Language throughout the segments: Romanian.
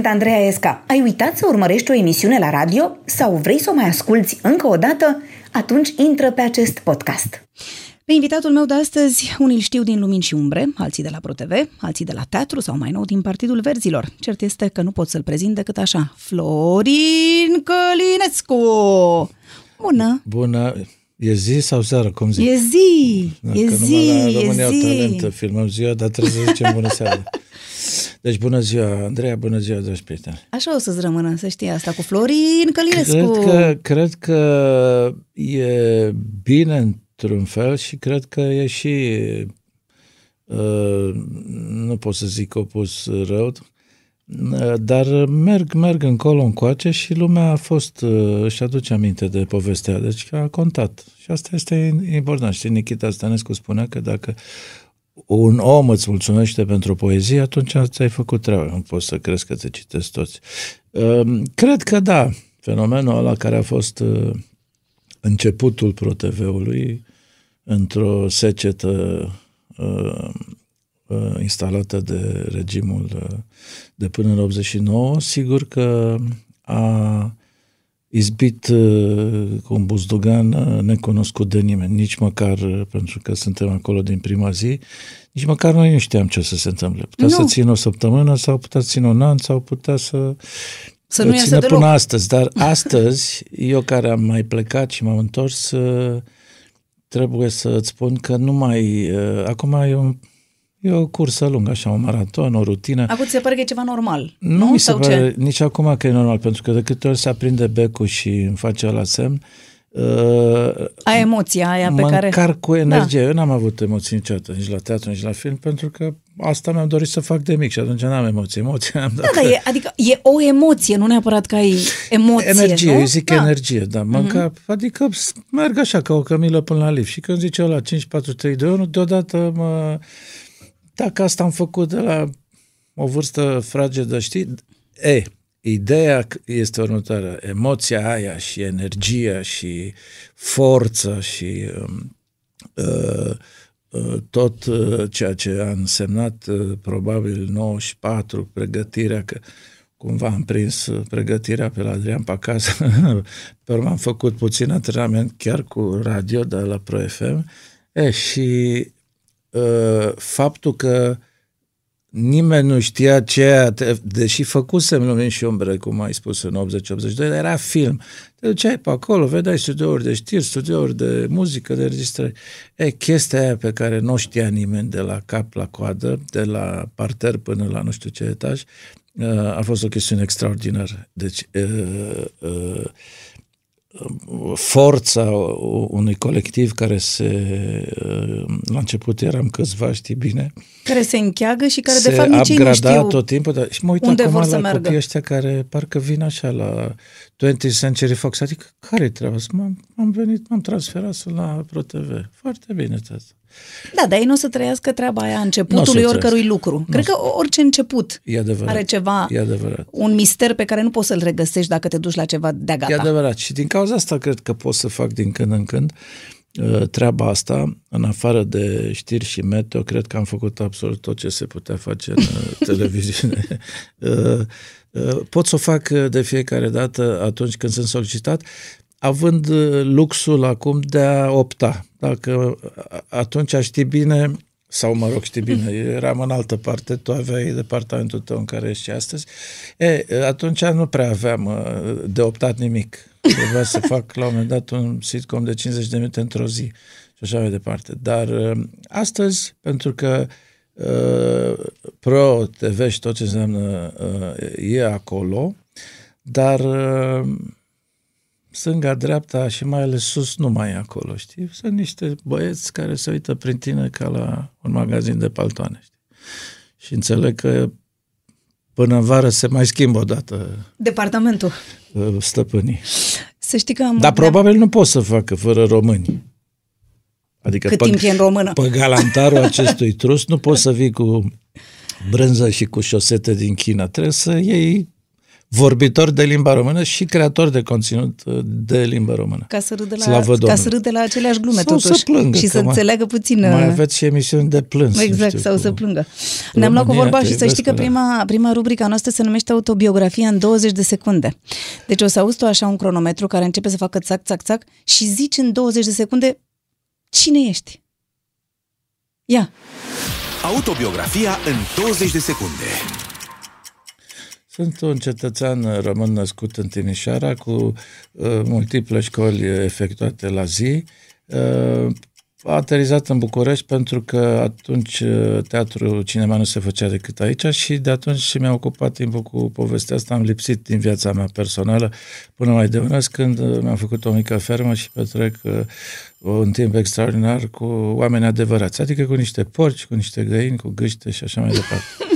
Sunt Andreea Esca. Ai uitat să urmărești o emisiune la radio sau vrei să o mai asculți încă o dată? Atunci intră pe acest podcast. Pe invitatul meu de astăzi, unii îl știu din Lumini și Umbre, alții de la ProTV, alții de la teatru sau mai nou din Partidul Verzilor. Cert este că nu pot să-l prezint decât așa. Florin Călinescu! Bună! Bună! E zi sau seară, cum zic? E zi! Dacă e zi! la România e zi! talentă, filmăm ziua, dar trebuie să zicem bună seara. Deci bună ziua, Andreea, bună ziua, dragi prieteni. Așa o să-ți rămână, să știi asta cu Florin Călinescu. Cred că, cred că e bine într-un fel și cred că e și, uh, nu pot să zic opus rău, uh, dar merg, merg încolo încoace și lumea a fost, uh, își aduce aminte de povestea, deci a contat. Și asta este important. Știi, Nikita Stănescu spunea că dacă un om îți mulțumește pentru poezie, atunci ți-ai făcut treaba. Nu poți să crezi că te citesc toți. Cred că da, fenomenul ăla care a fost începutul ProTV-ului într-o secetă instalată de regimul de până în 89, sigur că a izbit cu un buzdugan necunoscut de nimeni, nici măcar pentru că suntem acolo din prima zi, nici măcar noi nu știam ce să se întâmple. Putea nu. să țină o săptămână sau putea să țină un an sau putea să, să nu țină până deloc. astăzi. Dar astăzi, eu care am mai plecat și m-am întors, trebuie să îți spun că nu mai... Acum e un E o cursă lungă, așa, un maraton, o rutină. Acum ți se pare că e ceva normal, nu? Nu mi se pare ce? nici acum că e normal, pentru că de câte ori se aprinde becul și îmi face la semn, uh, a emoția aia pe mă care... încarc cu energie. Da. Eu n-am avut emoții niciodată, nici la teatru, nici la film, pentru că asta mi-am dorit să fac de mic și atunci n-am emoții. Emoții am da, dacă... da, e, adică e o emoție, nu neapărat că ai emoție, Energie, nu? eu zic da. energie, da. Mă uh-huh. încap, adică merg așa ca o cămilă până la lift. Și când zice la 5, 4, 3, 2, 1, deodată mă dacă asta am făcut de la o vârstă fragedă, știi? E, ideea este următoarea. Emoția aia și energia și forța și uh, uh, tot uh, ceea ce a însemnat uh, probabil 94, pregătirea, că cumva am prins pregătirea pe la Adrian Pacas, pe urmă am făcut puțin antrenament chiar cu radio de la Pro FM, e, și Uh, faptul că nimeni nu știa ce, deși făcusem Lumini și Umbre, cum ai spus, în 80-82, dar era film. Te duceai pe acolo, vedeai studiouri de știri, studiouri de muzică, de registrări. E, chestia aia pe care nu știa nimeni de la cap la coadă, de la parter până la nu știu ce etaj, uh, a fost o chestiune extraordinară. Deci, uh, uh, forța unui colectiv care se, la început eram câțiva, știi bine, care se încheagă și care de fapt nici ei nu știu tot timpul, dar și mă uit unde acum vor la să meargă. copiii ăștia care parcă vin așa la 20th Century Fox, adică care e treaba? M-am, am venit, m-am transferat la ProTV. Foarte bine, tată. Da, dar ei nu o să trăiască treaba aia începutului oricărui lucru. Nu Cred că orice început e adevărat. are ceva, e adevărat. un mister pe care nu poți să-l regăsești dacă te duci la ceva de gata. E adevărat. Și din cauza asta cred că pot să fac din când în când uh, treaba asta, în afară de știri și meteo, cred că am făcut absolut tot ce se putea face în uh, televiziune. Uh, pot să o fac de fiecare dată atunci când sunt solicitat, având luxul acum de a opta. Dacă atunci știi bine, sau mă rog, știi bine, eram în altă parte, tu aveai departamentul tău în care ești astăzi, e, atunci nu prea aveam de optat nimic. Trebuia să fac la un moment dat un sitcom de 50 de minute într-o zi și așa mai departe. Dar astăzi, pentru că uh, Pro TV și tot ce înseamnă uh, e acolo, dar uh, stânga-dreapta și mai ales sus nu mai e acolo, știi? Sunt niște băieți care se uită prin tine ca la un magazin de paltoane, știi? Și înțeleg că până în vară se mai schimbă o dată Departamentul. Stăpânii. Să știi că am... Dar probabil nu pot să facă fără români. Adică Cât pe, timp e în română. Pe galantarul acestui trus nu poți să vii cu brânză și cu șosete din China. Trebuie să iei vorbitor de limba română și creator de conținut uh, de limba română. Ca să râde la, Slavă ca Domnului. să râde la aceleași glume, Sau totuși. să plângă, și că să mai- înțeleagă puțin... Mai uh, aveți și emisiuni de plâns. nu Exact, știu, sau cu- să plângă. Ne-am luat cu România, vorba te și să iubesc, știi că da. prima, prima rubrica noastră se numește Autobiografia în 20 de secunde. Deci o să auzi tu așa un cronometru care începe să facă țac, țac, țac și zici în 20 de secunde cine ești. Ia, Autobiografia în 20 de secunde. Sunt un cetățean român născut în Timișoara cu uh, multiple școli efectuate la zi. Uh, a aterizat în București pentru că atunci uh, teatru, cinema nu se făcea decât aici și de atunci și mi-am ocupat timpul cu povestea asta. Am lipsit din viața mea personală până mai devreme când uh, mi-am făcut o mică fermă și petrec uh, un timp extraordinar cu oameni adevărați, adică cu niște porci, cu niște găini, cu gâște și așa mai departe.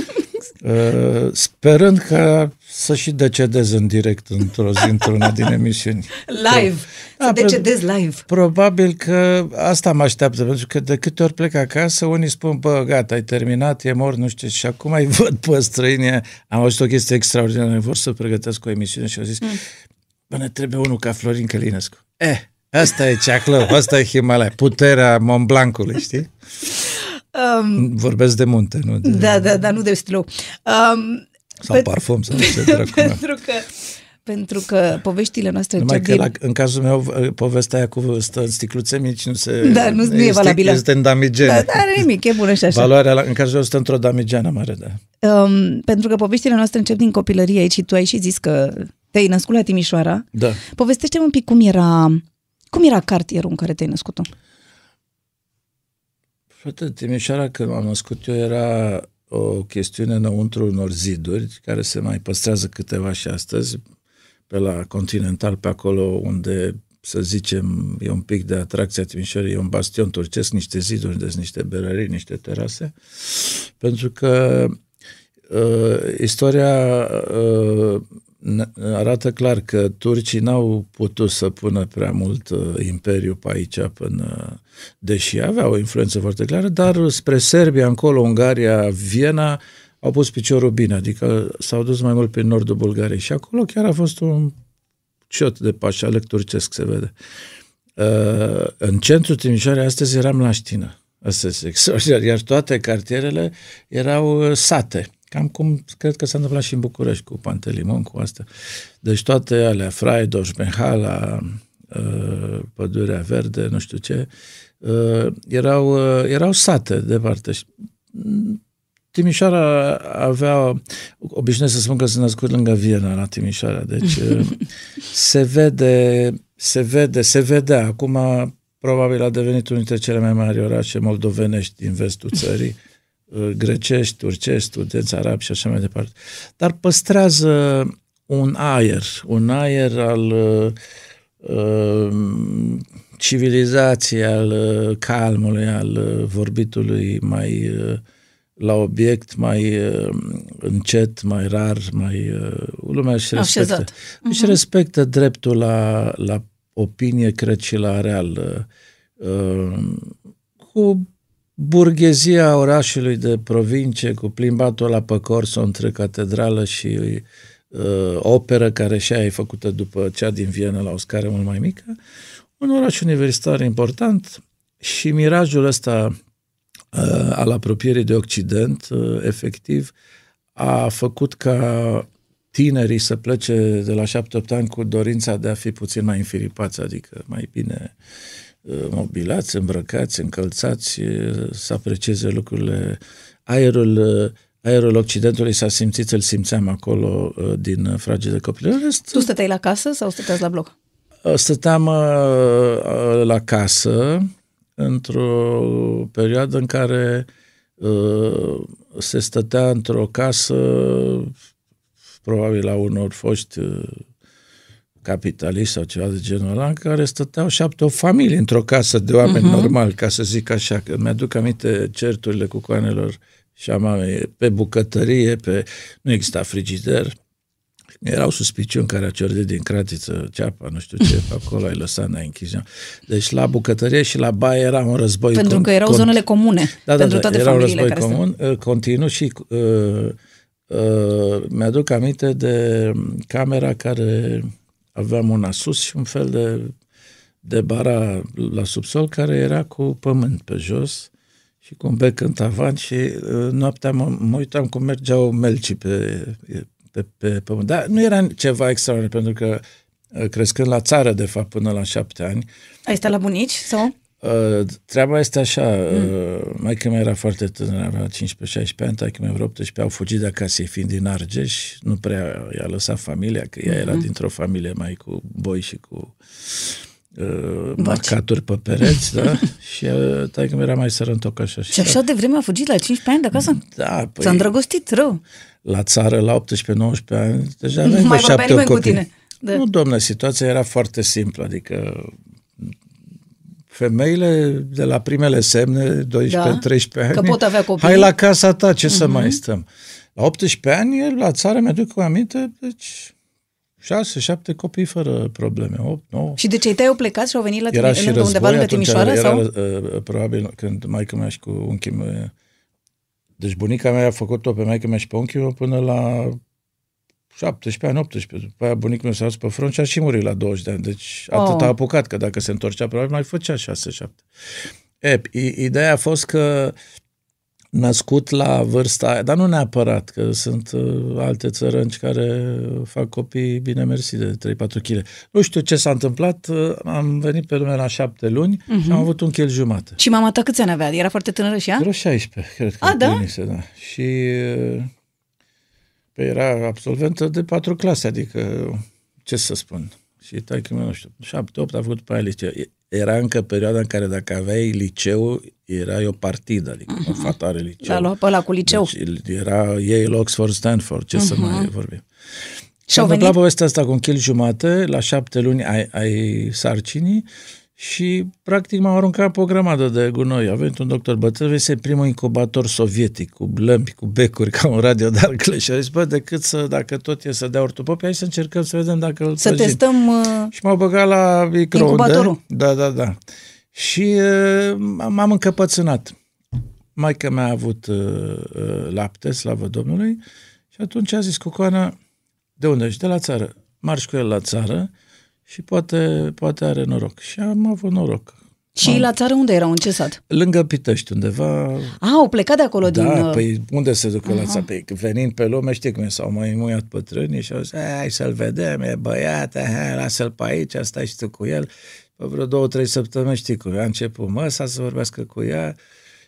Uh, sperând că să și decedez în direct într-o zi, într-una din emisiuni. live, Da, să pe- decedezi live. Probabil că asta mă așteaptă, pentru că de câte ori plec acasă, unii spun, bă, gata, ai terminat, e mort, nu știu, ce. și acum îi văd pe străini, am auzit o chestie extraordinară, vor să pregătesc o emisiune și au zis, mm. bă, ne trebuie unul ca Florin Călinescu. Eh, asta e Ceaclău, asta e Himalaya, puterea Mont Blancului, știi? Um, Vorbesc de munte, nu de... da, da, da, nu de stilou. Um, Sau parfum, sau ce dracu. mea. pentru că pentru că poveștile noastre Numai încep că din... la, în cazul meu, povestea aia cu stă în sticluțe mici nu se... Da, nu- nu e este, valabilă. Este în damigene. Da, da, are nimic, e bună și așa. Valoarea, la, în cazul meu, stă într-o damigeană mare, da. Um, pentru că poveștile noastre încep din copilărie aici și tu ai și zis că te-ai născut la Timișoara. Da. Povestește un pic cum era, cum era cartierul în care te-ai născut tu. Frate, Timișoara, când m-am născut eu, era o chestiune înăuntru unor ziduri, care se mai păstrează câteva și astăzi, pe la Continental, pe acolo unde, să zicem, e un pic de atracție a Timișoarei, e un bastion turcesc, niște ziduri, deci niște berării, niște terase, pentru că uh, istoria uh, ne- arată clar că turcii n-au putut să pună prea mult uh, imperiu pe aici până, deși aveau o influență foarte clară, dar spre Serbia, încolo, Ungaria, Viena, au pus piciorul bine, adică s-au dus mai mult prin nordul Bulgariei și acolo chiar a fost un ciot de pașalec turcesc, se vede. Uh, în centrul Timișoarei astăzi eram la ștină. Asta este extraordinar. Iar toate cartierele erau uh, sate. Cam cum cred că s-a întâmplat și în București cu Pantelimon, cu asta. Deci toate alea, Fraidoș, Benhala, uh, Pădurea Verde, nu știu ce, uh, erau, uh, erau sate departe. Și, mm, Timișoara avea, obișnuiesc să spun că sunt născut lângă Viena, la Timișoara, deci uh, se vede, se vede, se vedea. Acum probabil a devenit unul dintre cele mai mari orașe moldovenești din vestul țării, uh, grecești, turcești, studenți arabi și așa mai departe. Dar păstrează un aer, un aer al uh, uh, civilizației, al uh, calmului, al uh, vorbitului mai uh, la obiect, mai uh, încet, mai rar, mai... Uh, lumea își respectă, Așezat. își respectă dreptul la, la opinie, cred, și la real. Uh, cu burghezia orașului de provincie, cu plimbatul la pe Corso între catedrală și uh, operă, care și aia e făcută după cea din Viena la o scară mult mai mică, un oraș universitar important și mirajul ăsta uh, al apropierii de Occident, uh, efectiv, a făcut ca tinerii să plece de la 7-8 ani cu dorința de a fi puțin mai înfiripați, adică mai bine uh, mobilați, îmbrăcați, încălțați, uh, să aprecieze lucrurile. Aerul, uh, aerul Occidentului s-a simțit, îl simțeam acolo uh, din frage de copil. În rest, Tu stăteai la casă sau stăteați la bloc? Stăteam uh, la casă într-o perioadă în care uh, se stătea într-o casă probabil la unor foști uh, capitaliști sau ceva de genul ăla, în care stăteau șapte o familie într-o casă de oameni uh-huh. normali, ca să zic așa, că mi-aduc aminte certurile cu coanelor și a mamei pe bucătărie, pe... nu exista frigider, erau suspiciuni care a ciordit din cratiță ceapa, nu știu ce, pe acolo ai lăsat, n-ai închis. Deci la bucătărie și la baie era un război. Pentru con- că erau con- zonele comune da, da, pentru da, toate era un familiile război care comun, uh, continuu și uh, uh, mi-aduc aminte de camera care aveam una sus și un fel de, de bara la subsol care era cu pământ pe jos și cu un bec în tavan și uh, noaptea mă, mă uitam cum mergeau melcii pe, pe, pe pământ. Dar nu era ceva extraordinar, pentru că uh, crescând la țară, de fapt, până la șapte ani. Ai stat la bunici sau? Uh, treaba este așa, mm. uh, maica mea era foarte tânără, avea 15-16 ani, taică mea vreo 18, au fugit de acasă, fiind din Argeș, nu prea i-a lăsat familia, că ea mm-hmm. era dintr-o familie mai cu boi și cu uh, marcaturi pe pereți, da? și uh, taică era mai sărăntoc așa. Și așa de vreme a fugit la 15 ani de acasă? Da, păi, S-a îndrăgostit rău. La țară, la 18-19 ani, deja aveai de șapte copii. Cu tine. Da. Nu, domnule, situația era foarte simplă, adică femeile de la primele semne, 12-13 da, ani, că pot avea copii. hai la casa ta, ce uh-huh. să mhm. mai stăm. La 18 ani, la țară, mi-aduc aminte, deci 6-7 copii fără probleme, 8, 9. Și de cei tăi au plecat și au venit la era tine, și undeva lângă Timișoara? Era, sau? Uh, probabil când maica mea și cu unchiul meu, deci bunica mea a făcut-o pe maica mea și pe unchiul meu până la 17 ani, 18. După aia bunicul meu s-a dus pe front și a și murit la 20 de ani. Deci oh. atât a apucat, că dacă se întorcea, probabil mai făcea 6-7. E, ideea a fost că născut la vârsta aia, dar nu neapărat, că sunt uh, alte țărănci care fac copii bine mersi de 3-4 kg. Nu știu ce s-a întâmplat, uh, am venit pe lume la șapte luni uh-huh. și am avut un chel jumate. Și mama ta câți ani avea? Era foarte tânără și ea? Vreo 16, cred că. A, da? Plinise, da. Și uh, Păi era absolventă de patru clase, adică ce să spun. Și taică nu știu, șapte, opt a făcut pe aia liceu. Era încă perioada în care dacă aveai liceu, era o partidă, adică uh-huh. o mhm. fată are liceu. L-a luat pe ăla cu liceu. Deci era Yale, Oxford, Stanford, ce uh-huh. să mai vorbim. Și a întâmplat povestea asta cu un kil jumate, la șapte luni ai, ai sarcinii și practic m-am aruncat pe o grămadă de gunoi. A venit un doctor bătrân, este primul incubator sovietic, cu blămpi, cu becuri, ca un radio de arcle. Și a zis, bă, decât să, dacă tot e să dea ortopopie, hai să încercăm să vedem dacă îl Să păzim. testăm uh, Și m-au băgat la microunde. Incubatorul. Da, da, da. Și uh, m-am încăpățânat. Maica mea a avut uh, uh, lapte, slavă Domnului, și atunci a zis, Cucoana, de unde ești? De la țară. Marș cu el la țară și poate, poate are noroc. Și am avut noroc. Și am... la țară unde erau? În ce sat? Lângă Pitești, undeva. A, au plecat de acolo da, din... Da, păi unde se ducă uh-huh. la țară? Păi venind pe lume, știi cum e, s-au mai muiat pătrânii și au zis, hai să-l vedem, e băiat, hai, lasă-l pe aici, stai și tu cu el. Pe vreo două, trei săptămâni, știi cum, a început măsa să vorbească cu ea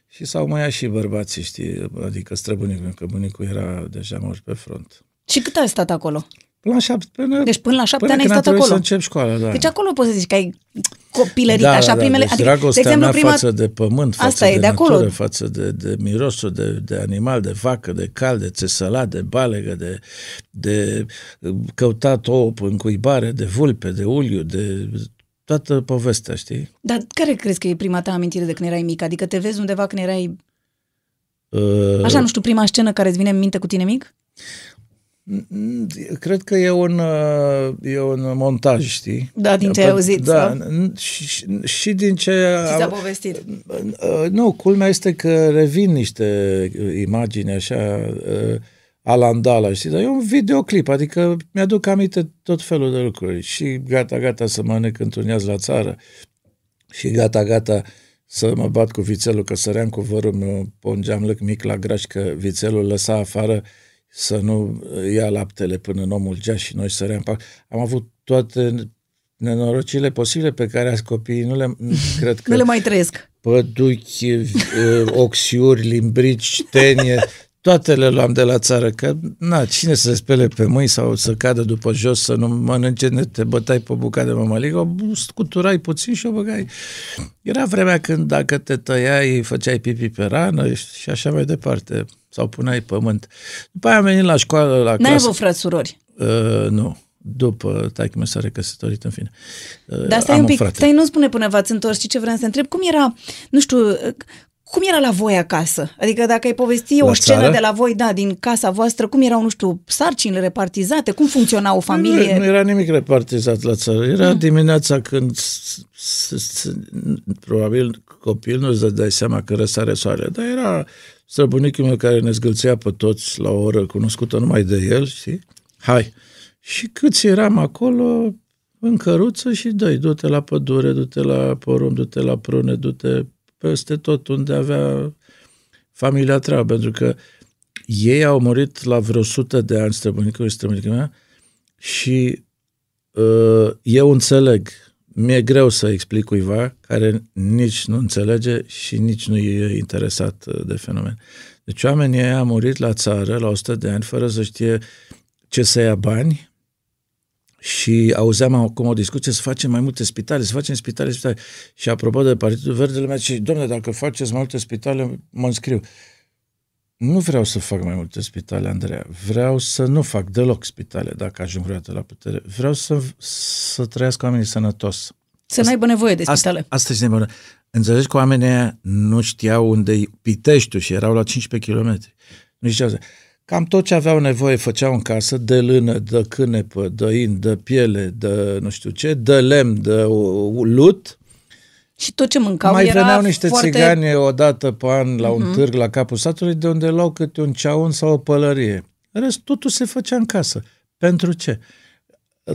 și s-au muiat și bărbații, știi, adică străbunicul, că bunicul era deja mort pe front. Și cât ai stat acolo? Până la șapte, până, deci până la șapte până ani ai stat acolo. să încep școala, da. Deci acolo poți să zici că ai copilărit, da, așa, da, primele... Deci adică, dragostea de exemplu, prima... față de pământ, față Asta de, e, de natură, acolo. față de, de mirosul de, de animal, de vacă, de cal, de țesălat, de balegă, de, de căutat ouă în cuibare, de vulpe, de uliu, de toată povestea, știi? Dar care crezi că e prima ta amintire de când erai mic? Adică te vezi undeva când erai... Uh... Așa, nu știu, prima scenă care îți vine în minte cu tine mic? Cred că e un, uh, e un montaj, știi? Da, din ce ai auzit. Da, și, și din ce... Ți s-a povestit. Uh, nu, culmea este că revin niște imagini așa uh, alandala, știi? Dar e un videoclip, adică mi-aduc aminte tot felul de lucruri. Și gata, gata să mănânc într-un la țară. Și gata, gata să mă bat cu vițelul, că săream cu vărul meu pe un geamlăc mic la graș, că vițelul lăsa afară să nu ia laptele până în omul gea și noi săream. Am avut toate nenorocile posibile pe care azi copiii nu le cred că... nu le mai trăiesc. Păduchi, oxiuri, limbrici, tenie, toate le luam de la țară, că na, cine să se spele pe mâini sau să cadă după jos, să nu mănânce, te bătai pe bucată de mămăligă, o scuturai puțin și o băgai. Era vremea când dacă te tăiai, făceai pipi pe rană și așa mai departe, sau puneai pământ. După aia am venit la școală, la clasă. N-ai avut frați surori? Uh, nu după taică s-a recăsătorit, în fine. Dar stai un pic, frate. stai, nu spune până v-ați întors, ce vreau să întreb, cum era, nu știu, Cum era la voi acasă? Adică dacă ai povesti La o scenă țară? de la voi, da, din casa voastră, cum erau, nu știu, sarcinile repartizate? Cum funcționa o familie? Nu, nu era nimic repartizat la țară. Era mm. dimineața când s- s- s- probabil copil nu-ți dai seama că răsare soarele, dar era străbunicul meu care ne zgâlțea pe toți la o oră cunoscută numai de el, știi? Hai! Și câți eram acolo, în căruță și dă du-te la pădure, du-te la porumb, du-te la prune, du-te peste tot unde avea familia treabă, pentru că ei au murit la vreo sută de ani, străbunicul și străbunica mea, și uh, eu înțeleg. Mi-e greu să explic cuiva care nici nu înțelege și nici nu e interesat uh, de fenomen. Deci oamenii ăia au murit la țară la 100 de ani fără să știe ce să ia bani și auzeam acum o discuție să facem mai multe spitale, să facem spitale, spitale. Și apropo de Partidul Verde, lumea zice, domnule, dacă faceți mai multe spitale, mă înscriu. Nu vreau să fac mai multe spitale, Andreea. Vreau să nu fac deloc spitale dacă ajung vreodată la putere. Vreau să, să trăiască oamenii sănătos. Să n-aibă nevoie de Asta, spitale. asta este nebună. Înțelegi că oamenii aia nu știau unde e Piteștiul și erau la 15 km. Nu știau. Cam tot ce aveau nevoie făceau în casă, de lână, de cânepă, de in, de piele, de nu știu ce, de lemn, de uh, lut. Și tot ce mâncau Mai era veneau niște foarte... țigani o dată pe an la un târg la capul satului de unde luau câte un ceaun sau o pălărie. În rest, totul se făcea în casă. Pentru ce?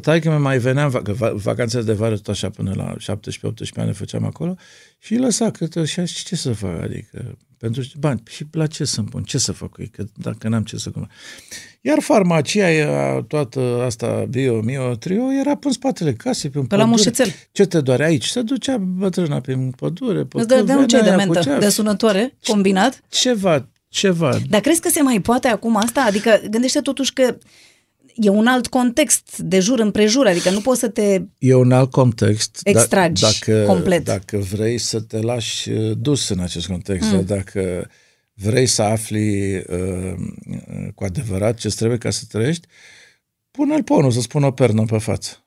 Taică mi mai veneam, va- că va- vacanțele de vară tot așa până la 17-18 ani le făceam acolo și îi lăsa câte și așa, ce să fac, adică pentru ce- bani, și la ce să-mi pun, ce să fac cu ei, că dacă n-am ce să cum. Iar farmacia, era toată asta bio, mio, trio, era pe în spatele casei, pe, în Pe la pădure. mușețel. Ce te doare aici? Se ducea bătrâna pe pădure, pe Îți dădeam câmp, ce de venea ea cu mentă? cea- De sunătoare? Combinat? Ceva, ceva. Dar crezi că se mai poate acum asta? Adică gândește totuși că e un alt context de jur împrejur, adică nu poți să te... E un alt context. Extragi dacă, complet. Dacă vrei să te lași uh, dus în acest context, mm. dacă vrei să afli uh, cu adevărat ce trebuie ca să trăiești, pune-l pe unul să spună o pernă pe față.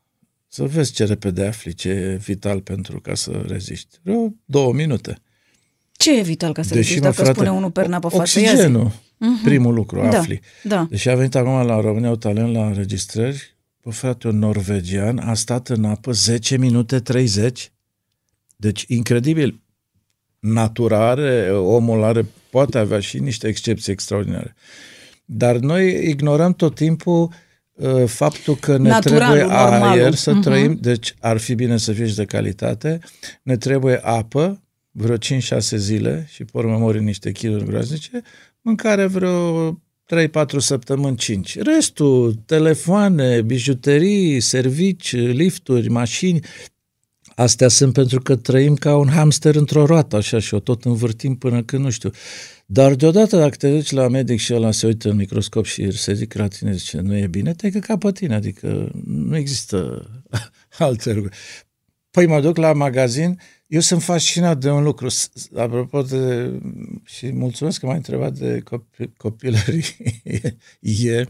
Să vezi ce repede afli, ce e vital pentru ca să reziști. Vreo două minute. Ce e vital ca să Deși, Deși, mă, dacă frate, spune unul perna pe față? Ia zi. Oxigenul, primul lucru, Da, afli. da. Deși a venit acum la România o talent la înregistrări, bă, frate, un norvegian a stat în apă 10 minute 30. Deci, incredibil. Natura are, omul are, poate avea și niște excepții extraordinare. Dar noi ignorăm tot timpul uh, faptul că ne Naturalul, trebuie normalul. aer să Mhm. trăim, deci ar fi bine să fie și de calitate, ne trebuie apă, vreo 5-6 zile și pe urmă mori niște kiluri groaznice, mâncare vreo 3-4 săptămâni, 5. Restul, telefoane, bijuterii, servici, lifturi, mașini, astea sunt pentru că trăim ca un hamster într-o roată, așa, și o tot învârtim până când nu știu. Dar deodată dacă te duci la medic și ăla se uită în microscop și se zice la tine, zice, nu e bine, te ca pe tine, adică nu există alte lucruri. Păi mă duc la magazin, eu sunt fascinat de un lucru, S- apropo de, și mulțumesc că m-ai întrebat de copi, copilărie, e,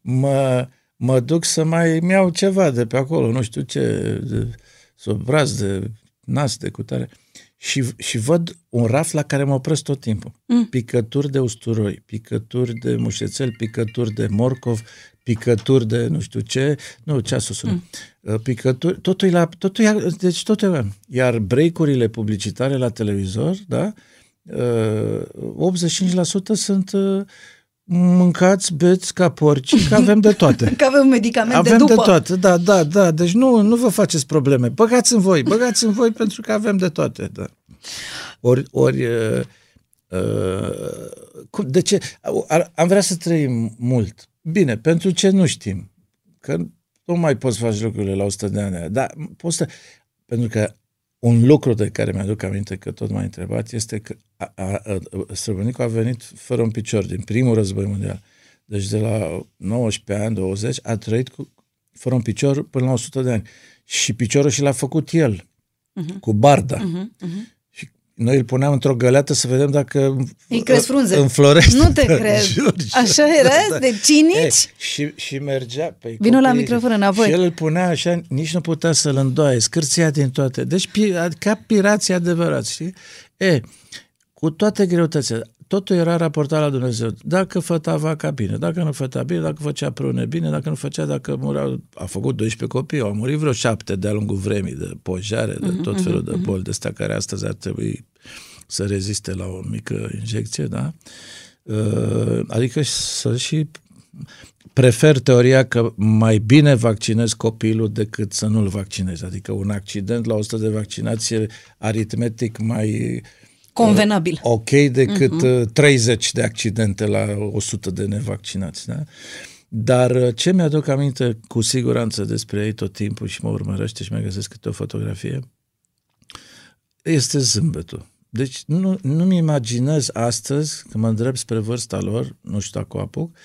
mă, mă duc să mai mi-au ceva de pe acolo, nu știu ce, de sobraz, de nas, de cutare, și, și văd un raf la care mă opresc tot timpul. Mm. Picături de usturoi, picături de mușețel, picături de morcov, picături de nu știu ce, nu, ceasul sună. Mm. Picături, totul e la, totul e, deci totul e la. Iar break-urile publicitare la televizor, da, uh, 85% sunt uh, mâncați, beți ca porci, că avem de toate. Că avem medicamente Avem după. de toate, da, da, da. Deci nu, nu vă faceți probleme. Băgați în voi, băgați în voi pentru că avem de toate, da. Ori, ori uh, uh, cum, de ce? Ar, am vrea să trăim mult. Bine, pentru ce nu știm. Că nu mai poți face lucrurile la 100 de ani. Dar poți să... Pentru că un lucru de care mi-aduc aminte că tot m-ai întrebat este că a, a, a, Străbunicul a venit fără un picior din primul război mondial. Deci de la 19 ani, 20, a trăit cu, fără un picior până la 100 de ani. Și piciorul și l-a făcut el, uh-huh. cu barda. Uh-huh. Uh-huh. Și noi îl puneam într-o găleată să vedem dacă Îi crezi frunze. înflorește. Nu te cred. Jur, Așa era? De cinici? E, și, și mergea pe Vino la copiii- microfon înapoi. Și el îl punea așa, nici nu putea să-l îndoaie, scârția din toate. Deci pi- ca pirații adevărați, știi? E, cu toate greutățile. Totul era raportat la Dumnezeu. Dacă făta vaca bine, dacă nu făta bine, dacă făcea prune bine, dacă nu făcea, dacă mureau... A făcut 12 copii, au murit vreo șapte de-a lungul vremii, de pojare, de Mhm, tot felul de boli de astea care astăzi ar trebui să reziste la o mică injecție, da? Uh, Adică să și prefer teoria că mai bine vaccinezi copilul decât să nu-l vaccinezi. Adică un accident la 100 de vaccinație aritmetic mai Convenabil. ok decât uh-huh. 30 de accidente la 100 de nevaccinați. Da? Dar uh, ce mi-aduc aminte cu siguranță despre ei tot timpul și mă urmărește și mai găsesc câte o fotografie, este zâmbetul. Deci nu, nu-mi imaginez astăzi, când mă îndrept spre vârsta lor, nu știu dacă o apuc,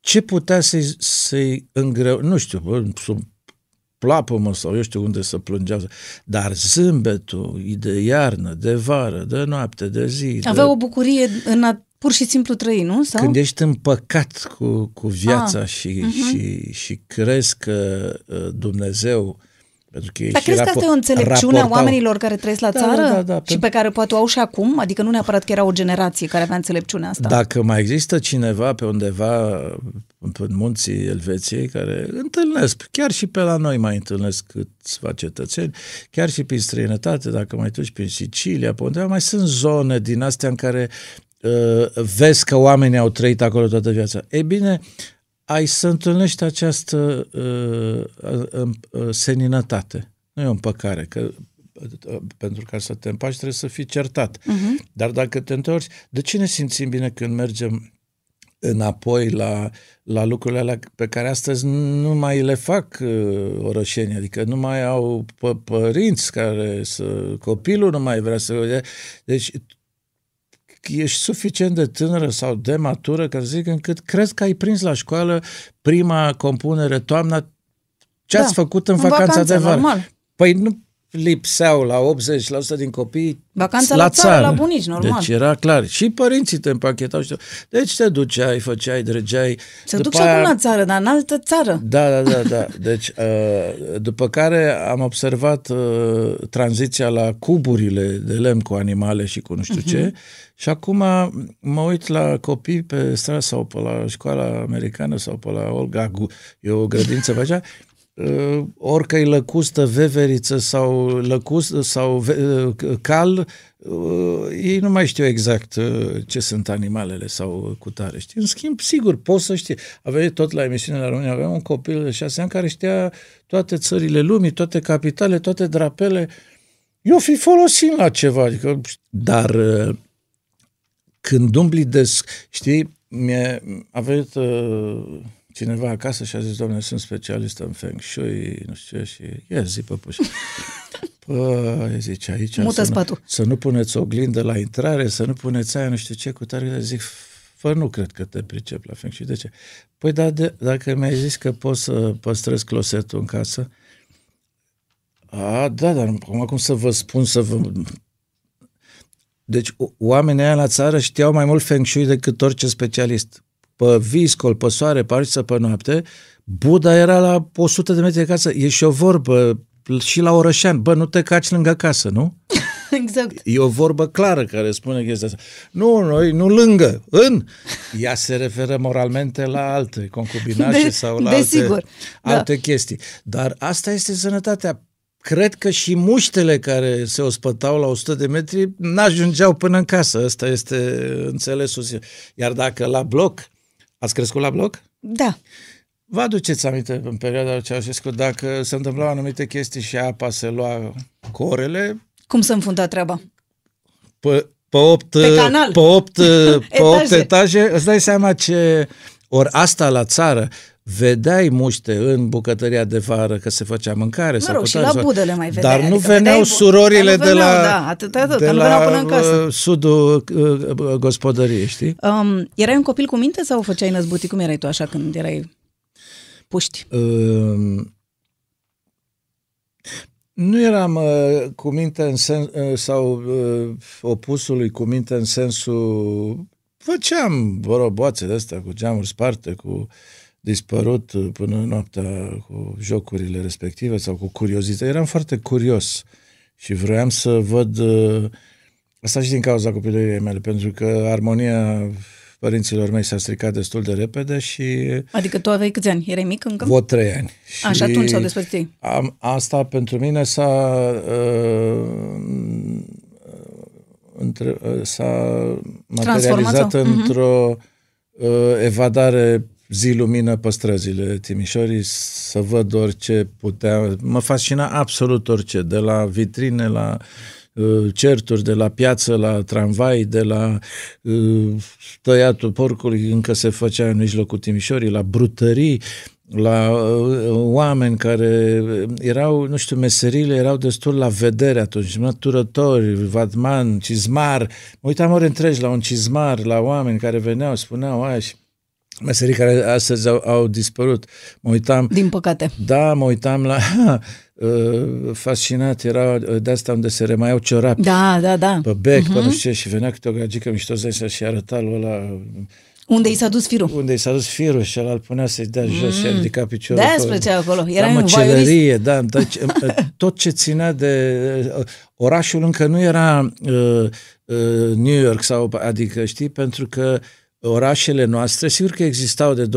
ce putea să-i, să-i îngreu, nu știu, bă, să plapă mă sau eu știu unde să plângeau, dar zâmbetul de iarnă, de vară, de noapte, de zi. Avea de... o bucurie în a pur și simplu trăi, nu? Sau? Când ești împăcat cu, cu viața Ah, și, uh-huh. și, și crezi că uh, Dumnezeu pentru că ei Dar și crezi că asta e o înțelepciune a raportau- oamenilor care trăiesc la Da, țară? da, da, da, și pentru- pe care poate o au și acum? Adică nu neapărat că era o generație care avea înțelepciunea asta. Dacă mai există cineva pe undeva în munții Elveției care întâlnesc, chiar și pe la noi mai întâlnesc câțiva cetățeni, chiar și prin străinătate, dacă mai duci prin Sicilia, pe undeva, mai sunt zone din astea în care uh, vezi că oamenii au trăit acolo toată viața. Ei bine, ai să întâlnești această uh, uh, uh, seninătate. Nu e o împăcare, că uh, pentru ca să te împaci trebuie să fii certat. Uh-huh. Dar dacă te întorci, de ce ne simțim bine când mergem înapoi la, la lucrurile alea pe care astăzi nu mai le fac uh, orășenii, adică nu mai au pă- părinți care să... copilul nu mai vrea să... Deci ești suficient de tânără sau de matură, ca să zic, încât crezi că ai prins la școală prima compunere toamna ce Da, ați făcut în, în vacanța, vacanță, de vară. normal. Păi nu lipseau la 80% din copii Vacanța la țară, la bunici, normal. Deci era clar. Și părinții te împachetau. Și te... Deci te duceai, făceai, dregeai. Se duc și acum la țară, dar în altă țară. Da, da, da, da. Deci, uh, după care am observat uh, tranziția la cuburile de lemn cu animale și cu nu știu uh-huh. ce. Și acum mă uit la copii pe stradă sau pe la școala americană sau pe la Olga, Gu- e o grădință pe aceea, uh, orică e lăcustă, veveriță sau lăcustă sau ve- uh, cal, uh, ei nu mai știu exact uh, ce sunt animalele sau cutare. Știi? În schimb, sigur, poți să știi. A venit tot la emisiune la România, aveam un copil de șase ani care știa toate țările lumii, toate capitale, toate drapele. Eu fi folosit la ceva, adică, dar uh, când umbli des, știi, mi-a a venit uh, cineva acasă și a zis, doamne, sunt specialist în Feng Shui, nu știu ce, și ia zi, păpuș. Păi, zice, aici Mută să nu, spatul. să nu puneți oglindă la intrare, să nu puneți aia, nu știu ce, cu tare, zic, fă, nu cred că te pricep la Feng Shui. De ce? Păi, da, de, dacă mi-ai zis că poți să păstrezi closetul în casă, a, da, dar acum cum să vă spun să vă... Deci o- oamenii aia la țară știau mai mult Feng Shui decât orice specialist. Pe viscol, pe soare, pe ariță, pe noapte, Buddha era la 100 de metri de casă. E și o vorbă și la Orășan. Bă, nu te caci lângă casă, nu? exact. E o vorbă clară care spune chestia asta. Nu, noi, nu lângă, în. Ea se referă moralmente la alte concubinașe De- sau la desigur, alte, da. alte chestii. Dar asta este sănătatea. Cred că și muștele care se ospătau la 100 de metri n-ajungeau până în casă. Ăsta este înțelesul. Iar dacă la bloc, ați crescut la bloc? Da. Vă aduceți aminte în perioada Ceaușescu dacă se întâmplau anumite chestii și apa se lua cu orele, Cum să înfunda treaba? pe, pe, opt, Pe canal. pe opt, pe opt Etaje. etaje, îți dai seama ce... Ori asta la țară, vedeai muște în bucătăria de vară că se făcea mâncare. Mă sau rog, cu și tare la sau- budele mai vedeai, Dar nu adică veneau vedeai bu- surorile dar nu de veneau, la, da, atât, atât, de că nu la veneau până în casă. uh, sudul uh, gospodăriei, știi? Um, erai un copil cu minte sau făceai năzbutii? Cum erai tu așa când erai puști? Uh, nu eram uh, cu minte în sens, uh, sau uh, opusului cu minte în sensul făceam roboațe de astea cu geamuri sparte, cu dispărut uh, până noaptea cu jocurile respective sau cu curiozitate. Eram foarte curios și vroiam să văd uh, Asta și din cauza copilăriei mele, pentru că armonia părinților mei s-a stricat destul de repede și... Adică tu aveai câți ani? Erai mic încă? Vă trei ani. A, și atunci s-au despărțit ei. Am, asta pentru mine s-a... Uh, între, uh, s-a materializat sau? Mhm. într-o uh, evadare zi lumină pe străzile Timișorii, să văd orice putea. Mă fascina absolut orice, de la vitrine la uh, certuri, de la piață la tramvai, de la uh, tăiatul porcului încă se făcea în mijlocul Timișorii, la brutării, la uh, oameni care erau, nu știu, meserile erau destul la vedere atunci, măturători, vadman, cizmar. Mă uitam ori întregi la un cizmar, la oameni care veneau, spuneau aia și meserii care astăzi au, au dispărut. Mă uitam... Din păcate. Da, mă uitam la... Ha, uh, fascinat era de asta unde se remaiau ciorapi. Da, da, da. Pe bec, uh-huh. pe nu știu ce, și venea câte o gagică mișto și arăta lui ăla unde i s-a dus firul. Unde i s-a dus firul și ăla îl punea să-i dea jos mm. și a ridicat piciorul. Da, spre ce acolo. Era la măcelărie, da. Deci, tot ce ținea de... Orașul încă nu era uh, uh, New York sau... Adică, știi, pentru că orașele noastre, sigur că existau de 2-300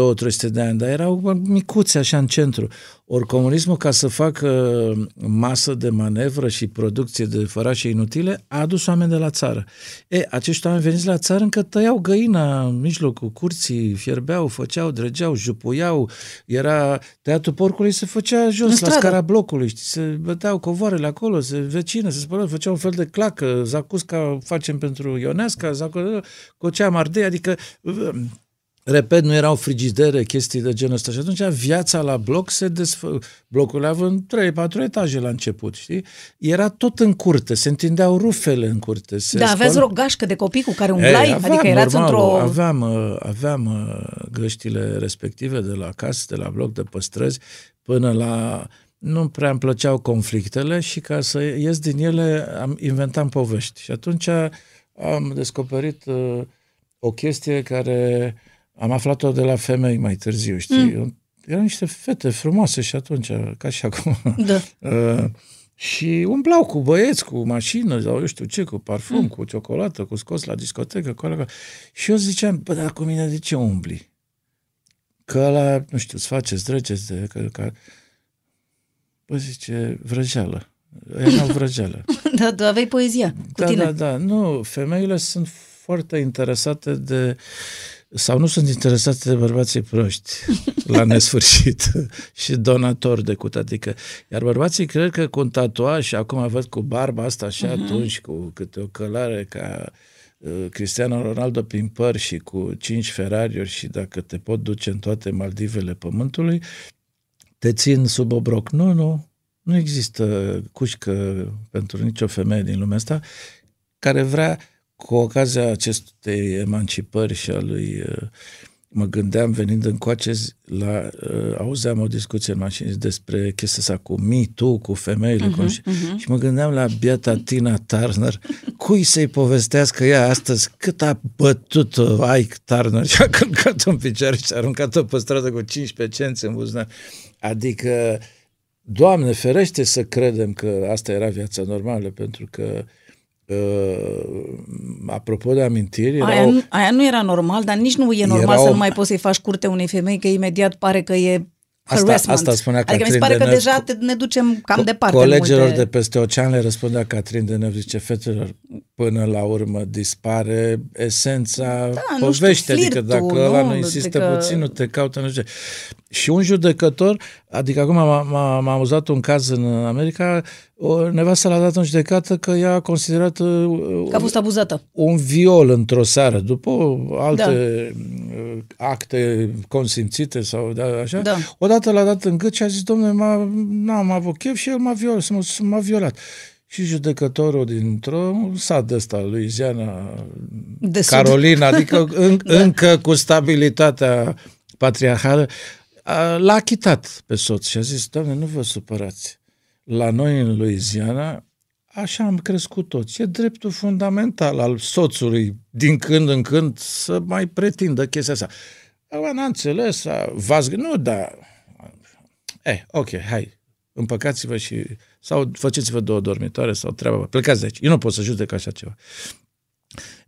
de ani, dar erau micuțe așa în centru. Ori comunismul, ca să facă masă de manevră și producție de fărașe inutile, a adus oameni de la țară. E, acești oameni veniți la țară încă tăiau găina în mijlocul curții, fierbeau, făceau, drăgeau, jupuiau, era tăiatul porcului se făcea jos, la scara blocului, știi, se băteau covoarele acolo, se vecină, se spălau, făceau un fel de clacă, zacusca facem pentru Ionesca, zacusca, cocea mardei, adică Repet, nu erau frigidere, chestii de genul ăsta. Și atunci viața la bloc se desfă... Blocurile având 3-4 etaje la început, știi? Era tot în curte, se întindeau rufele în curte. Se da, aveți o gașcă de copii cu care umblai? Ei, aveam, adică erați normal, într-o... Aveam, uh, aveam uh, găștile respective de la casă, de la bloc, de păstrăzi, până la... Nu prea îmi plăceau conflictele și ca să ies din ele am inventam povești. Și atunci am descoperit uh, o chestie care am aflat-o de la femei mai târziu, știi? Mm. Erau niște fete frumoase și atunci, ca și acum. Da. uh, și umblau cu băieți, cu mașină, sau eu știu ce, cu parfum, mm. cu ciocolată, cu scos la discotecă, cu alea. Și eu ziceam, bă, dar cu mine de ce umbli? Că ăla, nu știu, îți faceți, drăgeți de... Că, că... Bă, zice, vrăjeală. Erau vrăjeală. da, tu aveai poezia cu da, tine. Da, da, nu, femeile sunt foarte interesate de sau nu sunt interesate de bărbații proști la nesfârșit și donatori de cut, adică, iar bărbații cred că cu un tatuaj și acum văd cu barba asta și uh-huh. atunci cu câte o călare ca uh, Cristiano Ronaldo prin păr și cu cinci Ferrari-uri și dacă te pot duce în toate Maldivele pământului, te țin sub obroc. Nu, nu, nu există cușcă pentru nicio femeie din lumea asta care vrea cu ocazia acestei emancipări și a lui uh, mă gândeam venind în coace la, uh, auzeam o discuție în mașină despre chestia asta cu Me Too, cu femeile uh-huh, cu, uh-huh. și mă gândeam la biata Tina Turner, cui să-i povestească ea astăzi cât a bătut Ike Turner și a călcat-o în picioare și a aruncat-o pe stradă cu 15 cenți în buzunar. Adică, Doamne ferește să credem că asta era viața normală, pentru că Uh, apropo de amintiri... Erau, aia, nu, aia nu era normal, dar nici nu e normal erau, să nu mai poți să-i faci curte unei femei, că imediat pare că e Asta, asta spunea adică mi se pare că Deneuve, deja te, ne ducem cam co- departe. Colegilor multe... de peste ocean le răspundea Catrin de zice, fetelor, până la urmă dispare esența da, poveștii, știu, adică flirtul, dacă nu, ăla nu insistă că... puțin, nu te caută, nu știu Și un judecător, adică acum m-a, m-a, m-a amuzat un caz în America, o nevastă l-a dat în judecată că ea a considerat că a fost abuzată. Un viol într-o seară, după alte da. acte consimțite sau da, așa. Da. Odată l-a dat în gât și a zis, domnule, m-a, n-am avut chef și el m-a violat, m-a violat. Și judecătorul dintr-o sat de ăsta, Louisiana, de Carolina, adică în, da. încă cu stabilitatea patriarhală, l-a achitat pe soț și a zis, doamne, nu vă supărați la noi în Louisiana, așa am crescut toți. E dreptul fundamental al soțului din când în când să mai pretindă chestia asta. Acum n-a înțeles, v-ați... Nu, da... Eh, ok, hai. împăcați-vă și sau faceți-vă două dormitoare sau treaba, plecați de aici. Eu nu pot să judec așa ceva.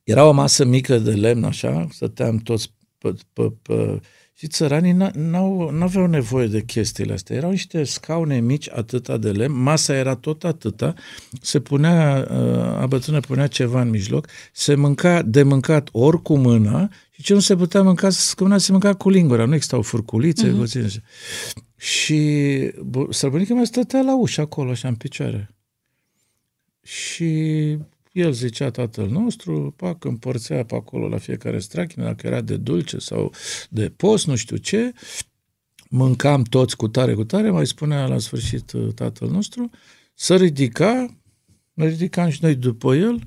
Era o masă mică de lemn, așa, stăteam toți pe, pe, pe și țăranii n-au, n-aveau nevoie de chestiile astea. Erau niște scaune mici, atâta de lemn, masa era tot atâta, se punea, uh, a bătrână punea ceva în mijloc, se mânca de mâncat ori cu mâna și ce nu se putea mânca, scăuna se mânca cu lingura, nu existau furculițe, uh-huh. Și străbunica mea stătea la ușă acolo, așa, în picioare. Și el zicea tatăl nostru, pac, împărțea pe acolo la fiecare strachină, dacă era de dulce sau de post, nu știu ce, mâncam toți cu tare, cu tare, mai spunea la sfârșit uh, tatăl nostru, să ridica, ne ridicam și noi după el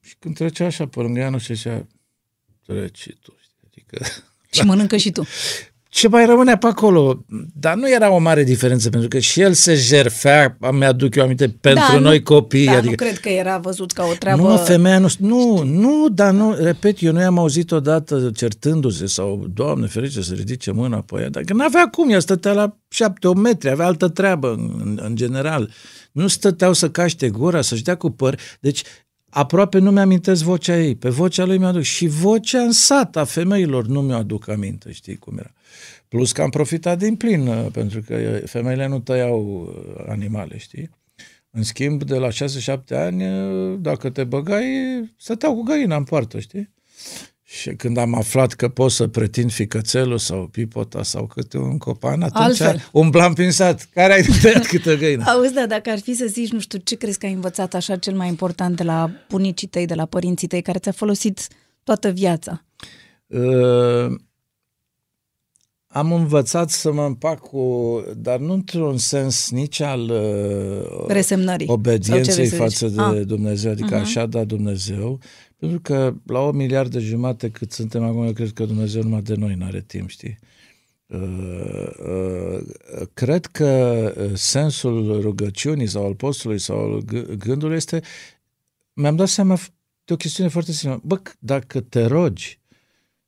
și când trecea așa pe lângă ea, nu știu, treci tu, adică... Și mănâncă și tu ce mai rămâne pe acolo. Dar nu era o mare diferență, pentru că și el se jerfea, mi-aduc eu aminte, pentru da, noi nu, copii. Da, adică... nu cred că era văzut ca o treabă... Nu, femeia nu... Nu, nu, dar nu, repet, eu nu i-am auzit odată certându-se sau, Doamne ferice, să ridice mâna pe ea, dar că n-avea cum, ea stătea la șapte, o metri, avea altă treabă în, în general. Nu stăteau să caște gura, să-și dea cu păr. Deci aproape nu mi-amintesc vocea ei. Pe vocea lui mi-aduc. Și vocea în sat a femeilor nu mi-o aduc aminte, știi cum era. Plus că am profitat din plin, uh, pentru că femeile nu tăiau uh, animale, știi? În schimb, de la 6-7 ani, uh, dacă te băgai, stăteau cu găina în poartă, știi? Și când am aflat că pot să pretind ficățelul sau pipota sau câte un copan, atunci Altfel. umblam prin sat. Care ai tăiat câtă găină? Auzi, da, dacă ar fi să zici, nu știu, ce crezi că ai învățat așa cel mai important de la bunicii tăi, de la părinții tăi, care ți-a folosit toată viața? Uh, am învățat să mă împac cu, dar nu într-un sens nici al uh, resemnării obedienței față de ah. Dumnezeu, adică uh-huh. așa da Dumnezeu, pentru că la o miliard de jumate cât suntem acum, eu cred că Dumnezeu numai de noi nu are timp, știi? Uh, uh, cred că uh, sensul rugăciunii sau al postului sau al gândului este, mi-am dat seama de o chestiune foarte simplă. Bă, dacă te rogi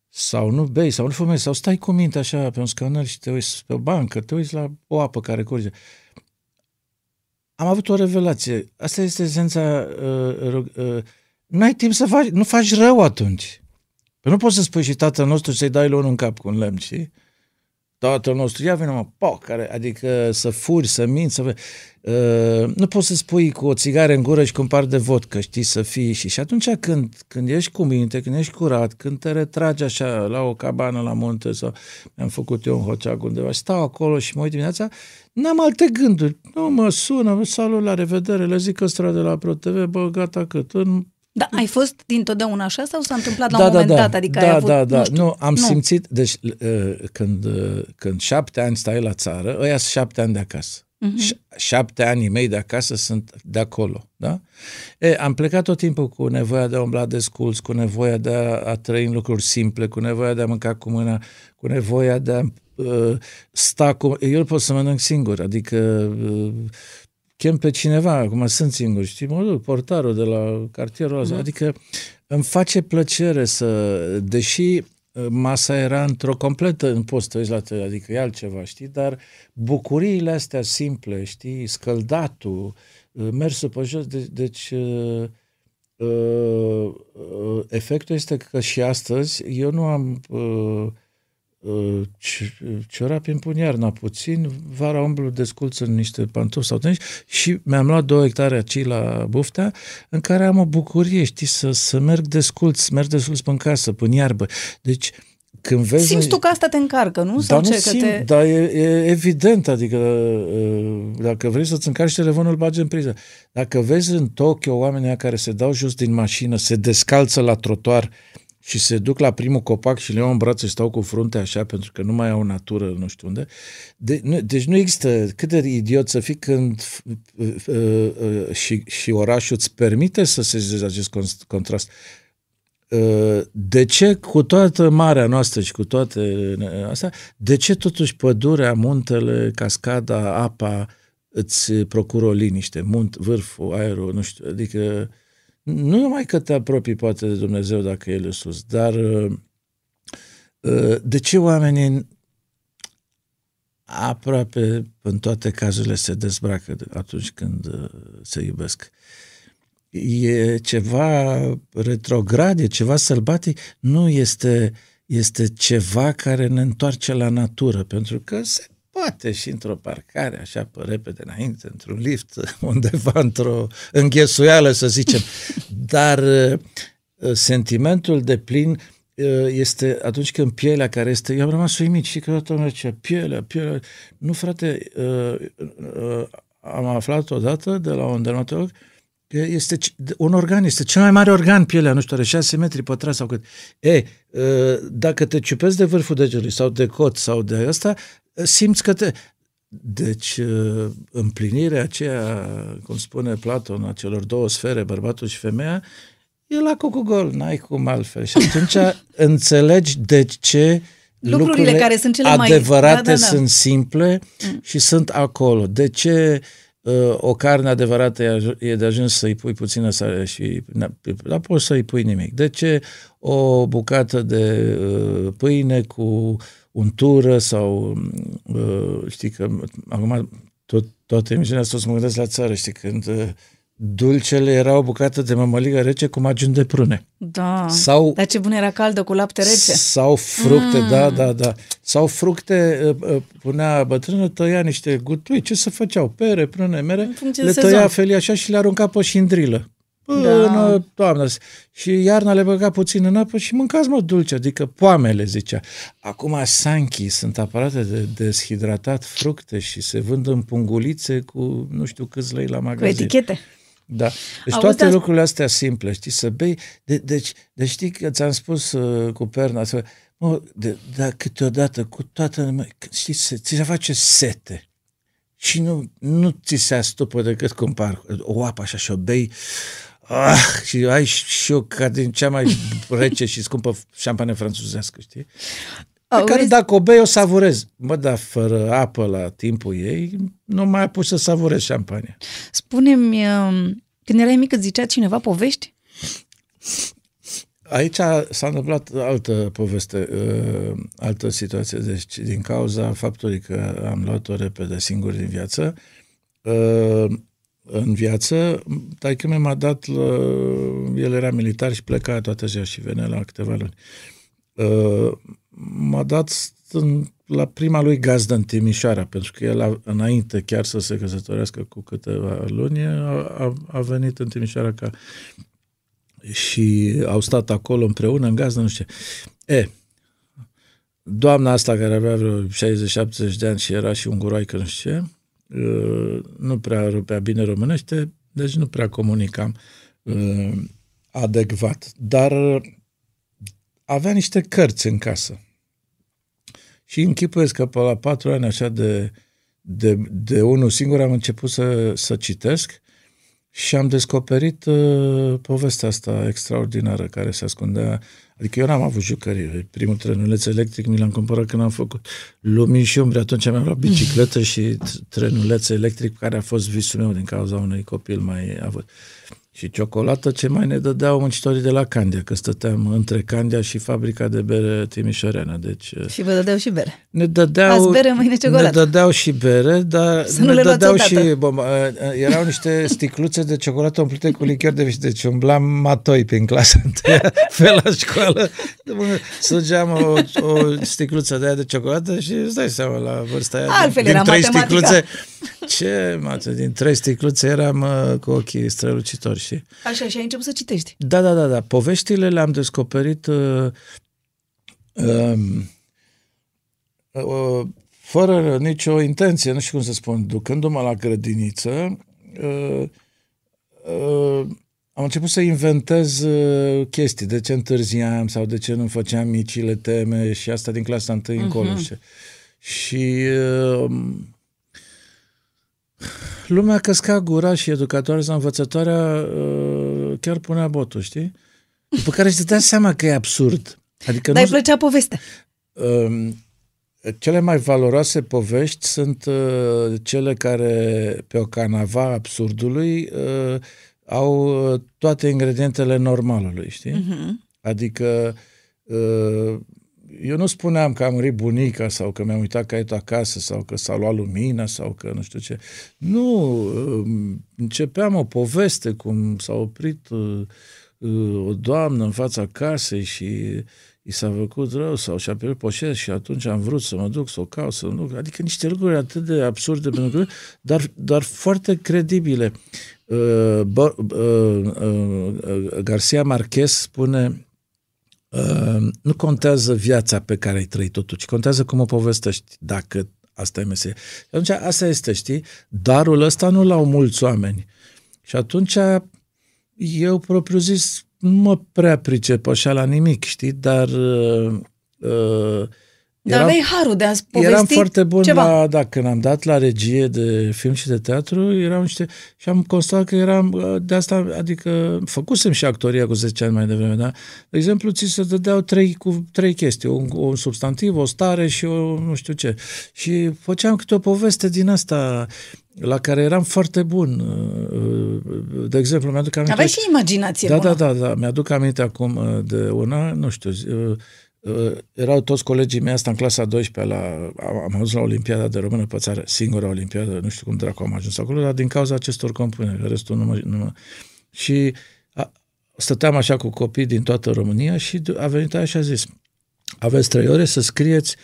sau nu bei, sau nu fumezi, sau stai cu minte așa pe un scaner și te uiți pe o bancă, te uiți la o apă care curge. Am avut o revelație. Asta este esența. Uh, uh, nu ai timp să faci, nu faci rău atunci. Păi nu poți să spui și tatăl nostru să-i dai lor în cap cu un lemn, știi? Tatăl nostru, ia vină mă, po, care, adică să furi, să minți, să... Uh, nu poți să spui cu o țigară în gură și cu un par de vodcă, știi, să fii și... Și atunci când, când ești cu minte, când ești curat, când te retragi așa la o cabană la munte sau mi-am făcut eu un hoceag undeva, stau acolo și mă uit dimineața, n-am alte gânduri. Nu mă sună, salut, la revedere, le zic ăstora de la ProTV, bă, gata cât, în da, ai fost dintotdeauna așa sau s-a întâmplat la da, un moment da, dat? Adică da, ai avut, da, da, nu, știu, nu am nu. simțit, deci uh, când, uh, când șapte ani stai la țară, ăia sunt șapte ani de acasă. Uh-huh. Șapte ani mei de acasă sunt de acolo, da? E, am plecat tot timpul cu nevoia de a umbla de sculț, cu nevoia de a, a trăi în lucruri simple, cu nevoia de a mânca cu mâna, cu nevoia de a uh, sta cu... Eu pot să mănânc singur, adică uh, chem pe cineva, acum sunt singur, știi, mă duc, portarul de la cartierul ăsta, mm. adică îmi face plăcere să, deși uh, masa era într-o completă în postă, la tele, adică e altceva, știi, dar bucuriile astea simple, știi, scăldatul, uh, mersul pe jos, de, deci uh, uh, efectul este că și astăzi eu nu am uh, ciorapi îmi pun iarna puțin, vara umblu desculț în niște pantofi sau tenici și mi-am luat două hectare aici la Buftea, în care am o bucurie, știi, să, să merg desculț, merg desculț pe casă, pe iarbă. Deci, când vezi... Simți tu că asta te încarcă, nu? Sau da, ce, nu simt, te... dar e, e evident, adică dacă vrei să-ți încarci telefonul, îl bagi în priză. Dacă vezi în Tokyo oamenii care se dau jos din mașină, se descalță la trotuar, și se duc la primul copac și le iau în brațe și stau cu frunte așa pentru că nu mai au natură nu știu unde. De, nu, deci nu există cât de idiot să fii când uh, uh, uh, și, și orașul îți permite să se acest contrast. Uh, de ce cu toată marea noastră și cu toate astea, de ce totuși pădurea, muntele, cascada, apa îți procură o liniște, munt, vârful, aerul, nu știu, adică uh, nu numai că te apropii poate de Dumnezeu dacă El e sus, dar uh, uh, de ce oamenii aproape în toate cazurile se dezbracă atunci când uh, se iubesc. E ceva retrograd, e ceva sălbatic, nu este, este ceva care ne întoarce la natură, pentru că se poate și într-o parcare, așa pe repede înainte, într-un lift, undeva într-o înghesuială, să zicem. Dar uh, sentimentul de plin uh, este atunci când pielea care este... Eu am rămas uimit și că toată lumea zicea, pielea, pielea... Nu, frate, uh, am aflat odată de la un dermatolog este un organ, este cel mai mare organ, pielea, nu știu, are 6 metri pătrați sau cât. E, dacă te ciupezi de vârful degetului sau de cot sau de ăsta, simți că te... Deci, uh, împlinirea aceea, cum spune Platon, a celor două sfere, bărbatul și femeia, e la gol, n-ai cum altfel. Și atunci înțelegi de ce lucrurile, lucrurile care sunt cele adevărate mai... da, da, da. sunt simple mm. și sunt acolo. De ce uh, o carne adevărată e de ajuns să-i pui puțină sare și dar poți să-i pui nimic. De ce o bucată de uh, pâine cu untură sau uh, știi că acum tot, toată emisiunea asta o să mă gândesc la țară, știi, când uh, dulcele era o bucată de mămăligă rece cu magiuni de prune. Da, sau, dar ce bun era caldă cu lapte rece. Sau fructe, mm. da, da, da. Sau fructe, uh, punea bătrână, tăia niște gutui, ce să făceau? Pere, prune, mere, le tăia felii așa și le arunca pe șindrilă până da. toamna. Și iarna le băga puțin în apă și mâncați mă dulce, adică poamele, zicea. Acum Sanchi sunt aparate de deshidratat fructe și se vând în pungulițe cu nu știu câți lei la magazin. Cu etichete. Da. Deci Auzi, toate lucrurile astea simple, știi, să bei. De, deci, deci știi că ți-am spus uh, cu perna, să, mă, de, da, câteodată, cu toată, știi, se, ți se face sete. Și nu, nu ți se astupă decât cumpar o apă așa și o bei ah, și ai și eu ca din cea mai rece și scumpă șampanie franțuzească, știi? Pe oh, care dacă o bei, o savurez. Mă, dar fără apă la timpul ei, nu mai pus să savurez șampania. Spune-mi, um, când erai mică, zicea cineva povești? Aici s-a întâmplat altă poveste, uh, altă situație. Deci, din cauza faptului că am luat-o repede singur din viață, uh, în viață, taică mi m-a dat, la, el era militar și pleca toată ziua și venea la câteva luni. Uh, m-a dat în, la prima lui gazdă în Timișoara, pentru că el a, înainte chiar să se căsătorească cu câteva luni, a, a, a venit în Timișoara ca și au stat acolo împreună în gazdă, nu știu E, doamna asta care avea vreo 60-70 de ani și era și un guroaică, nu știu ce, Uh, nu prea rupea bine românește, deci nu prea comunicam uh, adecvat. Dar avea niște cărți în casă. Și închipuiesc că pe la patru ani așa de, de, de unul singur am început să, să citesc și am descoperit uh, povestea asta extraordinară care se ascundea Adică eu n-am avut jucării. Primul trenuleț electric mi l-am cumpărat când am făcut lumini și umbre. Atunci mi-am luat bicicletă și trenuleț electric, care a fost visul meu din cauza unui copil mai avut și ciocolată ce mai ne dădeau muncitorii de la Candia, că stăteam între Candia și fabrica de bere Timișoreană. Deci, uh, și vă dădeau și bere. Ne dădeau, Azi bere, mâine ciocolată. Ne dădeau și bere, dar Să ne dădeau și... Bă, uh, erau niște sticluțe de ciocolată umplute cu lichior de viște. Deci umblam matoi prin clasa întâia, pe la școală. Sugeam o, o sticluță de aia de ciocolată și îți dai seama la vârsta aia. Altfel din, din trei matematica. sticluțe. Ce, mată, din trei sticluțe eram uh, cu ochii strălucitori și... Așa, și ai început să citești. Da, da, da, da. Poveștile le-am descoperit uh, uh, uh, fără nicio intenție, nu știu cum să spun, ducându-mă la grădiniță, uh, uh, am început să inventez uh, chestii, de ce întârziam sau de ce nu făceam micile teme și asta din clasa întâi uh-huh. încolo. Și, și uh, lumea căsca gura și educatoarea sau învățătoarea uh, chiar punea botul, știi? După care îți dea seama că e absurd. Adică Dar nu... îi plăcea povestea. Uh, cele mai valoroase povești sunt uh, cele care, pe o canava absurdului, uh, au uh, toate ingredientele normalului, știi? Uh-huh. Adică uh, eu nu spuneam că a murit bunica sau că mi-am uitat caietul acasă sau că s-a luat lumina sau că nu știu ce. Nu, uh, începeam o poveste cum s-a oprit uh, uh, o doamnă în fața casei și i s-a făcut rău sau și-a pierdut poșet și atunci am vrut să mă duc să o caut, să mă duc. Adică niște lucruri atât de absurde, pentru că, dar, dar foarte credibile. Uh, uh, uh, Garcia Marquez spune uh, nu contează viața pe care ai trăit-o tu, ci contează cum o povestești, dacă asta e meserie. Și atunci asta este, știi? Darul ăsta nu l-au mulți oameni. Și atunci eu propriu zis nu mă prea pricep așa la nimic, știi, dar uh, uh, dar eram, aveai harul de a povesti Eram foarte bun ceva. la, da, când am dat la regie de film și de teatru, erau niște, și am constatat că eram, uh, de asta, adică, făcusem și actoria cu 10 ani mai devreme, da? De exemplu, ți se dădeau trei, cu trei chestii, un, un substantiv, o stare și o nu știu ce. Și făceam câte o poveste din asta la care eram foarte bun. Uh, de exemplu, mi-aduc aminte... Aveai și imaginație Da, bună. da, da, da. Mi-aduc aminte acum uh, de una, nu știu, uh, erau toți colegii mei asta în clasa 12 la, am ajuns la Olimpiada de Română pe țară, singura Olimpiadă, nu știu cum dracu am ajuns acolo, dar din cauza acestor compuneri, restul nu mă... Nu mă și a, stăteam așa cu copii din toată România și a venit aia și a zis, aveți trei ore să scrieți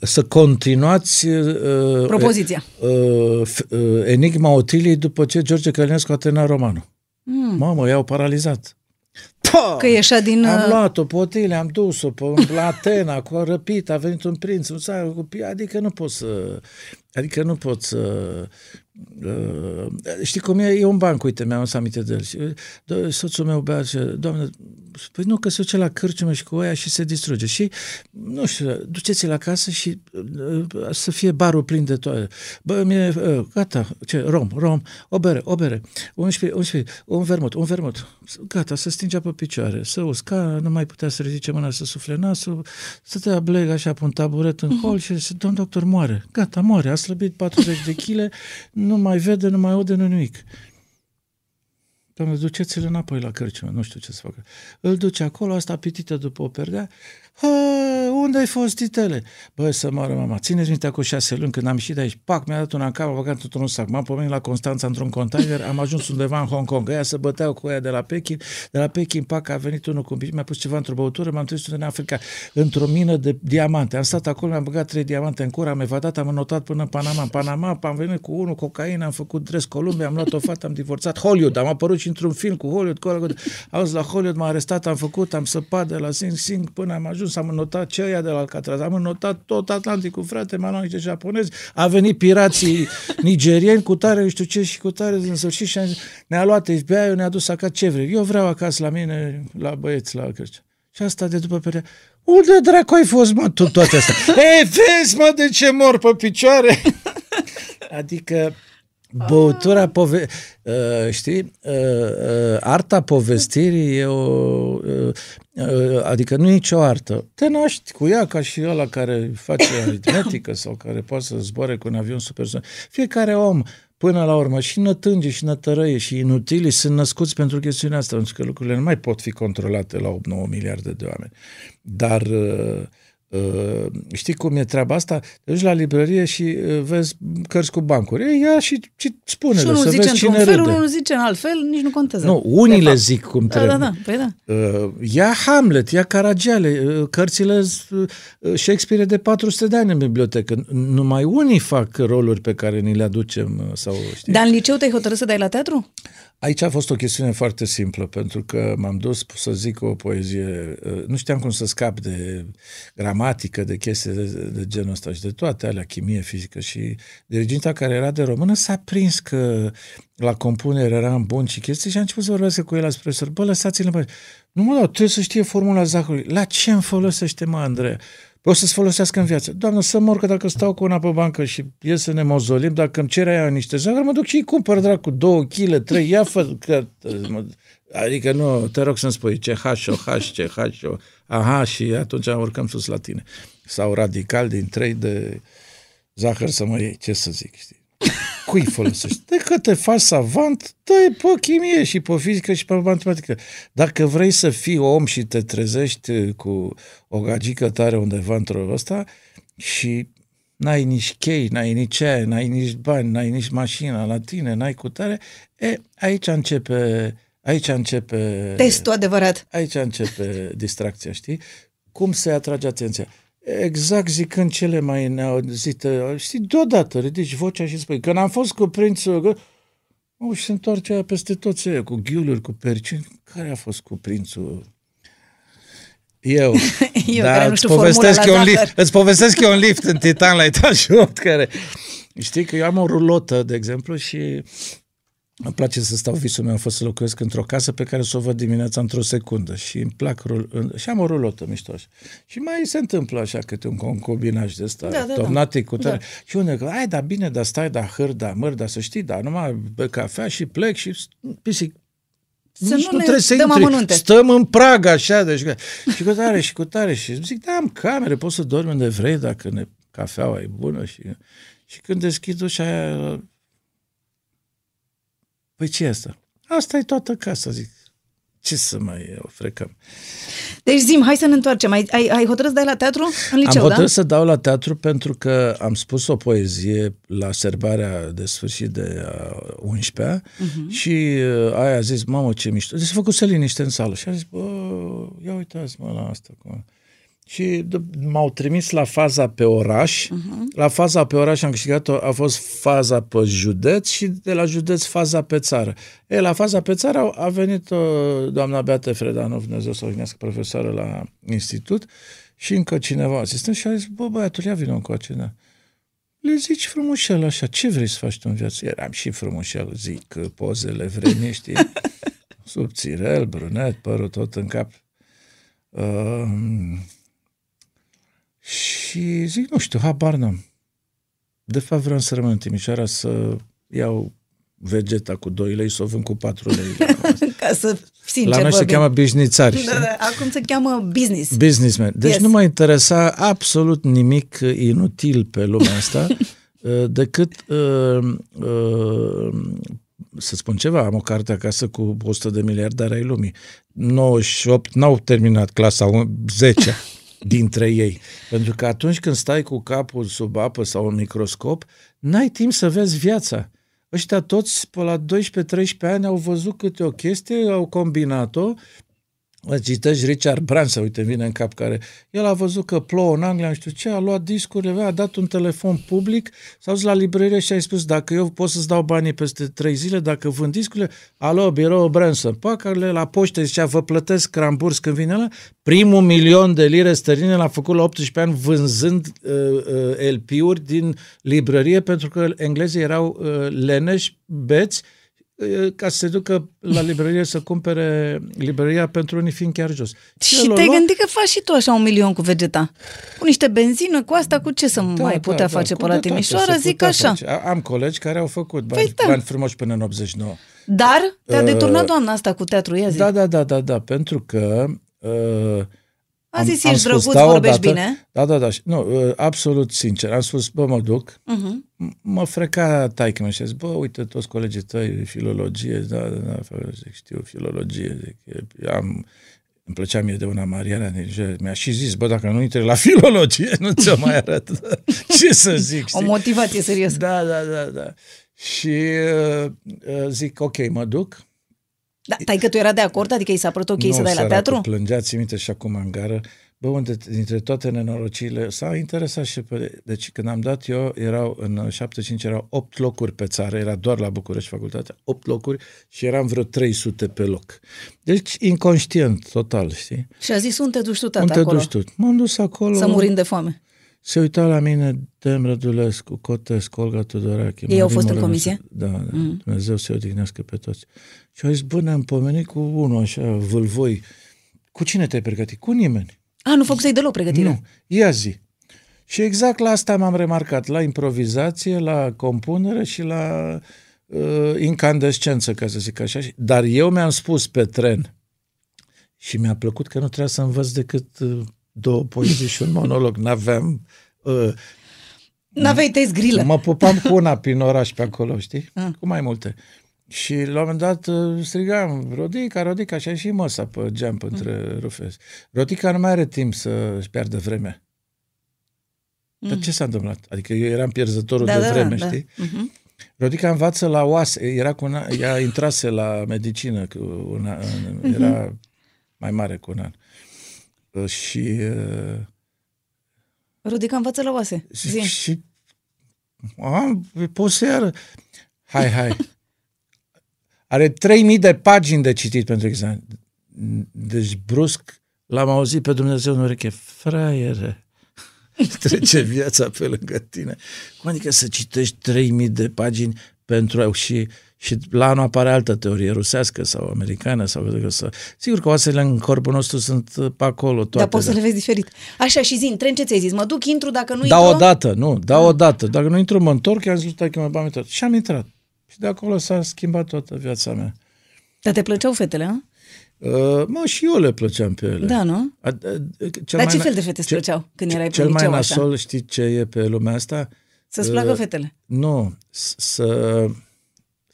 să continuați uh, Propoziția. Uh, uh, Enigma Otiliei după ce George Călinescu a terminat romanul. Mm. Mamă, i-au paralizat. Pa! Că ieșea din... Am luat-o pe Otilie, am dus-o pe, la Atena, cu răpit, a venit un prinț, un țară, cu, adică nu pot să... Adică nu pot să... Uh, știi cum e? E un banc, uite, mi-am să aminte de el. Și, do, soțul meu bea și, doamne, păi nu, că se duce la cârciumă și cu oia și se distruge. Și, nu știu, duceți-l acasă și uh, să fie barul plin de toate. Bă, mie, uh, gata, ce, rom, rom, o bere, o bere, un șpi, un șpi, un vermut, un vermut. Gata, să stingea pe picioare, să usca, nu mai putea să ridice mâna să sufle nasul, să te ableg așa pe un taburet în hol și să domn doctor, moare. Gata, moare, a slăbit 40 de kg, nu mai vede, nu mai aude, nu nimic. Doamne, duceți-l înapoi la cărciumă, nu știu ce să facă. Îl duce acolo, asta pitită după o perdea. Hă, unde ai fost, titele? Băi, să moară mama. Țineți minte cu șase luni când am ieșit de aici. Pac, mi-a dat una în cap, am băgat într-un sac. M-am pomenit la Constanța într-un container, am ajuns undeva în Hong Kong. Aia se băteau cu ea de la Pekin. De la Pekin, pac, a venit unul cu mi-a pus ceva într-o băutură, m-am trezit în Africa, într-o mină de diamante. Am stat acolo, mi-am băgat trei diamante în cur, am evadat, am notat până în Panama. În Panama am venit cu unul cocaină, am făcut dres Columbia, am luat o fată, am divorțat Hollywood, am apărut și într-un film cu Hollywood, cu Hollywood. Auzi, la Hollywood m-a arestat, am făcut, am săpat de la Sing Sing până am ajuns, am notat ce ea de la Alcatraz, am notat tot Atlanticul, frate, m-am luat niște japonezi, a venit pirații nigerieni cu tare, nu știu ce și cu tare, în sfârșit și ne-a luat FBI, ne-a dus acasă ce vrei. Eu vreau acasă la mine, la băieți, la cărce. Și asta de după perea. Unde dracu ai fost, mă, tu toate astea? E, vezi, mă, de ce mor pe picioare? adică Băutura, pove- uh, știi, uh, uh, arta povestirii e o, uh, uh, adică nu e nicio artă. Te naști cu ea ca și ăla care face aritmetică sau care poate să zboare cu un avion supersonic. Fiecare om, până la urmă, și nătânge și nătărăie și inutili sunt născuți pentru chestiunea asta, pentru că lucrurile nu mai pot fi controlate la 8-9 miliarde de oameni. Dar uh, Uh, știi cum e treaba asta? Te duci la librărie și uh, vezi cărți cu bancuri. Ei, ia și, și spune Și unul să zice vezi cine într-un fel, râde. unul zice în alt fel, nici nu contează. Nu, unii De le fapt. zic cum Da, trebuie. da, da, păi da. Uh, ia Hamlet, ia Caragiale, uh, cărțile uh, Shakespeare de 400 de ani în bibliotecă. Numai unii fac roluri pe care ni le aducem uh, sau știi. Dar în liceu te-ai hotărât să dai la teatru? Aici a fost o chestiune foarte simplă, pentru că m-am dus să zic o poezie, uh, nu știam cum să scap de gramatică, de chestii de, de genul ăsta și de toate alea, chimie, fizică și diriginta care era de română s-a prins că la compunere eram bun și chestii și a început să vorbească cu el la profesor. Bă, lăsați-l în Nu mă, dau, trebuie să știe formula Zahărului. La ce îmi folosește, mă, Andreea? O să-ți folosească în viață. Doamnă, să mor că dacă stau cu una pe bancă și ies să ne mozolim, dacă îmi cere aia niște zahăr, mă duc și îi cumpăr, dracu, două kg, trei, ia fă, că, mă, adică nu, te rog să-mi spui ce H-o, H, ce H-o, aha, și atunci urcăm sus la tine. Sau radical din trei de zahăr să mă iei, ce să zic, știi? Cu cui folosești? De că te faci savant, dă pe chimie și pe fizică și pe matematică. Dacă vrei să fii om și te trezești cu o gagică tare undeva într-o ăsta și n-ai nici chei, n-ai nici aia, n-ai nici bani, n-ai nici mașina la tine, n-ai cu tare, e, aici începe, aici începe... Testul adevărat. Aici începe distracția, știi? Cum se atrage atenția? Exact zicând cele mai neauzite, știi, deodată ridici vocea și spui, când am fost cu prințul, că... Oh, și se întoarce aia peste toți aia, cu ghiuluri, cu percini. Care a fost cu prințul? Eu. Eu da, care nu îți știu povestesc, formula eu la un Zahăr. lift, îți povestesc eu un lift în Titan la etajul 8 care... Știi că eu am o rulotă, de exemplu, și îmi place să stau, visul meu a fost să locuiesc într-o casă pe care să o văd dimineața într-o secundă și îmi plac rul... și am o rulotă mișto așa. Și mai se întâmplă așa câte un concubinaj de ăsta, Da, da, da. tomnatic cu tare. Da. Și unde că, ai, da, bine, dar stai, da, hâr, da, măr, da, să știi, da, numai bă cafea și plec și pisic. Să Nici nu ne trebuie să dăm intri. amănunte. Stăm în Prag așa, deci, și cu tare, și cu tare. Și zic, da, am camere, poți să dormi unde vrei dacă ne, cafeaua e bună. Și, și când deschid ușa aia, păi ce e asta? Asta e toată casa, zic. Ce să mai frecăm? Deci zim, hai să ne întoarcem. Ai, ai, ai hotărât să dai la teatru în liceu, am hotărât da? să dau la teatru pentru că am spus o poezie la serbarea de sfârșit de a 11-a uh-huh. și uh, aia a zis, mamă, ce mișto. Deci s-a făcut să liniște în sală și a zis, bă, ia uitați mă la asta. Cum... Și d- m-au trimis la faza pe oraș. Uh-huh. La faza pe oraș am câștigat-o, a fost faza pe județ și de la județ faza pe țară. E, la faza pe țară a- a venit uh, doamna Beate Fredanov, Dumnezeu să o odihnească, profesoară la institut, și încă cineva asistent și a zis, bă, băiatul, ia vină încoace, da. Le zici frumușel așa, ce vrei să faci tu în viață? Eram și frumușel, zic, pozele vremii, știi? Subțirel, brunet, părul tot în cap. Uh, și zic, nu știu, habar n-am. De fapt vreau să rămân în Timișoara să iau vegeta cu 2 lei să o vând cu 4 lei. Ca să, sincer, La noi se vorbim. cheamă bișnițari, știi? Da, da, acum se cheamă business. Businessman. Deci Yes. nu mă interesa absolut nimic inutil pe lumea asta, uh, decât uh, uh, să spun ceva, am o carte acasă cu 100 de miliardari ai lumii. 98 n-au terminat clasa 10 dintre ei. Pentru că atunci când stai cu capul sub apă sau un microscop, n-ai timp să vezi viața. Ăștia toți, pe la 12-13 ani, au văzut câte o chestie, au combinat-o Mă, Citești Richard Branson, uite, vine în cap care... El a văzut că plouă în Anglia, nu știu ce, a luat discurile, a dat un telefon public, s-a dus la librărie și a spus, dacă eu pot să-ți dau banii peste trei zile, dacă vând discurile, alo, birou Branson, pacările la poște, zicea, vă plătesc ramburs când vine la primul milion de lire sterline l-a făcut la 18 ani vânzând uh, uh, LP-uri din librărie, pentru că englezii erau uh, leneși, beți, uh, ca să se ducă la librărie să cumpere librăria pentru unii fiind chiar jos. Și El o te-ai lua- gândit că faci și tu așa un milion cu vegeta? Cu niște benzină, cu asta, cu ce să mai putea face cu pe la de toate Timișoara? se Zic putea așa. face. A- Am colegi care au făcut bani, Păi da. bani frumoși până în 89. Dar te-a Uh, deturnat doamna asta cu teatru, ia zi. Da, da, da, da, da, pentru că uh, A zis, am ești spus, drăguț, da, vorbești odată- bine. Da, da, da. și- Nu, uh, absolut sincer. Am spus, bă, mă duc. Uh-huh. M- Mă freca taică mă și a zis, bă, uite, toți colegii tăi, filologie, da, da, da, fă- zic, știu, filologie, zic, e- am, îmi plăcea mie de una Mariana, deci mi-a și zis, bă, dacă nu intri la filologie, nu ți-o mai arăt. Ce să zic, O știi? motivație serios. Da, da, da, da. Și uh, uh, zic, ok, mă duc. Da, tai că tu era de acord? Adică i s-a părut ok nu, să dai la săracul, teatru? Plângea, ți minte și acum în gară. Bă, unde, dintre toate nenorociile, s-a interesat și pe... Deci când am dat eu, erau în 75, erau 8 locuri pe țară, era doar la București facultatea, 8 locuri și eram vreo 300 pe loc. Deci inconștient, total, știi? Și a zis, unde te duci tu, tata, Unde te acolo? duci tu? M-am dus acolo. Să murim de foame. Se uita la mine Dem Rădulescu, Cotescu, Olga Tudorache. Ei au Marin fost în Morănescu. comisie? Da, da. Mm. Dumnezeu să-i odihnească pe toți. Și au zis, bă, ne-am pomenit cu unul așa, vâlvoi. Cu cine te-ai pregătit? Cu nimeni. A, nu făcusei deloc pregătire. Nu. Ia zi. Și exact la asta m-am remarcat, la improvizație, la compunere și la uh, incandescență, ca să zic așa. Dar eu mi-am spus pe tren și mi-a plăcut că nu trebuia să învăț decât uh, două poezii și un monolog. N-aveam... Uh, N-aveai test grilă. Mă pupam cu una prin oraș pe acolo, știi? Ah. Cu mai multe. Și la un moment dat uh, strigam, Rodica, Rodica, și a ieșit măsa pe geam între rufes. Rodica nu mai are timp să-și piardă vremea. Dar ce s-a întâmplat? Adică eu eram pierzătorul de vreme, știi? Mhm. Rodica învață la oase, era cu una, ea intrase la medicină, cu una, era mai mare cu un an. Uh, Și, uh, Rodica învață la oase. și, Zi. și am, pe seară, hai, hai. Are 3000 de pagini de citit pentru examen. Deci brusc l-am auzit pe Dumnezeu în ureche, fraiere, trece viața pe lângă tine. Cum adică să citești 3000 de pagini pentru și și la anul apare altă teorie rusească sau americană sau să... Sigur că oasele în corpul nostru sunt pe acolo toate. Dar poți să le vezi diferit. Așa și zi, tren ce ți-ai zis? Mă duc, intru, dacă nu Da intru... odată, nu, da odată. Dacă nu intru, mă întorc, i-am zis, că mă bam tot. Și am intrat. Și de acolo s-a schimbat toată viața mea. Dar te plăceau fetele, a? Uh, mă, și eu le plăceam pe ele. Da, nu? A, a, cel Dar ce na- fel de fete îți plăceau când erai pe Cel mai liceu așa? nasol, știi ce e pe lumea asta? Să-ți Uh, placă fetele. Nu, s- să,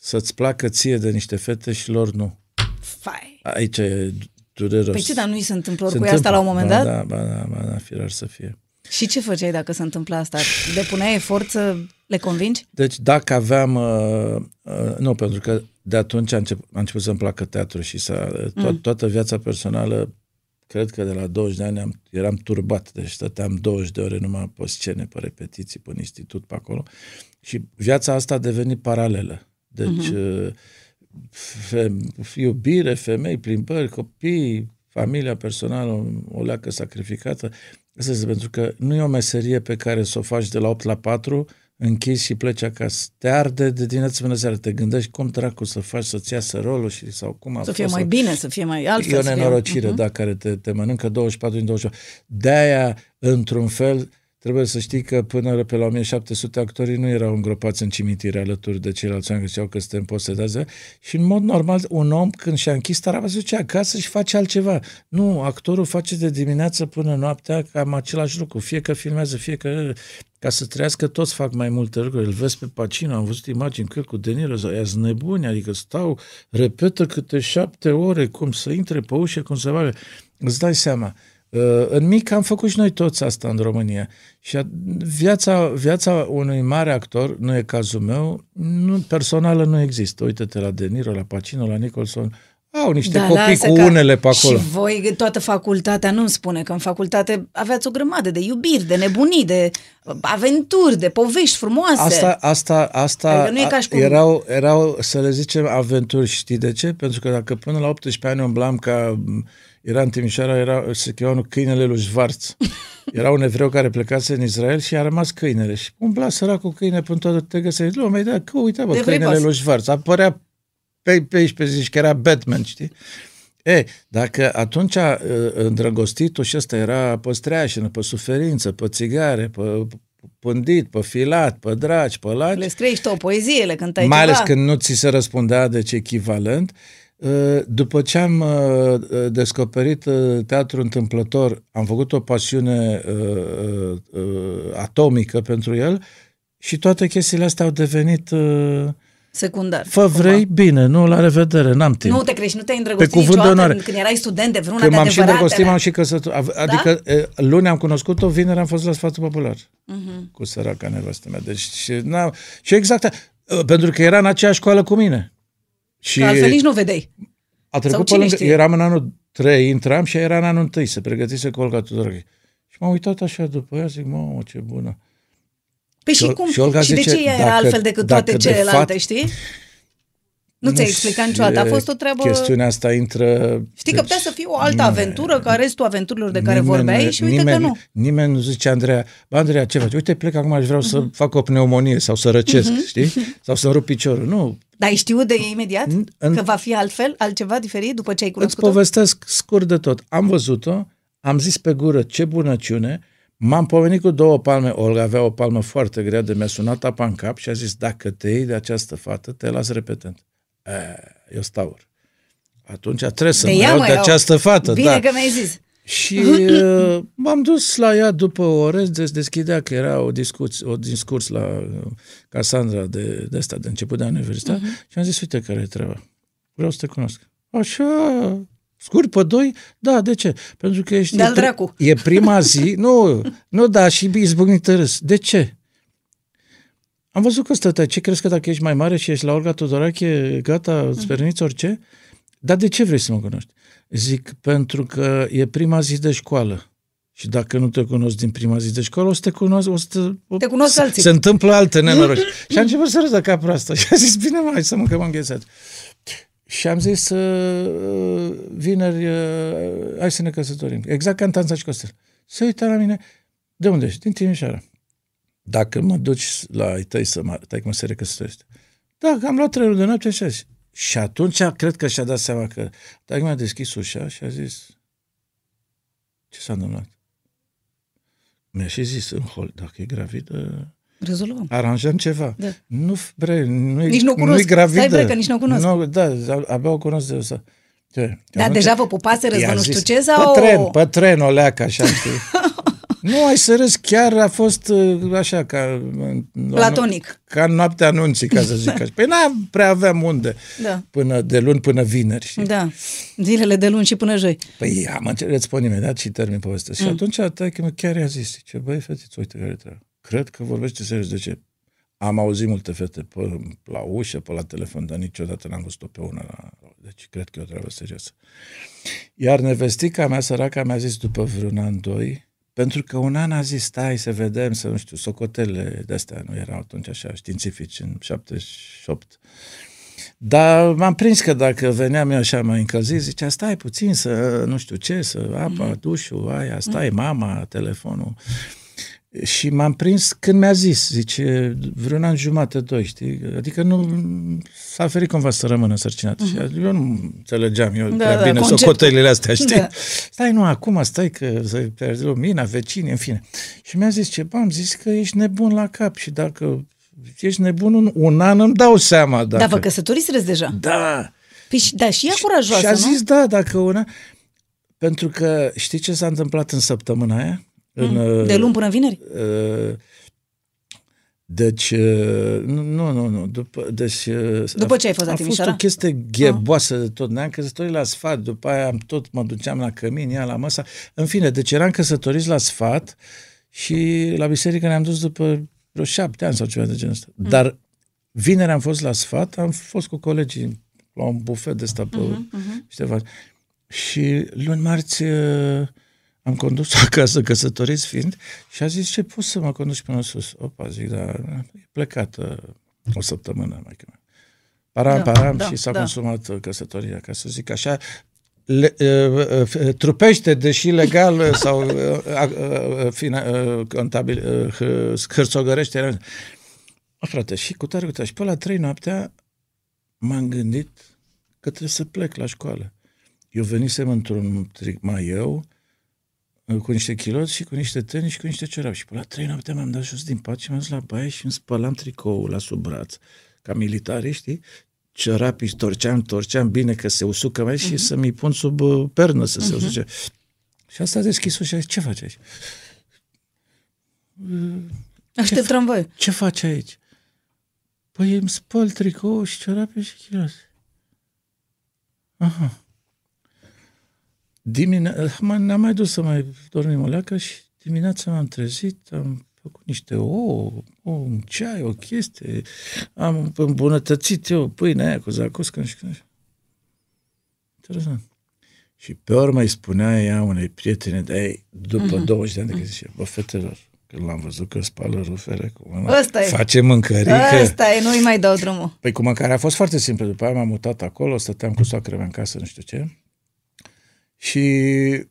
să-ți placă ție de niște fete și lor nu. Fai. Aici e dureros. Păi ce, dar nu i se întâmplă Se cu asta la un moment ba dat? Da, ba da, ba da, firar să fie. Și ce făceai dacă se întâmpla asta? Depuneai efort să le convingi? Deci dacă aveam, uh, uh, nu, pentru că de atunci a început, a început să-mi placă teatru și să, to- Mm. toată viața personală, cred că de la 20 de ani am, eram turbat, deci stăteam 20 de ore numai pe scene, pe repetiții, pe un institut pe acolo și viața asta a devenit paralelă. Deci Mhm. uh, fe- iubire, femei, plimbări, copii, familia personală, o leacă sacrificată. Asta este pentru că nu e o meserie pe care să o faci de la 8 la 4, închizi și pleci acasă. Te arde de dimineață până seara. Te gândești cum dracu să faci să-ți iasă rolul și sau cum a Să fie fost mai să- bine, să fie mai altfel. E o să fie- nenorocire, Mhm. da, care te, te mănâncă 24 din 24. De-aia, într-un fel, trebuie să știi că până pe la 1700 actorii nu erau îngropați în cimitire alături de ceilalți oameni, că ziceau că suntem posedați. de- Și în mod normal, un om când și-a închis tara, se duce acasă și face altceva. Nu, actorul face de dimineață până noaptea cam același lucru. Fie că filmează, fie că ca să trăiască, toți fac mai multe lucruri. Îl vezi pe Pacino, am văzut imagini cu el, cu De Niro, ea nebuni, adică stau, repetă câte șapte ore cum să intre pe ușă, cum să facă. Îți dai seama. Uh, În mic am făcut și noi toți asta în România. Și a- viața, viața unui mare actor, nu e cazul meu, nu, personală nu există. Uite-te la De Niro, la Pacino, la Nicholson, au niște Da, copii lasă cu că unele pe acolo. Și voi, toată facultatea, nu-mi spune că în facultate aveați o grămadă de iubiri, de nebunii, de aventuri, de povești frumoase. Asta, asta, asta Adică nu e ca și cum- erau, erau, să le zicem, aventuri. Știi de ce? Pentru că dacă până la 18 ani umblam ca... Era în Timișoara, era, se chema unul câinele lui Schwarz. Era un evreu care plecase în Israel și a rămas câinele. Și umbla săracul câine până toată te găsești. Lumea, da, că uite, bă, De vrei câinele pas. lui Schwarz. Apărea pe, pe aici, pe zici că era Batman, știi? E, dacă atunci uh, îndrăgostitul și ăsta era pe streașină, pe suferință, pe țigare, pe pândit, pe filat, pe dragi, pe laci, Le scrii și tu o poezie, le cântai mai ceva. ales când nu ți se răspundea deci echivalent. Uh, După ce am uh, uh, descoperit uh, teatru întâmplător, am făcut o pasiune uh, uh, atomică pentru el și toate chestiile astea au devenit uh, Secundar. fă vrei, bine, nu, la revedere, n-am timp. Nu te crești, nu te-ai îndrăgostit Pe cuvânt de niciodată onoare. când erai student de vreuna Când de m-am și adevăratele. îndrăgostit, m-am și căsătorit. Adică e, luni am cunoscut-o, vineri am fost la sfatul popular. Mhm. Cu săraca nevastă mea. Deci, și, n și exact, uh, pentru că era în aceeași școală cu mine. Și Că altfel nici nu vedeai. a trecut pe cine lângă, știe? eram în anul 3, intram și ea era în anul 1, se pregătise cu Olga Tudorghe. Și m-am uitat așa după ea, zic, mamă, ce bună. Păi Și și, Ol- cum? și Olga și de zice, ce ea era dacă- altfel decât dacă toate de celelalte, fapt- știi? Nu ți-ai explicat niciodată. A fost o treabă... Chestiunea asta intră... Știi că putea să fie o altă aventură ca restul aventurilor de care vorbeai și uite nimeni, că nu. Nimeni nu zice, Andreea, bă, Andreea, ce faci? Uite, plec acum, aș vreau să fac o pneumonie sau să răcesc, știi? Sau să rup piciorul. Nu, Dar ai știut de imediat În- în- că va fi altfel, altceva diferit după ce ai îți cunoscut-o? povestesc scurt de tot. Am văzut-o, am zis pe gură ce bunăciune, m-am pomenit cu două palme, Olga avea o palmă foarte grea de mi-a sunat apa în cap și a zis, dacă te iei de această fată, te las repetent. E, eu staur. Atunci trebuie să De mă ea, iau mă, de iau. această fată. Bine da. că mi-ai zis. Și uh, m-am dus la ea după o oră, se deschidea că era o discuț, o discurs la uh, Cassandra de, de asta, de început de universitate, uh-huh. și am zis, uite care e treaba. Vreau să te cunosc. Așa, scurt pe doi? Da, de ce? Pentru că ești... De-al e, pri- dracu. e prima zi, nu, nu, da, și izbucnit râs. De ce? Am văzut că stătea. Ce crezi că dacă ești mai mare și ești la Olga Tudorache, gata, îți permiți orice? Dar de ce vrei să mă cunoști? Zic, pentru că e prima zi de școală. Și dacă nu te cunosc din prima zi de școală, o să te cunosc, o să te... Te cunosc se, alții. Se întâmplă alte nenoroci. și am început să râdă ca proastă. Și am zis, bine mă, hai să mă că m-am înghețat. Și am zis, uh, vineri, uh, hai să ne căsătorim. Exact ca în Tanța și Costel. Se uita la mine, de unde ești? Din Timișoara. Dacă mă duci la ai tăi să mă, tai mă se recăsătorește. Da, că am luat trenul de noapte și azi. Și atunci cred că și-a dat seama că dacă mi-a deschis ușa și a zis ce s-a întâmplat? Mi-a și zis în hol, dacă e gravidă, Rezolvăm. aranjăm ceva. Da. Nu, bre, nu e, Nici nu cunosc. Nu-i gravidă. Stai, bre, că nici nu cunosc. Nu, da, abia o cunosc de asta. Ce? Dar Am deja uitat. vă pupaseră, I-a vă nu zis, știu ce, sau... Pe tren, pe tren o leacă, așa, știi? nu, ai să râzi, chiar a fost uh, așa, ca... la- Platonic. Ca în noaptea anunții, ca să zic așa. Păi n prea aveam unde. Da. Până de luni până vineri, știi? Da. Zilele de luni și până joi. Păi am încercat, îți spun imediat și termin povestea. Și atunci taică chiar i-a zis, zice, băi, fetiță, uite care treabă. Cred că vorbește serios. De ce? Am auzit multe fete pe, la ușă, pe la telefon, dar niciodată n-am văzut-o pe una. La... Deci cred că e o treabă serioasă. Iar nevestica mea, săraca, mi-a zis după vreun an, doi, pentru că un an a zis, stai să vedem, să nu știu, socotele de-astea nu erau atunci așa științifici, în 78. Dar m-am prins că dacă veneam eu așa mai încălzit, zicea, stai puțin să nu știu ce, să apa, dușul, aia, stai, mama, telefonul. Și m-am prins când mi-a zis, zice, vreun an jumate, doi, știi? Adică nu s-a ferit cumva să rămână sărcinată. Și eu nu înțelegeam eu Da, prea da, bine conceptul. socotelile astea, știi? Da. Stai, nu, acum stai că să pierzi lumina, vecini, în fine. Și mi-a zis ce, bă, am zis că ești nebun la cap și dacă ești nebun un, un an îmi dau seama. Dacă... Dar vă căsătoriți deja. Da. Păi, și- da, și ea curajoasă, Și a nu? zis, da, dacă una... Pentru că știi ce s-a întâmplat în săptămâna aia? În, Mm. De luni până vineri? uh, deci, uh, nu, nu, nu, nu, după, deci, uh, După ce ai fost la a fost Timișoara? o chestie gheboasă de tot. Ne-am căsătorit la sfat, după aia am tot mă duceam la cămin, ea la masa. În fine, deci eram căsătoriți la sfat și la biserică ne-am dus după vreo șapte ani sau ceva de genul ăsta. Mm. Dar vineri am fost la sfat, am fost cu colegii la un bufet de ăsta pe Mhm, uh-huh, câteva și luni marți uh, am condus acasă căsătoriți fiind și a zis ce poți să mă conduci până sus? Opa, zic, da, e plecat uh, o săptămână mai că Param, Da, param da, și s-a da. consumat uh, căsătoria, ca să zic așa. Le, uh, uh, trupește, deși legal uh, sau uh, uh, uh, fina, uh, contabil, uh, h- hârțogărește. Era... O, frate, și cu tare, cu tare. Și pe la trei noaptea m-am gândit că trebuie să plec la școală. Eu venisem într-un tric mai eu, cu niște chiloți și cu niște tenis și cu niște ciorapi. Și pe la trei noapte m-am dat jos din pat și m-am dus la baie și îmi spălam tricoul la sub braț, ca militari, știi? Ciorapii torceam, torceam bine că se usucă mai și să-mi pun sub uh, pernă să se usuce. Și asta a deschis ușa și ce faci aici? Aștept tramvai. Ce faci aici? Păi îmi spăl tricou și ciorapii și chiloți. Aha. Dimine... m- Ne-am mai dus să mai dormim o leacă și dimineața m-am trezit, am făcut niște ouă, o, un ceai, o chestie, am îmbunătățit eu pâinea aia cu zacuscă și când... Interesant. Și pe urmă îi spunea ea unei prietene de ei, după uh-huh. 20 de ani de când zice, bă, fetelor, când l-am văzut că spală rufele cu mâna, Ăsta e. face mâncărică. Asta e, nu-i mai dau drumul. Păi cu mâncarea a fost foarte simplă. După aia m-am mutat acolo, stăteam cu soacră mea în casă, nu știu ce. Și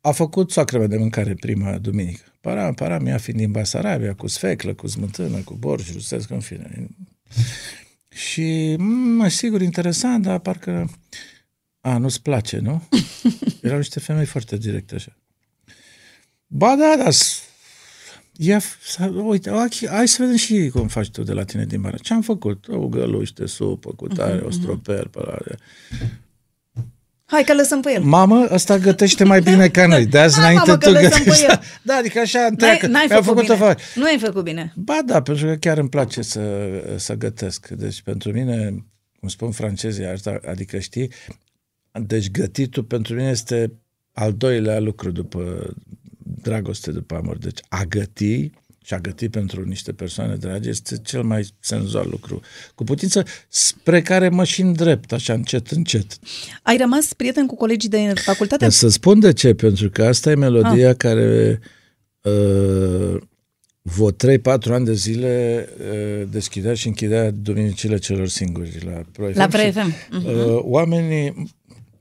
a făcut soacră mea de mâncare prima duminică. Param, param, ea fiind din Basarabia, cu sfeclă, cu smântână, cu borș, rusesc, în fine. Și, mă, sigur, interesant, dar parcă... A, nu-ți place, nu? Erau niște femei foarte directe, așa. Ba da, da, s- Ia, să, uite, ok, hai să vedem și cum faci tu de la tine din bară. Ce am făcut? O găluși de supă cu tare, o stropel pe la... Hai că lăsăm pe el. Mamă, ăsta gătește mai bine ca noi. De azi Hai, înainte mamă, că tu lăsăm pe gătești. el. Da, adică așa N-ai, întreagă. n-ai Mi-a făcut, făcut o bine. fac. Nu ai făcut bine. Ba da, pentru că chiar îmi place să, să gătesc. Deci pentru mine, cum spun francezii, asta, adică știi, deci gătitul pentru mine este al doilea lucru după dragoste, după amor. Deci a găti și a găti pentru niște persoane dragi este cel mai senzual lucru. Cu putință spre care mă și îndrept, așa încet, încet. Ai rămas prieten cu colegii de facultate? Dar să spun de ce, pentru că asta e melodia ah. care uh, vreo 3-4 ani de zile uh, deschidea și închidea duminicile celor singuri la Pro FM. La Pro Și, FM. Mhm. Uh, oamenii,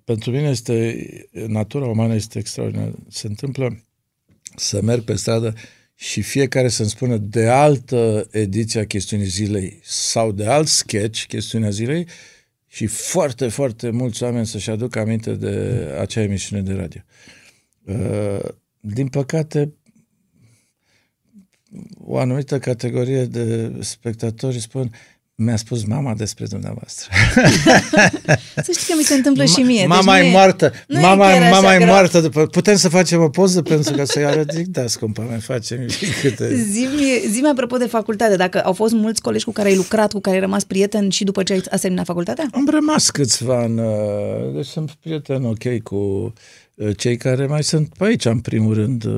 pentru mine este, natura umană este extraordinară. Se întâmplă să merg pe stradă și fiecare să-mi spună de altă ediție a chestiunii zilei sau de alt sketch, chestiunea zilei, și foarte, foarte mulți oameni să-și aducă aminte de acea emisiune de radio. Uh, din păcate, o anumită categorie de spectatori spun mi-a spus mama despre dumneavoastră. Să știi că mi se întâmplă și mie. Mama deci e nu moartă. nu e Mama, chiar așa mama e grav. moartă. După... Putem să facem o poză pentru că să-i arăt? Zic, da, scumpa mea, facem și câte... Zi-mi, zi apropo de facultate, dacă au fost mulți colegi cu care ai lucrat, cu care ai rămas prieten și după ce ai a terminat facultatea? Am rămas câțiva în... uh, Deci sunt prieten ok cu uh, cei care mai sunt pe aici, în primul rând, uh,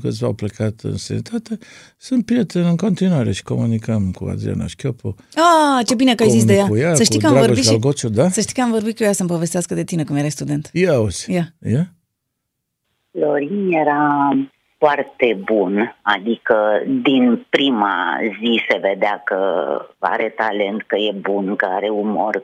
câțiva au plecat în sănătate. Sunt prieten în continuare și comunicăm cu Adriana Șchiopu. Ah, ce bine că ai zis de ea. Comunic cu ea, să știi cu că am Dragoș vorbit și... Galgociu, da? Să știi că am vorbit cu ea să-mi povestească de tine când erai student. Ia auzi. Ia. Ia? Florin era foarte bun, adică din prima zi se vedea că are talent, că e bun, că are umor.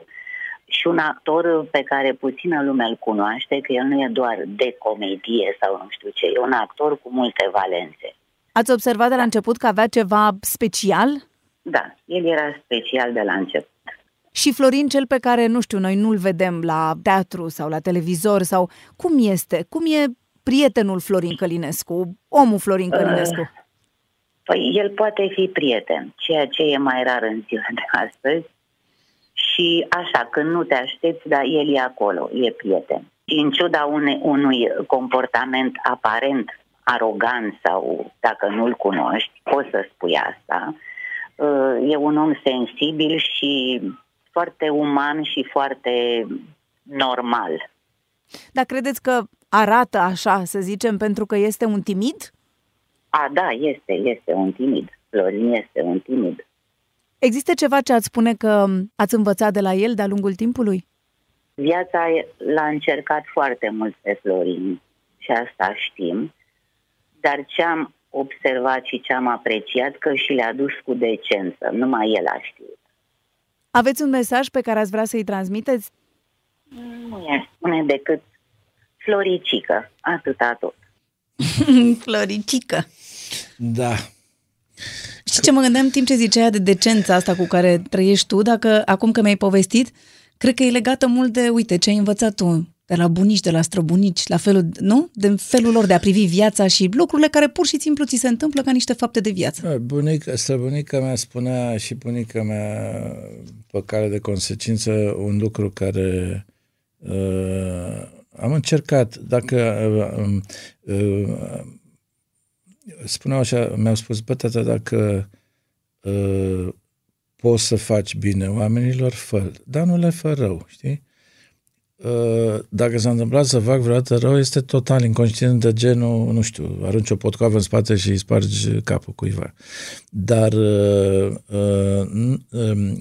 Și un actor pe care puțină lume îl cunoaște, că el nu e doar de comedie sau nu știu ce, e un actor cu multe valențe. Ați observat de la început că avea ceva special? Da, el era special de la început. Și Florin, cel pe care, nu știu, noi nu-l vedem la teatru sau la televizor sau cum este? Cum e prietenul Florin Călinescu, omul Florin Călinescu? Păi el poate fi prieten, ceea ce e mai rar în ziua de astăzi. Și așa, când nu te aștepți, dar el e acolo, e prieten. Și în ciuda une, unui comportament aparent arogant sau dacă nu-l cunoști, poți să spui asta, uh, e un om sensibil și foarte uman și foarte normal. Dar credeți că arată așa, să zicem, pentru că este un timid? A, da, este, este un timid. Florin este un timid. Există ceva ce ați spune că ați învățat de la el de-a lungul timpului? Viața l-a încercat foarte mult pe Florin și asta știm, dar ce am observat și ce am apreciat că și le-a dus cu decență, numai el a știut. Aveți un mesaj pe care ați vrea să-i transmiteți? Nu i spune decât Floricică, atâta tot. Floricică. Da. Știi ce mă gândeam în timp ce zicea de decența asta cu care trăiești tu, dacă acum că mi-ai povestit, cred că e legată mult de, uite, ce ai învățat tu de la bunici, de la străbunici, la felul, nu? De felul lor de a privi viața și lucrurile care pur și simplu ți se întâmplă ca niște fapte de viață. Da, Bunica, străbunica mea spunea și bunica mea pe cale de consecință un lucru care uh, am încercat, dacă uh, uh, spuneau așa, mi-au spus, bă, tata, dacă uh, poți să faci bine oamenilor, fă dar nu le fă rău, știi? Uh, dacă s-a întâmplat să fac vreodată rău, este total inconștient de genul, nu știu, arunci o potcoavă în spate și îi spargi capul cuiva. Dar uh, uh, uh,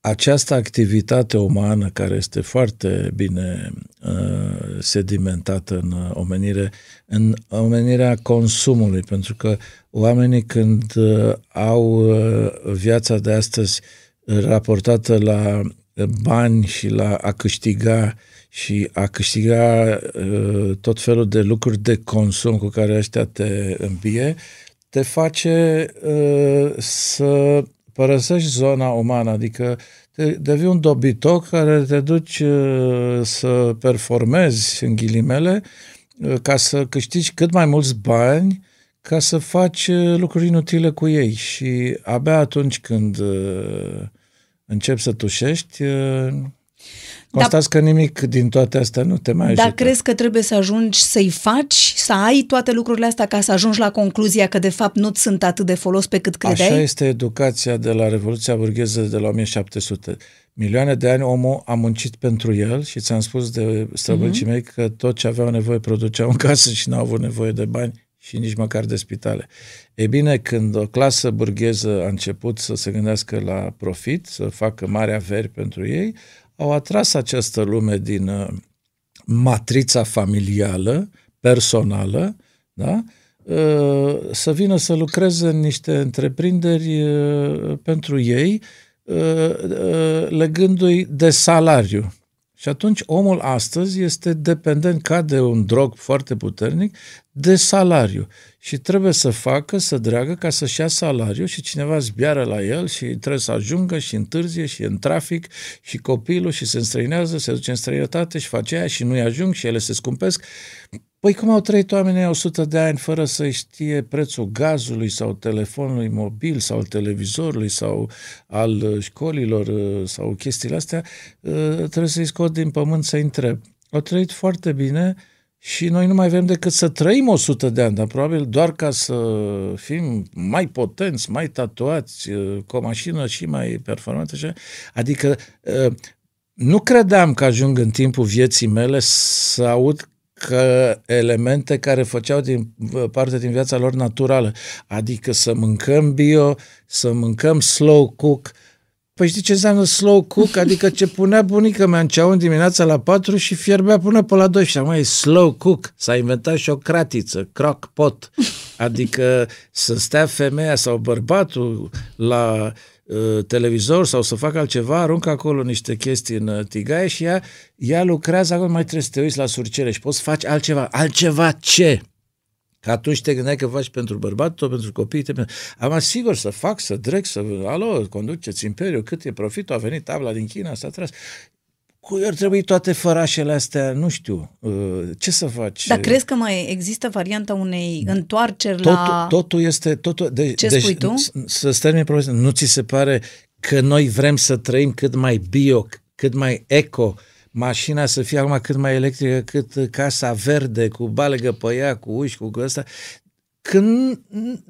această activitate umană care este foarte bine uh, sedimentată în omenire, în omenirea consumului, pentru că oamenii când uh, au uh, viața de astăzi raportată la bani și la a câștiga și a câștiga uh, tot felul de lucruri de consum cu care ăștia te îmbie, te face uh, să părăsești zona umană, adică te, devii un dobitoc care te duci uh, să performezi în ghilimele uh, ca să câștigi cât mai mulți bani ca să faci uh, lucruri inutile cu ei. Și abia atunci când uh, începi să tușești, uh, Constați că nimic din toate astea nu te mai ajută. Dar crezi că trebuie să ajungi să-i faci, să ai toate lucrurile astea ca să ajungi la concluzia că de fapt nu sunt atât de folos pe cât credeai? Așa este educația de la Revoluția Burgheză de la 1700. Milioane de ani omul a muncit pentru el și ți-am spus de străbăncii uh-huh. mei că tot ce aveau nevoie produceau în casă și n-au avut nevoie de bani și nici măcar de spitale. E bine, când o clasă burgheză a început să se gândească la profit, să facă mari averi pentru ei, au atras această lume din uh, matrița familială, personală, da? Uh, să vină să lucreze în niște întreprinderi uh, pentru ei, legându-i de salariu. Și atunci omul astăzi este dependent ca de un drog foarte puternic de salariu. Și trebuie să facă, să dreagă ca să-și ia salariu și cineva zbiară la el și trebuie să ajungă și întârzie și în trafic și copilul și se înstrăinează, se duce în străinătate și face aia și nu-i ajung și ele se scumpesc. Păi cum au trăit oamenii 100 de ani fără să știe prețul gazului sau telefonului mobil sau televizorului sau al uh, școlilor uh, sau chestiile astea, uh, trebuie să-i scot din pământ să-i întreb. Au trăit foarte bine și noi nu mai avem decât să trăim 100 de ani, dar probabil doar ca să fim mai potenți, mai tatuați, cu o mașină și mai performantă. Adică nu credeam că ajung în timpul vieții mele să aud că elemente care făceau din parte din viața lor naturală, adică să mâncăm bio, să mâncăm slow cook. Păi știi ce înseamnă slow cook? Adică ce punea bunica mea în ceaun dimineața la 4 și fierbea până pe la 2 și acum e slow cook. S-a inventat și o cratiță, crock pot. Adică să stea femeia sau bărbatul la Uh, televizor sau să facă altceva, aruncă acolo niște chestii în uh, tigaie și ea, ea lucrează acolo, mai trebuie să te uiți la surcele și poți să faci altceva. Altceva ce? Că atunci te gândeai că faci pentru bărbat, tot pentru copii. Te... Am sigur să fac, să drec, să... Alo, conduceți imperiul, cât e profitul, a venit tabla din China, s-a tras cui ar trebui toate fărașele astea, nu știu, uh, ce să faci? Dar crezi că mai există varianta unei întoarceri totul, la... Totul este... Totul, de, ce deci, spui tu? Să-ți termin nu ți se pare că noi vrem să trăim cât mai bio, cât mai eco, mașina să fie acum cât mai electrică, cât casa verde, cu balegă pe ea, cu uși, cu ăsta. Când,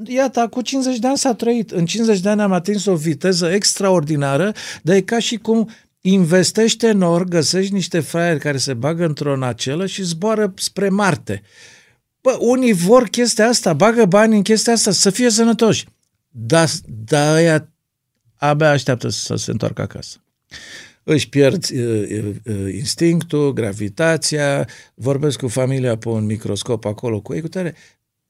iată, cu 50 de ani s-a trăit. În 50 de ani am atins o viteză extraordinară, dar e ca și cum investește în or, găsești niște fraieri care se bagă într-o nacelă și zboară spre Marte. Bă, unii vor chestia asta, bagă bani în chestia asta, să fie sănătoși. Dar da, aia abia așteaptă să se întoarcă acasă. Își pierd uh, uh, instinctul, gravitația, vorbesc cu familia pe un microscop acolo cu ei, cu tare.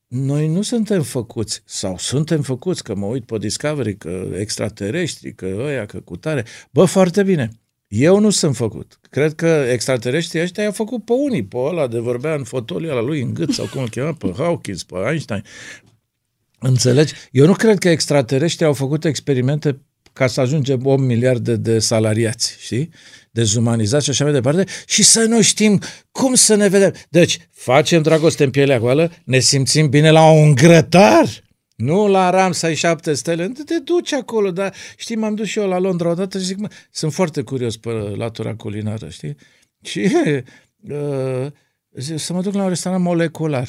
Noi nu suntem făcuți, sau suntem făcuți, că mă uit pe Discovery, că extraterestri, că ăia, că cu tare. Bă, foarte bine. Eu nu sunt făcut. Cred că extraterestrii ăștia i-au făcut pe unii, pe ăla de vorbea în fotoliu la lui în gât sau cum îl chema, pe Hawkins, pe Einstein. Înțelegi? Eu nu cred că extraterestrii au făcut experimente ca să ajungem 8 miliarde de salariați, știi? Dezumanizați și așa mai departe, și să nu știm cum să ne vedem. Deci, facem dragoste în pielea goală, ne simțim bine la un grătar, nu la Ramsay șapte stele, te duci acolo, dar știi, m-am dus și eu la Londra odată și zic, mă, sunt foarte curios pe latura culinară, știi? Și uh, să mă duc la un restaurant molecular.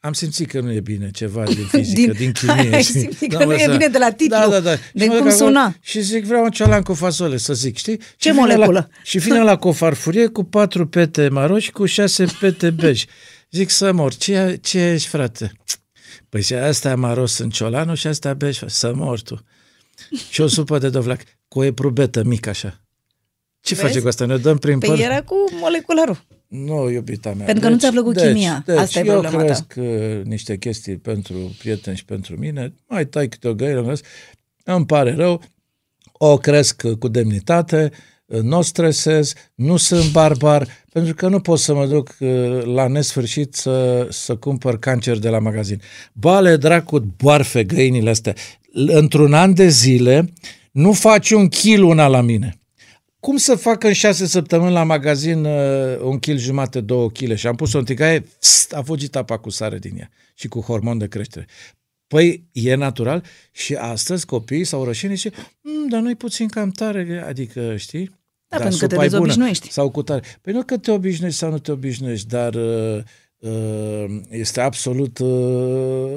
Am simțit că nu e bine ceva din fizică, din, din chimie. Ai simțit că da, nu e bine de la titlu, da, da, da. de cum suna. Și zic, vreau un ciolan cu fasole, să zic, știi? Ce și moleculă? La, și vine la cu o farfurie cu patru pete maro și cu șase pete bej. Zic să mor, ce, ce ești, frate? Păi și asta maros în ciolanul și asta bej, să mor tu. Și o supă de dovlac, cu o eprubetă mică așa. Ce Vezi? face cu asta? Ne dăm prin păi păr? era cu molecularul. Nu, iubita mea. Pentru că deci, nu ți-a plăcut deci, chimia. Deci, Asta e eu problema cresc ta. Uh, niște chestii pentru prieteni și pentru mine, mai tai câte o găină, îmi pare rău, o cresc cu demnitate, nu o stresez, nu sunt barbar, pentru că nu pot să mă duc uh, la nesfârșit să, să cumpăr cancer de la magazin. Bale dracu, boarfe găinile astea. Într-un an de zile nu faci un kil una la mine. Cum să fac în șase săptămâni la magazin uh, un kil jumate, două kile și am pus-o în tigaie, pst, a fugit apa cu sare din ea și cu hormon de creștere. Păi e natural și astăzi copiii sau rășenii zice, mm, dar noi puțin cam tare, adică știi, Da, pentru că te supa e bună dezobișnuiești. Sau cu tare. Păi nu că te obișnuiești sau nu te obișnuiești, dar uh, uh, este absolut uh,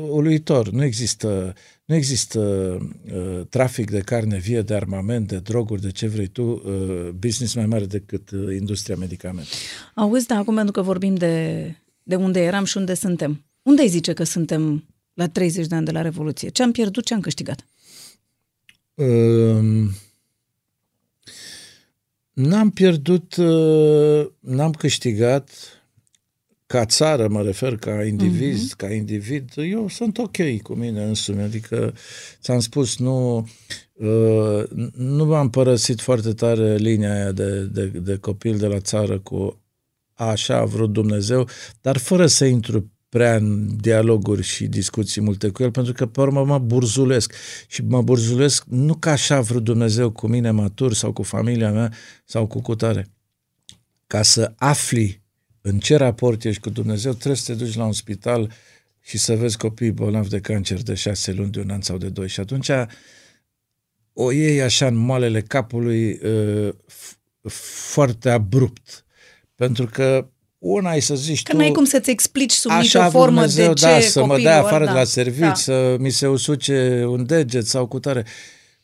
uluitor. Nu există, nu există uh, trafic de carne vie, de armament, de droguri, de ce vrei tu, uh, business mai mare decât uh, industria medicamentelor. Auzi, da, acum pentru că vorbim de, de unde eram și unde suntem. Unde îi zice că suntem la 30 de ani de la Revoluție? Ce am pierdut, ce am câștigat? Um, N-am pierdut, uh, n-am câștigat ca țară, mă refer, ca individ, uh-huh. ca individ, eu sunt ok cu mine însumi, adică ți-am spus, nu, uh, nu m-am părăsit foarte tare linia aia de, de, de copil de la țară cu așa a vrut Dumnezeu, dar fără să intru prea în dialoguri și discuții multe cu el, pentru că pe urmă mă burzulesc. Și mă burzulesc nu ca așa a vrut Dumnezeu cu mine matur sau cu familia mea sau cu cutare. Ca să afli în ce raport ești cu Dumnezeu, trebuie să te duci la un spital și să vezi copii bolnavi de cancer de șase luni, de un an sau de doi. Și atunci o iei așa în moalele capului uh, foarte abrupt. Pentru că una e să zici Că tu... n-ai cum să-ți explici sub Așa nicio a vrut formă Dumnezeu, de ce da, să mă dea afară da, de la servici, da. să mi se usuce un deget sau cu tare.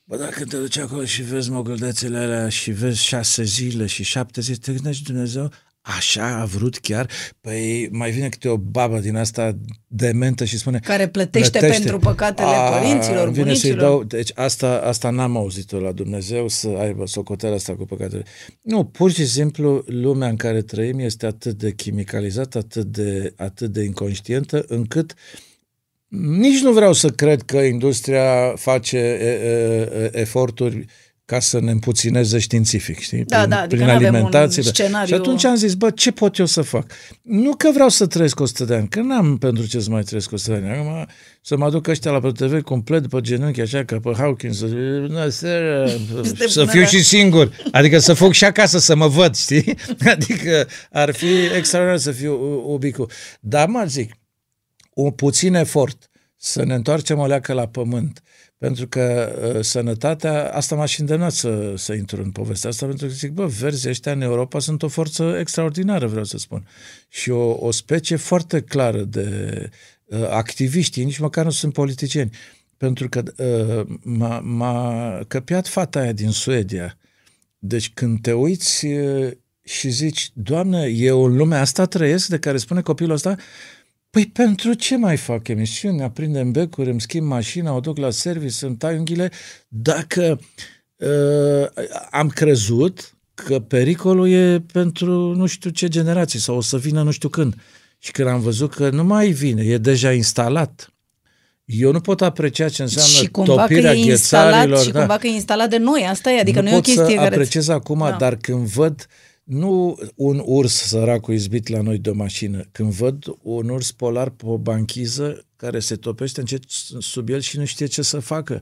Bă, dacă te duci acolo și vezi mogăldețele alea și vezi șase zile și șapte zile, te gândești Dumnezeu, așa a vrut chiar? Păi mai vine câte o babă din asta dementă și spune... Care plătește, pentru păcatele părinților, îmi vine bunicilor. să-i dau, deci asta, asta n-am auzit-o la Dumnezeu, să aibă socoteala asta cu păcatele. Nu, pur și simplu lumea în care trăim este atât de chimicalizată, atât de, atât de inconștientă, încât nici nu vreau să cred că industria face e, e, e, eforturi ca să ne împuțineze științific, știi? Da, prin, da, adică prin n-avem un alimentație. scenariu- Și atunci am zis, bă, ce pot eu să fac? Nu că vreau să trăiesc 100 de ani, că n-am pentru ce să mai trăiesc 100 de ani. Acum să mă aduc ăștia la PTV complet pe genunchi, așa, ca pe Hawkins, să, bună seara, Este să bună, fiu da. și singur. Adică să fug și acasă să mă văd, știi? Adică ar fi extraordinar să fiu ubicu. Dar mă zic, un puțin efort să ne întoarcem o leacă la pământ, pentru că uh, sănătatea, asta m-a și îndemnat să, să intru în povestea asta, pentru că zic, bă, verzii ăștia în Europa sunt o forță extraordinară, vreau să spun. Și o, o specie foarte clară de uh, activiști, ei nici măcar nu sunt politicieni. Pentru că uh, m-a, m-a căpiat fata aia din Suedia. Deci când te uiți uh, și zici, Doamne, eu în lumea asta trăiesc, de care spune copilul ăsta, Păi pentru ce mai fac emisiuni? Aprindem becuri, îmi schimb mașina, o duc la service, îmi tai unghiile, dacă uh, am crezut că pericolul e pentru nu știu ce generații sau o să vină nu știu când. Și când am văzut că nu mai vine, e deja instalat. Eu nu pot aprecia ce înseamnă și cumva că topirea e instalat ghețarilor. și da. cumva că e instalat de noi, asta e, adică nu, nu e o pot chestie să care... apreciez acum, Da. da. dar când văd nu un urs săracul izbit la noi de o mașină, când văd un urs polar pe o banchiză care se topește încet sub el și nu știe ce să facă.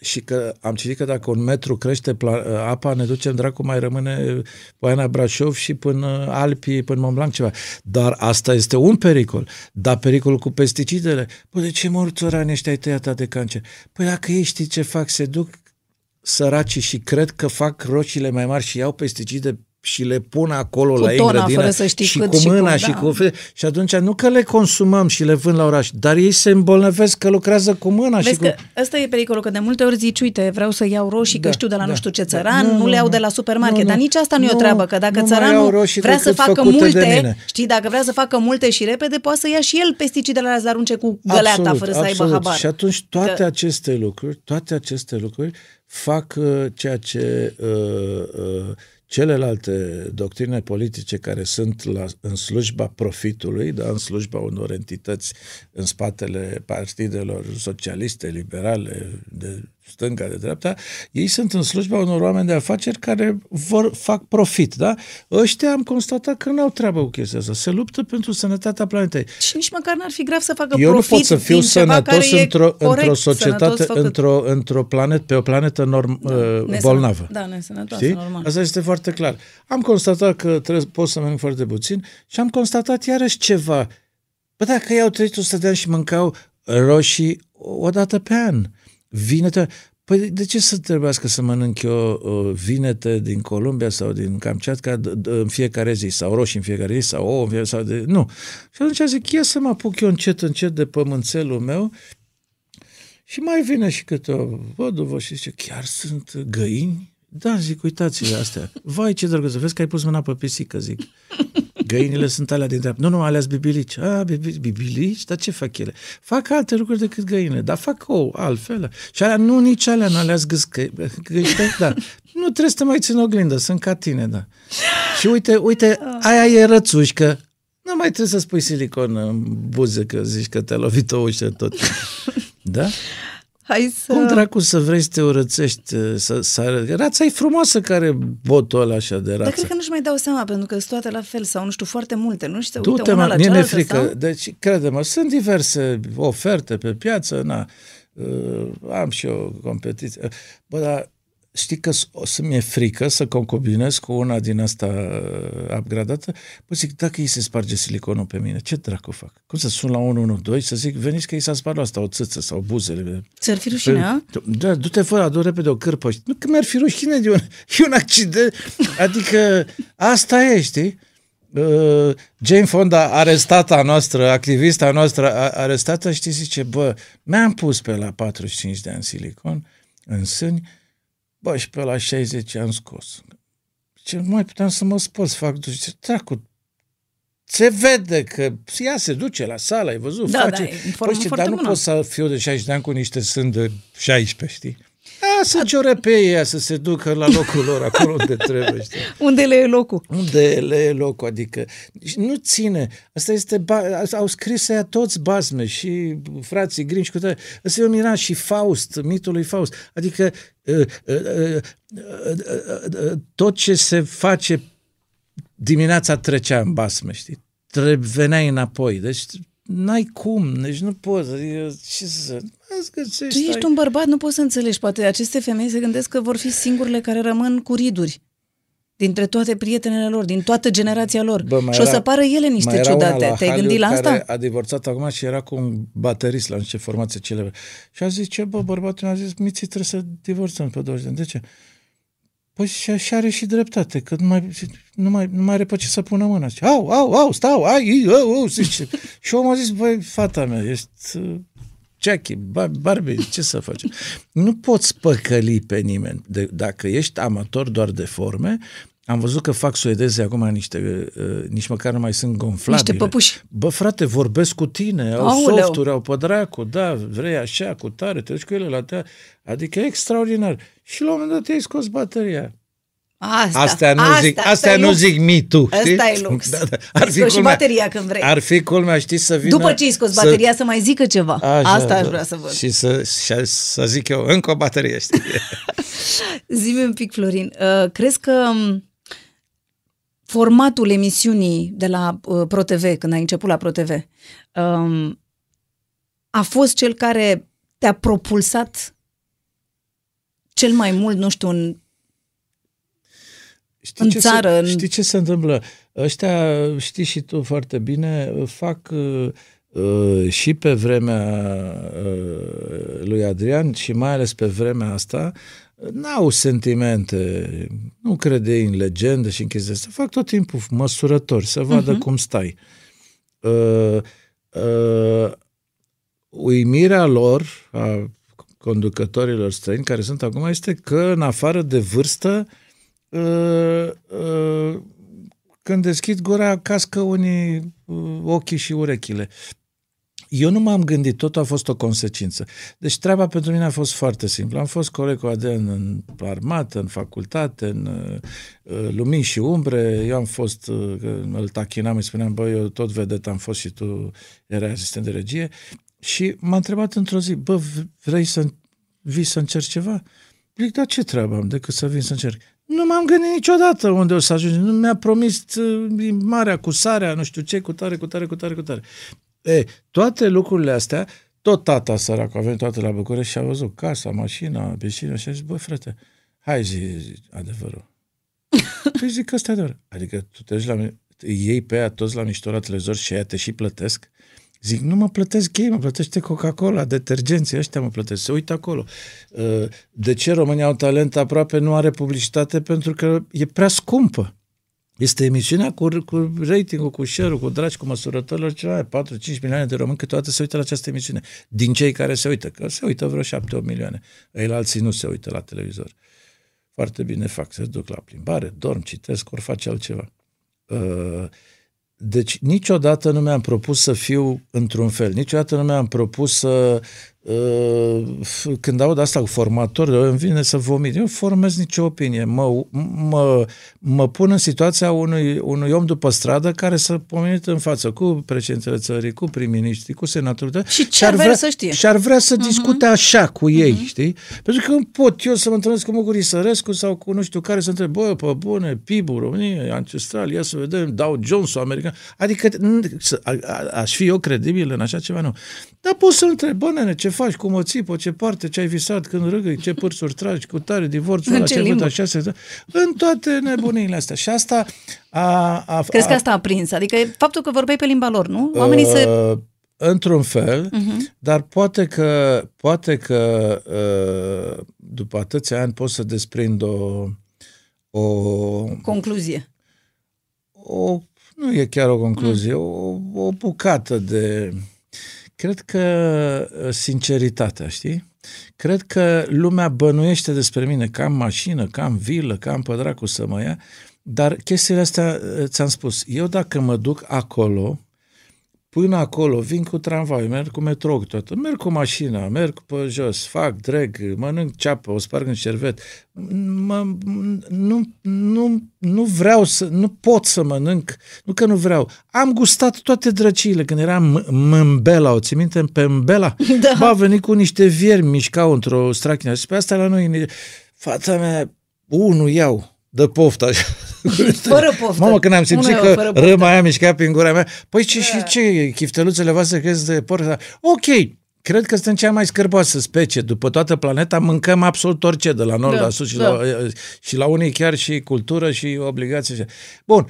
Și că am citit că dacă un metru crește pla- apa, ne ducem dracu, mai rămâne Poiana Brașov și până Alpii, până Mont Blanc ceva. Dar asta este un pericol. Dar pericolul cu pesticidele. Păi de ce mor țăranii ăștia ai tăiat de cancer? Păi dacă ei știi ce fac, se duc săracii și cred că fac roșiile mai mari și iau pesticide și le pun acolo Cu la ei în tona, grădină fără să știi și cât cu și mâna cum, și da. cu fe- și atunci nu că le consumăm și le vând la oraș, dar ei se îmbolnăvesc că lucrează cu mâna și Vezi cu... că ăsta e pericolul, că de multe ori zici, uite, vreau să iau roșii, că Da, știu de la nu da, știu ce da. țăran, Nu, nu, nu, le iau nu. de la supermarket, Nu, dar nu. nici asta nu e o Nu, treabă, că dacă nu mai iau țăranul roșii vrea să decât facă făcute de multe, mine. știi, dacă vrea să facă multe și repede, poate să ia și el pesticidele alea să le arunce cu găleata, fără să aibă habar. Și atunci toate Că- aceste lucruri, toate aceste lucruri fac uh, ceea ce uh, uh, celelalte doctrine politice care sunt la, în slujba profitului, da, în slujba unor entități în spatele partidelor socialiste, liberale, de stânga, de dreapta, ei sunt în slujba unor oameni de afaceri care vor, fac profit, da? Ăștia am constatat că nu au treabă cu chestia asta. Se luptă pentru sănătatea planetei. Și nici măcar n-ar fi grav să facă Eu nu profit pot să fiu din ceva sănătos care e într-o, corect, într-o sănătos societate, făcut. într-o, într-o planetă, pe o planetă norm, da, nesănă- bolnavă. Da, nesănătoasă, Știi? normal. Asta este foarte clar. Am constatat că trebuie, pot să mănânc foarte puțin și am constatat iarăși ceva. Bă, dacă iau 300 de ani și mâncau roșii o dată pe an, vine te... Păi de ce să trebuiască să mănânc eu uh, vinete din Columbia sau din Kamchatka d- d- în fiecare zi, sau roșii în fiecare zi, sau ouă în fiecare sau de... Nu. Și atunci zic, ia să mă apuc eu încet, încet de pămânțelul meu și mai vine și câte o văduvă și zice, chiar sunt găini? Da, zic, uitați-le astea. Vai, ce drăguț, vezi că ai pus mâna pe pisică, zic. Găinile sunt alea din dreapta. Nu, nu, alea bibilici. A, bibi- bibilici? Dar ce fac ele? Fac alte lucruri decât găinile, dar fac ou, altfel. Și alea, nu, nici alea nu alea gâscă. Da. Nu trebuie să te mai țin oglindă, sunt ca tine, da. Și uite, uite, aia e rățușcă. Nu mai trebuie să spui silicon în buze că zici că te-a lovit o ușă tot. Da? Hai să... Cum dracu să vrei să te urățești? Să, să... Rața e frumoasă care botul ăla așa de rață. Dar cred că nu-și mai dau seama, pentru că sunt toate la fel, sau nu știu, foarte multe, nu știu, Du-te, uite una mă, la mie mi-e cealaltă, frică. sau... Deci, crede-mă, sunt diverse oferte pe piață, na, uh, am și eu competiție. Bă, dar știi că s- o să mi-e frică să concubinez cu una din asta uh, upgradată? Păi zic, dacă îi se sparge siliconul pe mine, ce dracu fac? Cum să sun la 112 să zic, veniți că i s-a spart asta, o țâță sau buzele. Ți-ar fi rușine, a? Da, du-te fără, adu repede o cârpă. Nu că mi-ar fi rușine de un, e un accident. Adică asta e, știi? Uh, Jane Fonda, arestata noastră, activista noastră a- arestată, știi, zice, bă, mi-am pus pe la 45 de ani silicon în sâni, bă, și pe la 60 am scos. Ce nu mai puteam să mă spăl, să fac duș. Ce dracu, se vede că ea se duce la sală, ai văzut, Da, face. da, e în formă Păi, știi, foarte dar nu bună. pot să fiu de 60 de ani cu niște sâni de 16, știi? A, să ciore pe ea să se ducă la locul lor, acolo unde trebuie, știi? Unde le e locul? Unde le e locul, adică și nu ține. Asta este, ba, au scris ea toți bazme și frații Grimm și cu toate. Ăsta e un mirat și Faust, mitul lui Faust. Adică uh, uh, uh, uh, uh, uh, tot ce se face dimineața trecea în basme, știi? Tre- veneai înapoi. Deci n-ai cum, deci nu poți. Adică, ce să... Îți Tu găsești, ești un bărbat, nu poți să înțelegi. Poate aceste femei se gândesc că vor fi singurele care rămân cu riduri dintre toate prietenele lor, din toată generația lor. Bă, mai și o era- să pară ele mai niște era una ciudate. la Te-ai Hollywood gândit la asta? Care a divorțat acum și era cu un baterist la niște formație celebră. Și a zis, ce bă, bărbatul mi-a zis, miții trebuie să divorțăm pe 20 de ani. De ce? Păi și așa are și dreptate, că nu mai, nu mai, nu mai are pe ce să pună mâna. Zice, au, au, au, stau, ai, au, au, zice. și omul a zis, băi, fata mea, ești uh, Jackie, Bar- Barbie, ce să facem? Nu poți păcăli pe nimeni. De, dacă ești amator doar de forme, am văzut că fac suedeze acum niște, uh, nici măcar nu mai sunt gonflabile. Niște păpuși. Bă, frate, vorbesc cu tine, au Aoleu. softuri, au pe dracu, da, vrei așa, cu tare, te duci cu ele la te Adică e extraordinar. Și la un moment dat i-ai scos bateria. Asta, Astea nu asta, zic, asta astea e nu lux. zic mi tu, știi? Asta e lux. Da, da. Ar fi Scos și culmea, bateria când vrei. Ar fi culmea, știi, să vină... După ce ai scos bateria, să mai zică ceva. Așa, Asta aș da. vrea să văd. Și să, și să zic eu, încă o baterie, știi? Zi-mi un pic, Florin, uh, crezi că um, formatul emisiunii de la uh, ProTV, când ai început la ProTV, um, a fost cel care te-a propulsat cel mai mult, nu știu, în... Știi În ce țară, se, în- Știi ce se întâmplă? Ăștia, știi și tu foarte bine, fac uh, uh, și pe vremea uh, lui Adrian și mai ales pe vremea asta, n-au sentimente, nu crede în legende și în chestii astea. Fac tot timpul măsurători, să vadă uh-huh. cum stai. Uh, uh, uimirea lor, a conducătorilor străini care sunt acum, este că în afară de vârstă, uh, uh, când deschid gura, cască unii uh, ochii și urechile. Eu nu m-am gândit, totul a fost o consecință. Deci treaba pentru mine a fost foarte simplă. Am fost coleg cu Aden în armată, în facultate, în uh, lumini și umbre. Eu am fost, uh, îl tachinam, îi spuneam, bă, eu tot vedet am fost și tu erai asistent de regie. Și m-a întrebat într-o zi, bă, vrei să vii să încerci ceva? Zic, da, ce treabă am decât să vin să încerc? Nu m-am gândit niciodată unde o să ajungi. Nu mi-a promis uh, marea cu sarea, nu știu ce, cu tare, cu tare, cu tare, cu tare. E, toate lucrurile astea, tot tata săracul a venit toată la București și a văzut casa, mașina, piscina și a zis, bă, frate, hai zi, zi adevărul. Păi zic că ăsta e adevărul. Adică tu te duci la, îi iei pe aia toți la mișto la televizor și aia te și plătesc. Zic, nu mă plătesc ei, mă plătește Coca-Cola, detergenții ăștia mă plătesc. Se uită acolo. Uh, de ce România au talent aproape nu are publicitate? Pentru că e prea scumpă. Este emisiunea cu, cu ratingul, cu share cu dragi, cu măsurătorilor, ceva 4-5 milioane de români câteodată se uită la această emisiune. Din cei care se uită, că se uită vreo 7-8 milioane. Ei alții nu se uită la televizor. Foarte bine fac, se duc la plimbare, dorm, citesc, ori face altceva. Uh, deci niciodată nu mi-am propus să fiu într-un fel, niciodată nu mi-am propus să Uh, când aud asta cu formator, îmi vine să vomit. Eu nu formez nicio opinie. Mă, mă, mă pun în situația unui, unui om după stradă care să pomenit în față cu președintele țării, cu prim-ministri, cu senatorul. Și ce ar vrea să știe. Și ar vrea să uh-huh. discute așa cu ei, uh-huh. știi? Pentru că pot eu să mă întâlnesc cu Mugur Sărescu sau cu nu știu care să întreb, bă, pe bune, PIB-ul României, ancestral, ia să vedem, Dow Jones-ul american. Adică aș fi eu credibil în așa ceva, nu. Dar pot să întreb, bă, nene, ce faci, cum o țipă, ce parte, ce ai visat când râgăi, ce pârțuri tragi, cu tare, divorțul ăla, ce văd așa, se în toate nebunile astea. Și asta a... a Crezi a, că asta a prins? Adică faptul că vorbeai pe limba lor, nu? Oamenii uh, se... Într-un fel, uh-huh. dar poate că, poate că uh, după atâția ani pot să desprind o... o Concluzie. O, nu e chiar o concluzie, mm. o, o bucată de Cred că uh, sinceritatea, știi? Cred că lumea bănuiește despre mine că am mașină, că am vilă, că am pădracu să mă ia, dar chestiile astea, uh, ți-am spus, eu dacă mă duc acolo, până acolo, vin cu tramvai, merg cu metrou tot, merg cu mașina, merg pe jos, fac drag, mănânc ceapă, o sparg în cervet. Mă, nu, nu, nu vreau să, nu pot să mănânc, nu că nu vreau. Am gustat toate drăciile când eram Mbela, o ții minte, pe Mbela? Da. Ba, a venit cu niște viermi, mișcau într-o strachină și pe asta la noi, fata mea, unul iau, dă poftă așa. Fără poftă. Mamă, când am simțit că râma aia mișca prin gura mea, păi ce, și ce, chifteluțele voastre crezi de porc? Ok, cred că suntem cea mai scârboasă specie. După toată planeta mâncăm absolut orice, de la nord da, la sus și, da. la, și la unii chiar și cultură și obligații. Bun,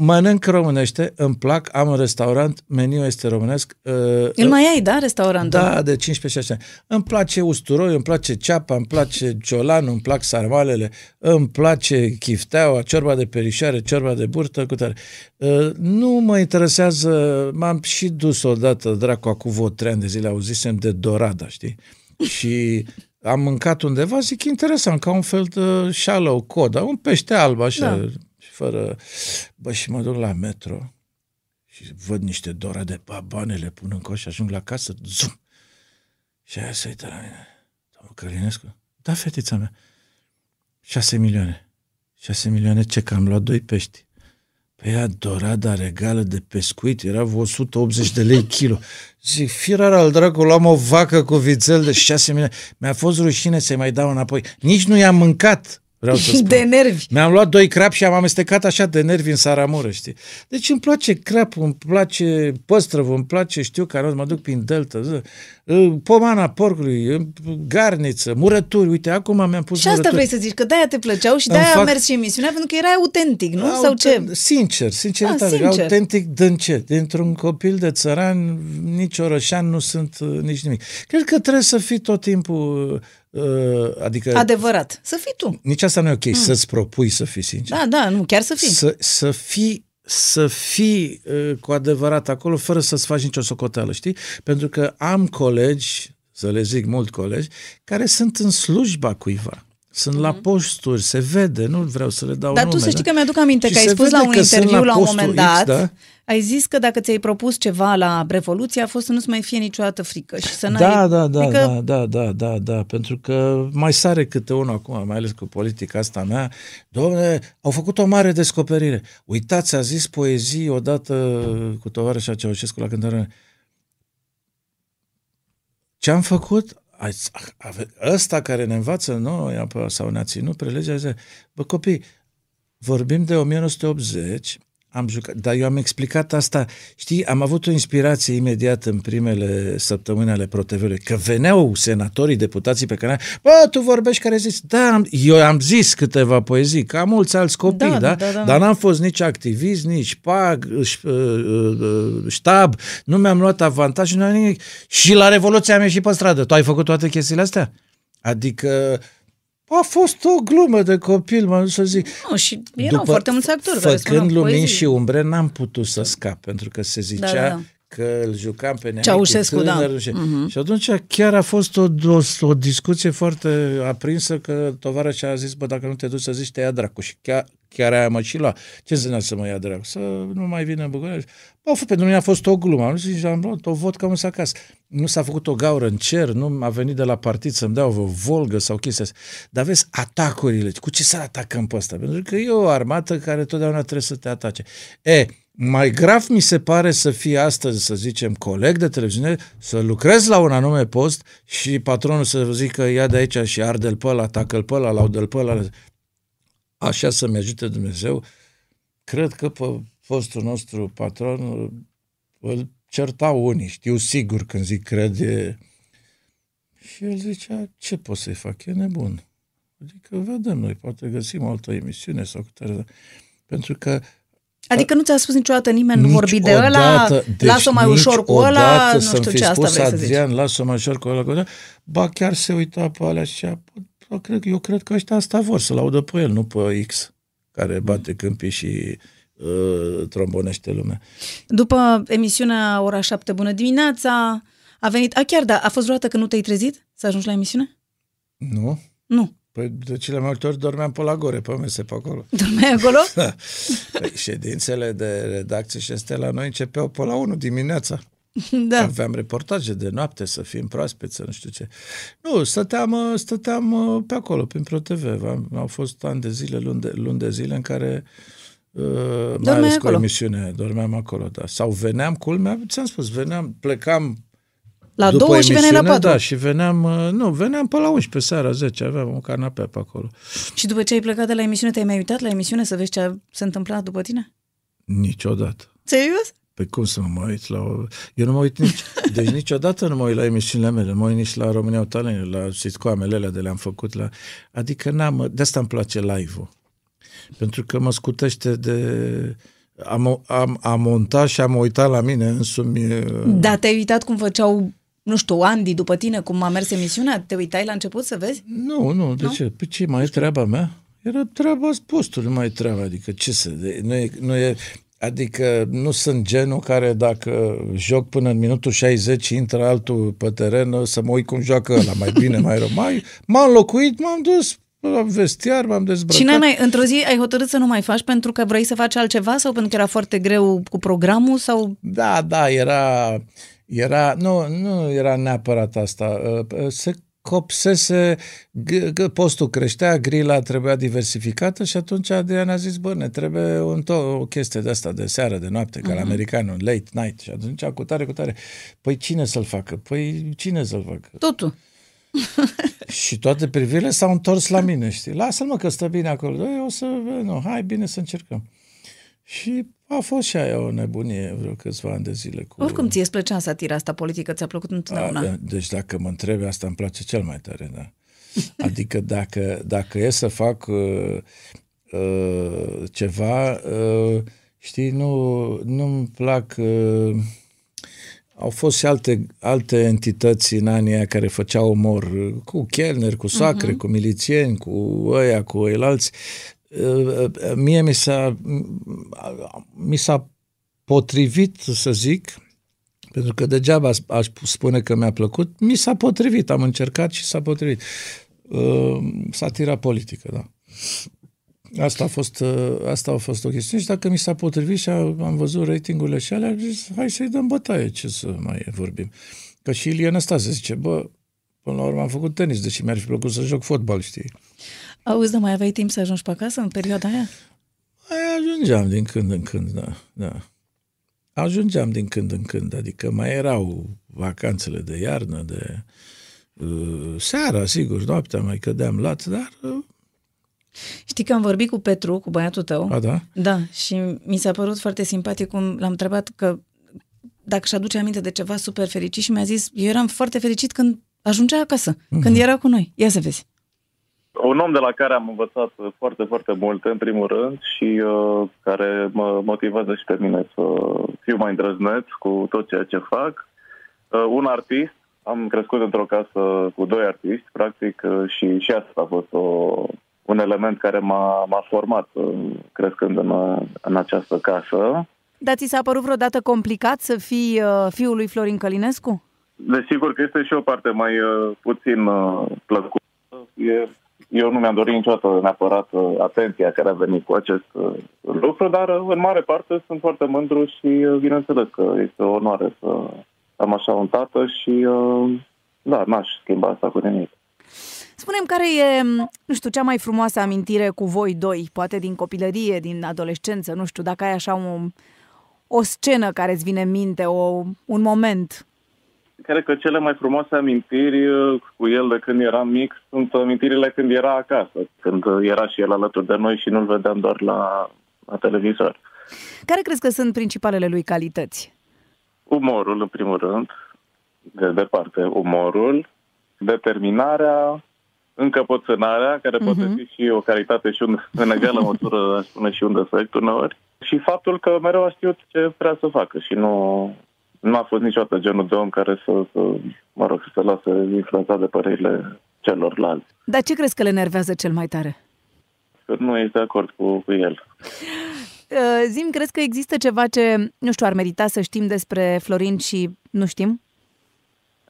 Mănânc românește, îmi plac, am un restaurant, meniul este românesc. Uh, Îl mai ai, da, restaurantul? Da, de 15 și Îmi place usturoi, îmi place ceapa, îmi place ciolanul, îmi plac sarmalele, îmi place chifteaua, ciorba de perișoare, ciorba de burtă, cu tare. Uh, nu mă interesează, m-am și dus odată, dracu, acum vreo trei ani de zile, auzisem de Dorada, știi? Și am mâncat undeva, zic, interesant, ca un fel de shallow coda, un pește alb, așa, da fără... Bă, și mă duc la metro și văd niște dora de babane, le pun în coș și ajung la casă, zum! Și aia se uită la mine. Domnul Călinescu? Da, fetița mea. Șase milioane. Șase milioane ce? Că am luat doi pești. Pe ea dorada regală de pescuit era 180 de lei kilo. Zic, firar al dracului, am o vacă cu vițel de 6 milioane. Mi-a fost rușine să-i mai dau înapoi. Nici nu i-am mâncat. Vreau să spun. De nervi. Mi-am luat doi crap și am amestecat așa de nervi în saramură, știi? Deci îmi place crap, îmi place păstrăvă, îmi place, știu că mă duc prin delta, zi, pomana porcului, garniță, murături, uite, acum mi-am pus Și asta murături. vrei să zici, că de-aia te plăceau și de-aia fac... a mers și emisiunea, pentru că era autentic, nu? Aut- Sau ce? Sincer, sinceritate, ah, sincer. autentic din ce? Dintr-un copil de țăran, nici orășan nu sunt uh, nici nimic. Cred că trebuie să fii tot timpul Uh, adică... Adevărat. Să fii tu. Nici asta nu e ok, mm. să-ți propui să fii sincer. Da, da, nu, chiar să fii. Să, să fii să fii uh, cu adevărat acolo fără să-ți faci nicio socoteală, știi? Pentru că am colegi, să le zic mult colegi, care sunt în slujba cuiva. Sunt mm-hmm. la mhm. posturi, se vede, nu vreau să le dau Dar nume, tu să știi că mi-aduc aminte că ai spus la un interviu la, la un moment dat, X, da? ai zis că dacă ți-ai propus ceva la Revoluție a fost să nu-ți mai fie niciodată frică și să n-ai... Da, da, da, adică... da, da, da, da, da, pentru că mai sare câte unul acum, mai ales cu politica asta mea, domne, au făcut o mare descoperire. Uitați, a zis poezii odată cu tovarășa Ceaușescu la cântare. Ce am făcut? Ăsta care ne învață noi sau ne-a ținut prelegea, zice, bă copii, vorbim de 1980, am jucat, dar eu am explicat asta, știi, am avut o inspirație imediat în primele săptămâni ale ProTV-ului, că veneau senatorii, deputații pe canal, bă, tu vorbești care zis, da, am, eu am zis câteva poezii, ca mulți alți copii, da, da? da, da dar n-am fost nici activist, nici pag, uh, uh, ștab, nu mi-am luat avantaj, nu am nimic. Și la Revoluția am ieșit pe stradă. Tu ai făcut toate chestiile astea? Adică a fost o glumă de copil, mă să zic. Nu, și erau După, foarte mulți actori Făcând lumini poezii. și umbre, n-am putut să scap, pentru că se zicea da, da, da. că îl jucam pe Neamicu Ceaușescu, da. Și, uh-huh. și atunci chiar a fost o, o, o discuție foarte aprinsă că și a zis, bă, dacă nu te duci să zici, te ia dracu. Și chiar, chiar aia mă și lua. Ce înseamnă să mă ia dracu? Să nu mai vină în București. Bă, pentru mine a fost o glumă. Am zis, am luat o vot cam acasă. Nu s-a făcut o gaură în cer, nu a venit de la partid să-mi dea o volgă sau chestia asta. Dar vezi, atacurile, cu ce să atacăm pe ăsta? Pentru că e o armată care totdeauna trebuie să te atace. E, mai grav mi se pare să fie astăzi, să zicem, coleg de televiziune, să lucrezi la un anume post și patronul să zică ia de aici și arde-l pe ăla, atacă-l pe ăla, laudă-l pe ăla. Așa să-mi ajute Dumnezeu. Cred că pe fostul nostru patron îl certau unii, știu sigur când zic cred e... Și el zicea, ce pot să-i fac, e nebun. Adică vedem noi, poate găsim o altă emisiune sau câte Pentru că Adică nu ți-a spus niciodată nimeni, nu vorbi de ăla, deci lasă-o mai ușor cu ăla, nu știu ce asta vrei Adrian, să zici. lasă-o mai ușor cu ăla, cu ăla, ba chiar se uita pe alea și zicea, eu cred, eu cred că ăștia asta vor să laudă pe el, nu pe X, care bate câmpii și uh, trombonește lumea. După emisiunea Ora 7, Bună dimineața, a venit, a chiar da, a fost vreodată că nu te-ai trezit să ajungi la emisiune? Nu. Nu. Păi de cele mai multe ori dormeam pe la gore, pe mese pe acolo. Dormeai acolo? da. Păi, ședințele de redacție și astea la noi începeau pe la 1 dimineața. Da. Aveam reportaje de noapte, să fim proaspeți, să nu știu ce. Nu, stăteam, stăteam uh, pe acolo, prin ProTV. Au fost ani de zile, luni de, luni de zile în care Uh, mai ales acolo. cu emisiune, dormeam acolo, da. Sau veneam, culmea, ți-am spus, veneam, plecam la după două și veneai la patru. Da, și veneam, uh, nu, veneam pe la 11 seara, 10, aveam o canapea pe acolo. Și după ce ai plecat de la emisiune, te-ai mai uitat la emisiune să vezi ce s-a întâmplat după tine? Niciodată. Serios? Pe cum să mă uit la... O... Eu nu mă uit nici... Deci niciodată nu mă uit la emisiunile mele, mă uit nici la România Talent, la sitcoamele alea de le-am făcut la... Adică n-am... De asta îmi place live-ul. Pentru că mă scutește de... Am, am, am montat și am uitat la mine însumi... Da, te-ai uitat cum făceau nu știu, Andy, după tine, cum a mers emisiunea? Te uitai la început să vezi? Nu, nu, de nu? ce? Păi ce, mai e treaba mea? Era treaba postului, nu mai e treaba, adică ce să... Nu e, nu e, Adică nu sunt genul care dacă joc până în minutul 60 intră altul pe teren să mă uit cum joacă ăla, mai bine, mai rău. Mai, m-am locuit, m-am dus la vestiar, m-am dezbrăcat. Și n-ai mai, într-o zi ai hotărât să nu mai faci pentru că vrei să faci altceva sau pentru că era foarte greu cu programul? sau? Da, da, era era, nu, nu era neapărat asta. Uh, uh, se copsese, postul creștea, grila trebuia diversificată și atunci Adrian a zis, bă, ne trebuie un to- o chestie de asta, de seară, de noapte, ca uh-huh. la mhm. americanul, late night. Și atunci, cu tare, cu tare. Păi cine să-l facă? Păi cine să-l facă? Totul. și toate privirile s-au întors la mine, știi? Lasă-l mă că stă bine acolo. Eu o să, nu, hai, bine să încercăm. Și a fost și aia o nebunie vreo câțiva ani de zile. Cu... Oricum ție îți plăcea satira asta politică, ți-a plăcut întotdeauna. A, deci dacă mă întrebi, asta îmi place cel mai tare, da. Adică dacă, dacă e să fac uh, uh, ceva, uh, știi, nu, nu-mi plac... Uh, au fost și alte, alte entități în anii aia care făceau umor uh, cu chelner, cu sacre, uh-huh. cu milițieni, cu ăia, cu alți mie mi s-a, mi s-a potrivit, să zic, pentru că degeaba aș spune că mi-a plăcut, mi s-a potrivit, am încercat și s-a potrivit. Satira politică, da. Asta a fost, asta a fost o chestiune și dacă mi s-a potrivit și am văzut ratingurile și alea, zis, hai să-i dăm bătaie, ce să mai vorbim. Că și Ilie Năstase zice, bă, până la urmă am făcut tenis, deși mi-ar fi plăcut să joc fotbal, știi. Auzi, dar mai aveai timp să ajungi pe acasă în perioada aia? Mai ajungeam din când în când, da. da. Ajungeam din când în când, adică mai erau vacanțele de iarnă, de uh, seara, sigur, noaptea mai cădeam lat, dar uh, Știi că am vorbit cu Petru, cu băiatul tău. A, da? Da, și mi s-a părut foarte simpatic cum l-am întrebat că dacă își aduce aminte de ceva super fericit și mi-a zis, eu eram foarte fericit când ajungea acasă, mm-hmm. când era cu noi. Ia să vezi. Un om de la care am învățat foarte, foarte mult, în primul rând, și uh, care mă motivează și pe mine să fiu mai îndrăzneț cu tot ceea ce fac. Uh, un artist, am crescut într-o casă cu doi artiști, practic, uh, și, și asta a fost o, un element care m-a, m-a format uh, crescând în, în această casă. Dar ți s-a părut vreodată complicat să fii uh, fiul lui Florin Călinescu? Desigur că este și o parte mai uh, puțin uh, plăcută. E, eu nu mi-am dorit niciodată neapărat uh, atenția care a venit cu acest uh, lucru, dar uh, în mare parte sunt foarte mândru și uh, bineînțeles că este o onoare să am așa un tată și uh, da, n-aș schimba asta cu nimic. Spunem care e, nu știu, cea mai frumoasă amintire cu voi doi, poate din copilărie, din adolescență, nu știu, dacă ai așa o, o scenă care îți vine în minte, o, un moment. Cred că cele mai frumoase amintiri uh, cu el de când eram mic sunt amintirile când era acasă, când era și el alături de noi și nu-l vedeam doar la, la televizor. Care crezi că sunt principalele lui calități? Umorul, în primul rând, de departe, umorul, determinarea, încăpățânarea, care uh-huh. poate fi și o calitate și un, în egală măsură, aș spune, și un defect uneori, și faptul că mereu a știut ce vrea să facă și nu, nu a fost niciodată genul de om care să, să mă rog, să se lase influențat de părerile celorlalți. Dar ce crezi că le enervează cel mai tare? Că nu ești de acord cu, cu el. Uh, Zim, crezi că există ceva ce, nu știu, ar merita să știm despre Florin și nu știm?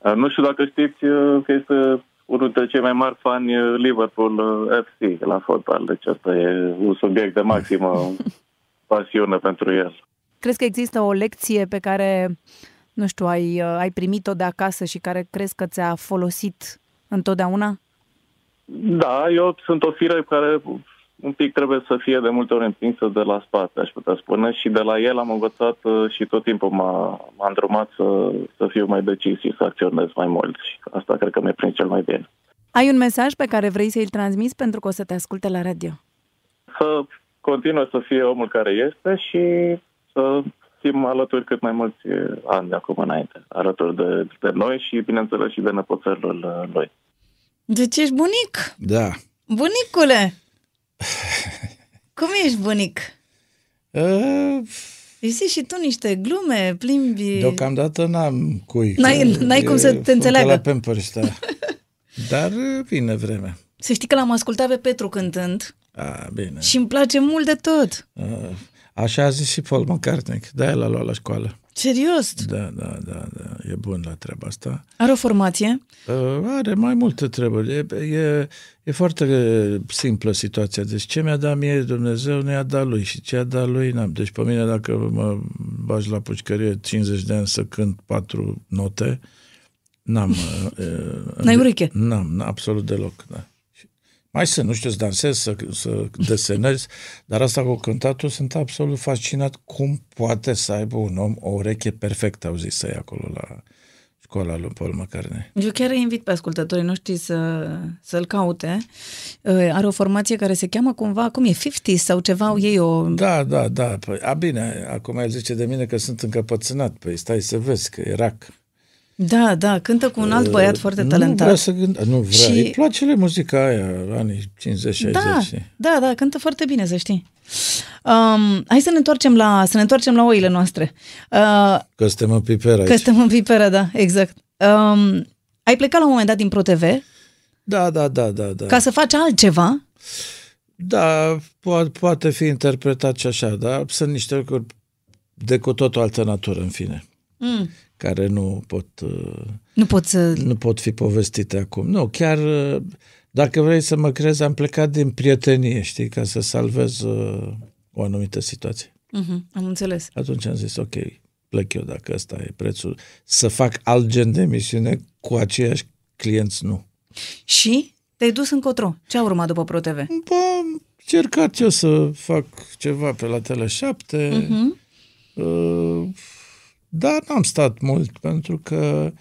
Uh, Nu știu dacă știți uh, că este unul dintre cei mai mari fani uh, Liverpool uh, FC la fotbal, deci asta e un subiect de maximă pasiune pentru el. Crezi că există o lecție pe care, nu știu, ai, uh, ai primit-o de acasă și care crezi că ți-a folosit întotdeauna? Da, eu sunt o fire care un pic trebuie să fie de multe ori împinsă de la spate, aș putea spune, și de la el am învățat uh, și tot timpul m-a, m-a îndrumat să, să fiu mai decis și să acționez mai mult și asta cred că mi-e prins cel mai bine. Ai un mesaj pe care vrei să-l transmiți pentru că o să te asculte la radio? Să continue să fie omul care este și să fim alături cât mai mulți ani de acum înainte, alături de, de noi și, bineînțeles, și de nepoțelul lui. Deci ești bunic? Da. Bunicule! Cum ești bunic? Uh, Îi zici și tu niște glume, plimbi... deocamdată n-am cui. N-ai- că n-ai cum e să te frunte înțeleagă. la Pampers, da. Dar uh, vine vremea. Să știi că l-am ascultat pe Petru cântând A, bine. și îmi place mult de tot. Uh, așa a zis și Paul McCartney, că de-aia l-a luat la școală. Serios? Da, da, da, da, e bun la treaba asta. Are o formație? Uh, are mai multe treburi. E, e, e foarte simplă situația. Deci ce mi-a dat mie Dumnezeu nu i-a dat lui și ce a dat lui n-am. Deci pe mine dacă mă bagi la pușcărie 50 de ani să cânt patru note, n-am... uh, uh, N-ai ureche? N-am, absolut deloc, da. Și Mai sunt, nu știu, să dansez, să, să desenez, dar asta cu cântatul sunt absolut fascinat cum poate să aibă un om o ureche perfectă, au zis să acolo la școala lui Paul McCartney. Eu chiar îi invit pe ascultătorii noștri să, să-l caute. Uh, Are o formație care se cheamă cumva, cum e, 50 sau ceva, au ei o... Da, da, da. Păi, a, bine, acum el zice de mine că sunt încăpățânat. Păi stai să vezi că e rac. Da, da, cântă cu un alt băiat foarte Nu vrea talentat. să gând... Nu vrea. Și- Și... Îi place le muzica aia, anii 50-60. Da, știi? da, da, cântă foarte bine, să știi. Um, hai să ne întoarcem la, să ne întoarcem la oile noastre. Uh, Că suntem în piper aici. că suntem în piperă, da, exact. Um, ai plecat la un moment dat din ProTV Da, da, da, da, da. ca să faci altceva. Da, po- poate fi interpretat și așa, dar sunt niște lucruri de cu tot o altă natură, în fine, Mm. Care nu pot, uh, Nu pot să... nu pot fi povestite acum. Nu, chiar uh, dacă vrei să mă crezi, am plecat din prietenie, știi, ca să salvez uh, o anumită situație. Uh-huh, am înțeles. Atunci am zis, ok, plec eu dacă ăsta e prețul. Să fac alt gen de emisiune cu aceiași clienți, nu. Și te-ai dus încotro. Ce a urmat după ProTV? Bă, am încercat eu să fac ceva pe la Tele7, Mhm. uh, dar n-am stat mult, pentru că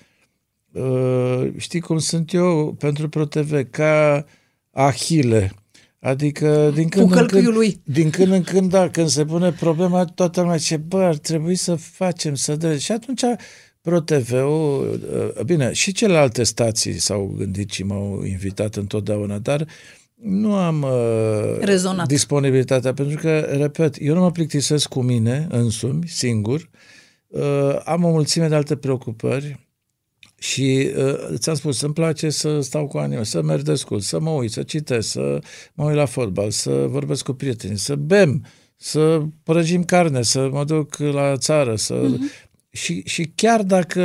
uh, știi cum sunt eu pentru ProTV, ca Ahile. Adică din când, în când, lui. din când în când, da, când se pune problema, toată lumea zice, bă, ar trebui să facem, să dă. Și atunci ProTV-ul, uh, bine, și celelalte stații s-au gândit și m-au invitat întotdeauna, dar nu am uh, Rezonat. disponibilitatea, pentru că, repet, eu nu mă plictisesc cu mine însumi, singur, uh, am o mulțime de alte preocupări și uh, ți-am spus, îmi place să stau cu anime, să merg de scul, să mă uit, să citesc, să mă uit la fotbal, să vorbesc cu prietenii, să bem, să prăjim carne, să mă duc la țară, să... Uh-huh. Și, și chiar dacă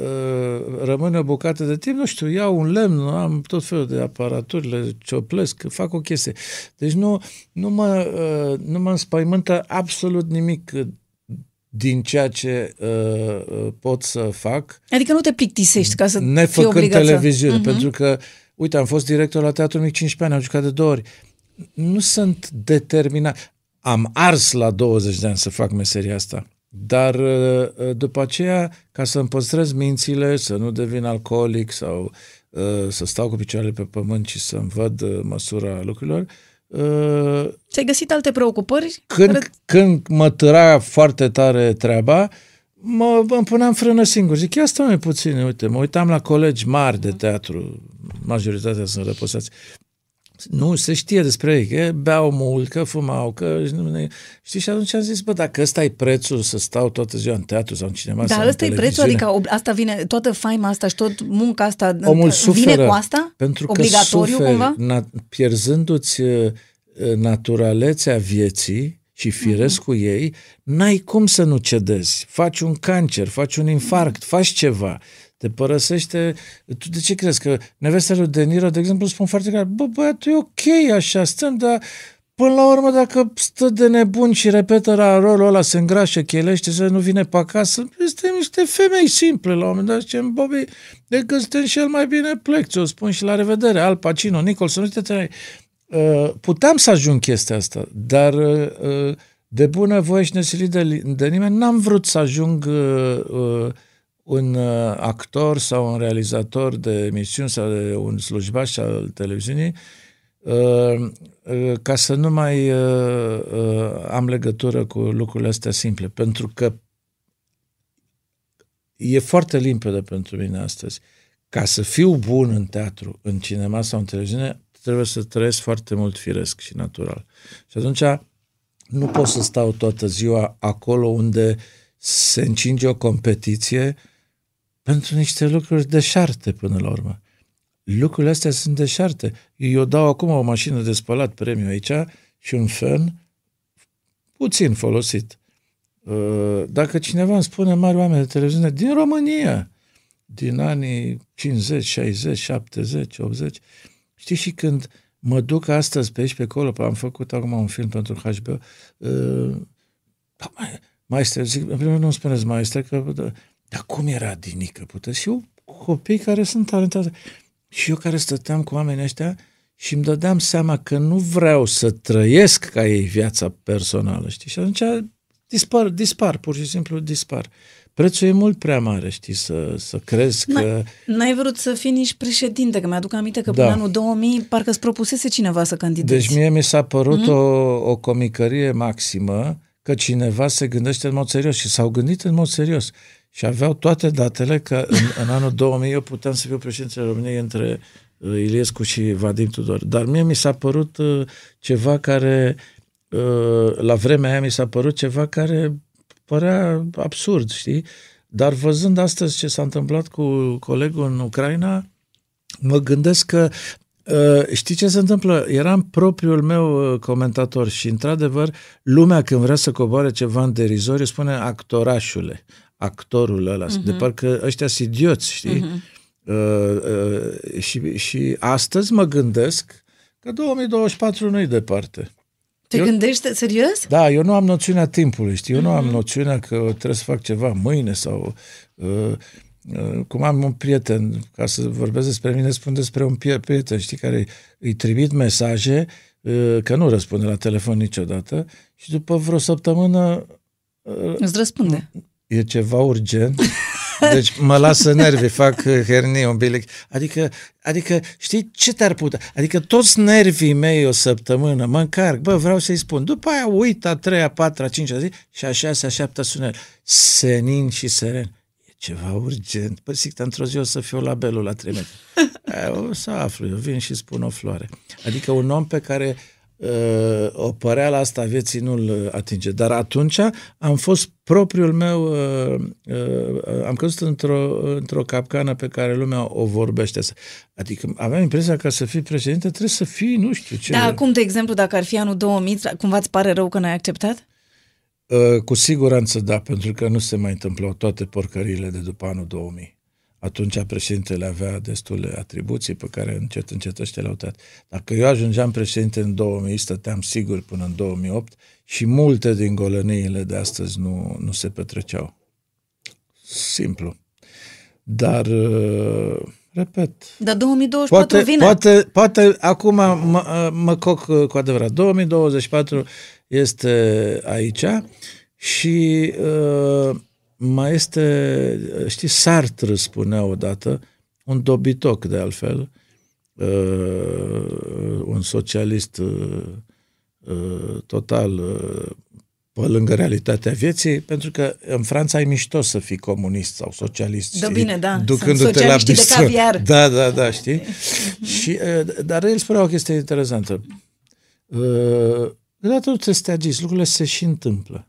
uh, rămâne o bucată de timp, nu știu, iau un lemn, am tot felul de aparaturi, le cioplesc, fac o chestie. Deci nu, nu, mă, uh, nu mă înspăimântă absolut nimic din ceea ce uh, uh, pot să fac. Adică nu te plictisești ca să Nefăcând fii obligat televiziune, să... Mhm. pentru că, uite, am fost director la Teatrul Mic 15 ani, am jucat de două ori. Nu sunt determinat. Am ars la 20 de ani să fac meseria asta. Dar uh, uh, după aceea, ca să îmi păstrez mințile, să nu devin alcoolic sau uh, să stau cu picioarele pe pământ și să-mi văd uh, măsura lucrurilor, uh, Ți-ai găsit alte preocupări? când, Care- când mă tăra foarte tare treaba, mă, îmi puneam frână singur. Zic, ia stai mai puțin, uite, mă uitam la colegi mari de teatru, majoritatea sunt răposați. Nu, se știe despre ei, că beau mult, că fumau, că... Știi, și atunci am zis, bă, dacă ăsta e prețul să stau toată ziua în teatru sau în cinema sau Dar în ăsta e prețul? televiziune, Adică ob- asta vine, toată faima asta și tot munca asta omul vine suferă cu asta? pentru că Obligatoriu suferi, cumva? Na, pierzându-ți uh, naturalețea vieții și firescul Mhm. ei, n-ai cum să nu cedezi. Faci un cancer, faci un infarct, faci ceva. Te părăsește... Tu de ce crezi? Că nevestele lui De Niro, de exemplu, spun foarte clar, bă, băiatul, e ok așa, stăm, dar Până la urmă, dacă stă de nebun și repetă la rolul ăla, se îngrașă, chelește, să nu vine pe acasă, suntem niște femei simple la un moment dat. Zicem, Bobby, decât suntem și el mai bine plec, ți-o spun și la revedere, Al Pacino, Nicholson, uite te uh, Puteam să ajung chestia asta, dar uh, de bună voie și nesilit de, de nimeni, n-am vrut să ajung uh, uh, un uh, actor sau un realizator de emisiuni sau de un slujbaș al televiziunii uh, uh, ca să nu mai uh, uh, am legătură cu lucrurile astea simple, pentru că e foarte limpede pentru mine astăzi. Ca să fiu bun în teatru, în cinema sau în televiziune, trebuie să trăiesc foarte mult firesc și natural. Și atunci nu pot să stau toată ziua acolo unde se încinge o competiție pentru niște lucruri deșarte până la urmă. Lucrurile astea sunt deșarte. Eu dau acum o mașină de spălat premiu aici și un fen puțin folosit. Uh, Dacă cineva îmi spune mari oameni de televiziune din România, din anii 50, 60, 70, 80, știi și când mă duc astăzi pe aici, pe acolo, am făcut acum un film pentru HBO, uh, da, mai, maestre, zic, în primul rând nu-mi spuneți maestre, că, da, dar cum era Dinică? Puteți? Și eu, copii care sunt talentați. Și eu care stăteam cu oamenii ăștia și îmi dădeam seama că nu vreau să trăiesc ca ei viața personală, știi? Și atunci dispar, dispar, pur și simplu dispar. Prețul e mult prea mare, știi, să, să crezi că... N-ai, n-ai vrut să fii nici președinte, că mi-aduc aminte că Da. până anul 2000 parcă îți propusese cineva să candidezi. Deci mie mi s-a părut mm-hmm. o, o comicărie maximă că cineva se gândește în mod serios și s-au gândit în mod serios. Și aveau toate datele că în, în anul 2000 eu puteam să fiu președintele României între uh, Iliescu și Vadim Tudor. Dar mie mi s-a părut uh, ceva care, uh, la vremea aia mi s-a părut ceva care părea absurd, știi? Dar văzând astăzi ce s-a întâmplat cu colegul în Ucraina, mă gândesc că Uh, știi ce se întâmplă? Eram propriul meu uh, comentator și, într-adevăr, lumea când vrea să coboare ceva în derizoriu spune actorașule, actorul ăla, uh-huh. de parcă ăștia sunt idioți, știi? Uh-huh. Uh, uh, și, și astăzi mă gândesc că 2024 nu-i departe. Te Eu- gândești serios? Da, eu nu am noțiunea timpului, știi? Eu nu am noțiunea că trebuie să fac ceva mâine sau... Uh, uh, cum am un prieten, ca să vorbesc despre mine, spun despre un prie- prieten, știi, care îi trimit mesaje, uh, că nu răspunde la telefon niciodată, și după vreo săptămână Îți răspunde. E ceva urgent Deci mă lasă nervii, fac hernie umbilic. Adică, adică, știi ce te-ar putea? Adică toți nervii mei o săptămână mă încarc, bă, vreau să-i spun. După aia uit a treia, patra, cincea zi și a șasea, șaptea sunel. Senin și seren. E ceva urgent. Păi zic, într-o zi o să fiu la belul la trei metri. O să aflu, eu vin și spun o floare. Adică un om pe care uh, o păreală asta a vieții nu-l atinge. Dar atunci am fost propriul meu, uh, uh, am căzut într-o, într-o capcană pe care lumea o vorbește. Adică aveam impresia că să fii președinte trebuie să fii, nu știu ce. Da, acum, de exemplu, dacă ar fi anul 2000, cumva îți pare rău că n-ai acceptat? Uh, cu siguranță da, pentru că nu se mai întâmplau toate porcările de după anul 2000. Atunci președintele avea destule atribuții pe care încet, încet ăștia le-au tăiat. Dacă eu ajungeam președinte în 2000, stăteam sigur până în 2008 și multe din golăniile de astăzi nu, nu se petreceau. Simplu. Dar, uh, repet... Dar 2024 poate, vine. Poate, poate acum mă, mă coc cu adevărat. 2024 este aici și uh, mai este, știi, Sartre spunea odată, un dobitoc de altfel, uh, un socialist uh, uh, total uh, pe lângă realitatea vieții, pentru că în Franța e mișto să fii comunist sau socialist. Da, bine, da. Ducându-te la de caviar. Da, da, da, știi? și, uh, dar el spunea o chestie interesantă. Uh, Deodată nu trebuie să te agiți, lucrurile se și întâmplă.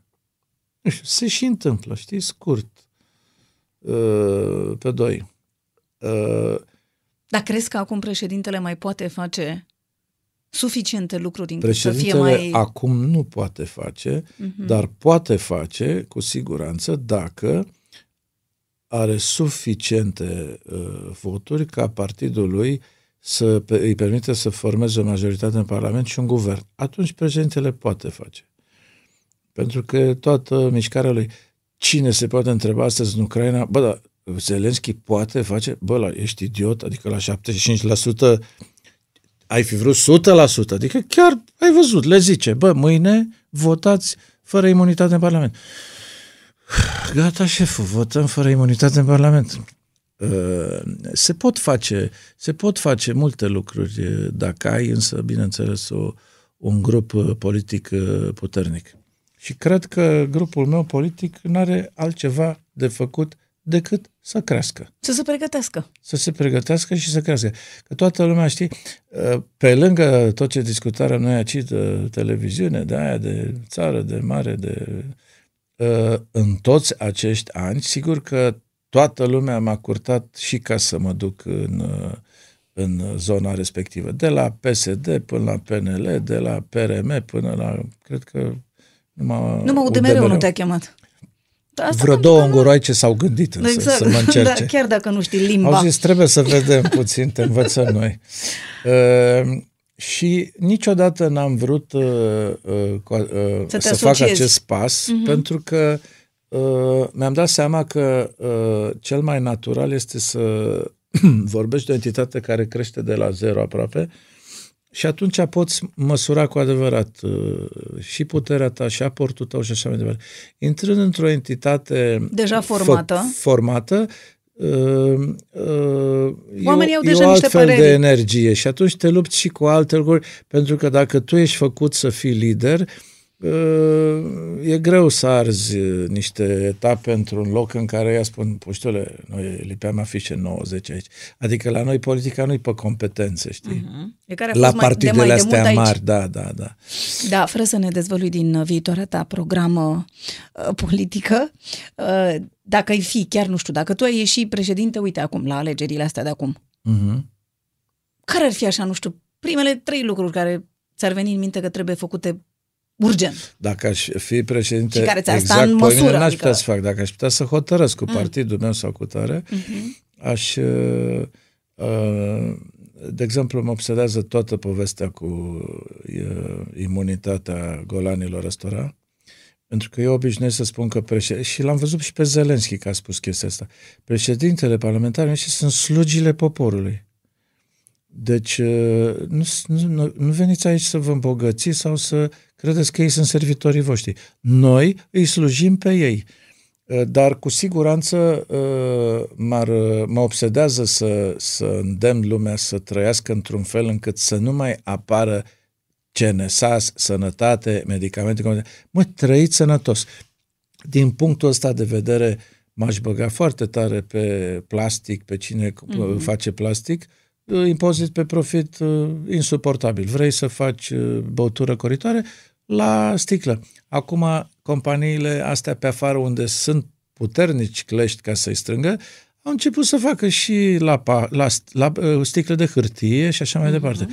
Nu știu, se și întâmplă, știi, scurt. Uh, pe doi. Uh, Dar crezi că acum președintele mai poate face suficiente lucruri încât să președintele fie mai... acum nu poate face, Mhm. dar poate face, cu siguranță, dacă are suficiente uh, voturi ca partidul lui să pe- îi permite să formeze o majoritate în Parlament și un guvern. Atunci președintele poate face. Pentru că toată mișcarea lui, cine se poate întreba astăzi în Ucraina, bă, da, Zelenski poate face, bă, la, ești idiot, adică la 75% ai fi vrut 100%, adică chiar ai văzut, le zice, bă, mâine votați fără imunitate în Parlament. Gata, șeful, votăm fără imunitate în Parlament. Uh, Se pot face, se pot face multe lucruri uh, dacă ai însă, bineînțeles, o, un grup uh, politic uh, puternic. Și cred că grupul meu politic nu are altceva de făcut decât să crească Să se pregătească. să se pregătească și să crească. Că toată lumea, știi, uh, pe lângă tot ce discutarea noi aici de televiziune, de aia, de țară, de mare, de... uh, În toți acești ani, sigur că toată lumea m-a curtat și ca să mă duc în, uh, în zona respectivă. De la PSD până la PNL, de la PRM până la, cred că numai, Numai UDMR-ul nu te-a chemat. Da, asta Vreo pentru două că nu- înguroaice s-au gândit însă Exact. să mă încerce. Da, chiar dacă nu știi limba. Au zis, trebuie să vedem puțin, te învățăm noi. Uh, și niciodată n-am vrut uh, uh, co- uh, Să te să, fac asociezi. acest pas, uh-huh. pentru că uh, mi-am dat seama că uh, cel mai natural este să vorbești de o entitate care crește de la zero aproape și atunci poți măsura cu adevărat uh, și puterea ta, și aportul tău și așa mai departe. Intrând într-o entitate Deja formată. fă- formată uh, uh, Oamenii e, au o- e deja o niște altfel păreri. de energie și atunci te lupți și cu alte lucruri, pentru că dacă tu ești făcut să fii lider, uh, e greu să arzi uh, niște etape într-un loc în care ea spun, puștule, noi lipeam afișe 90 aici. Adică la noi politica nu-i pe competențe, știi? E care a La fost mai, de partidele mai de astea mult aici. mari, da, da, da. Da, fără să ne dezvălui din uh, viitoarea ta programă uh, politică, uh, dacă ai fi, chiar nu știu, dacă tu ai ieși președinte, uite acum, la alegerile astea de acum, Uh-huh. care ar fi așa, nu știu, primele trei lucruri care ți-ar veni în minte că trebuie făcute urgent? Dacă aș fi președinte Și care ți-ar sta exact în pe mine, măsură, n-aș adică- putea să fac. Dacă aș putea să hotărăsc cu partidul meu sau cu tare, Uh-huh. aș... Uh, uh, de exemplu, mă obsedează toată povestea cu uh, imunitatea golanilor ăstora, pentru că eu obișnuiesc să spun că președinte, și l-am văzut și pe Zelenski că a spus chestia asta, președintele parlamentar și sunt slugile poporului. Deci uh, nu, nu, nu veniți aici să vă îmbogățiți sau să credeți că ei sunt servitorii voștri. Noi îi slujim pe ei. Uh, dar cu siguranță uh, m-ar, mă obsedează să, să îndemn lumea să trăiască într-un fel încât să nu mai apară CNSAS, sănătate, medicamente. Mă, trăiți sănătos. Din punctul ăsta de vedere, m-aș băga foarte tare pe plastic, pe cine mm-hmm. face plastic, impozit pe profit insuportabil. Vrei să faci băutură coritoare? La sticlă. Acum, companiile astea pe afară, unde sunt puternici clești ca să-i strângă, au început să facă și la, la, la, la sticle de hârtie și așa mai uh-huh. departe.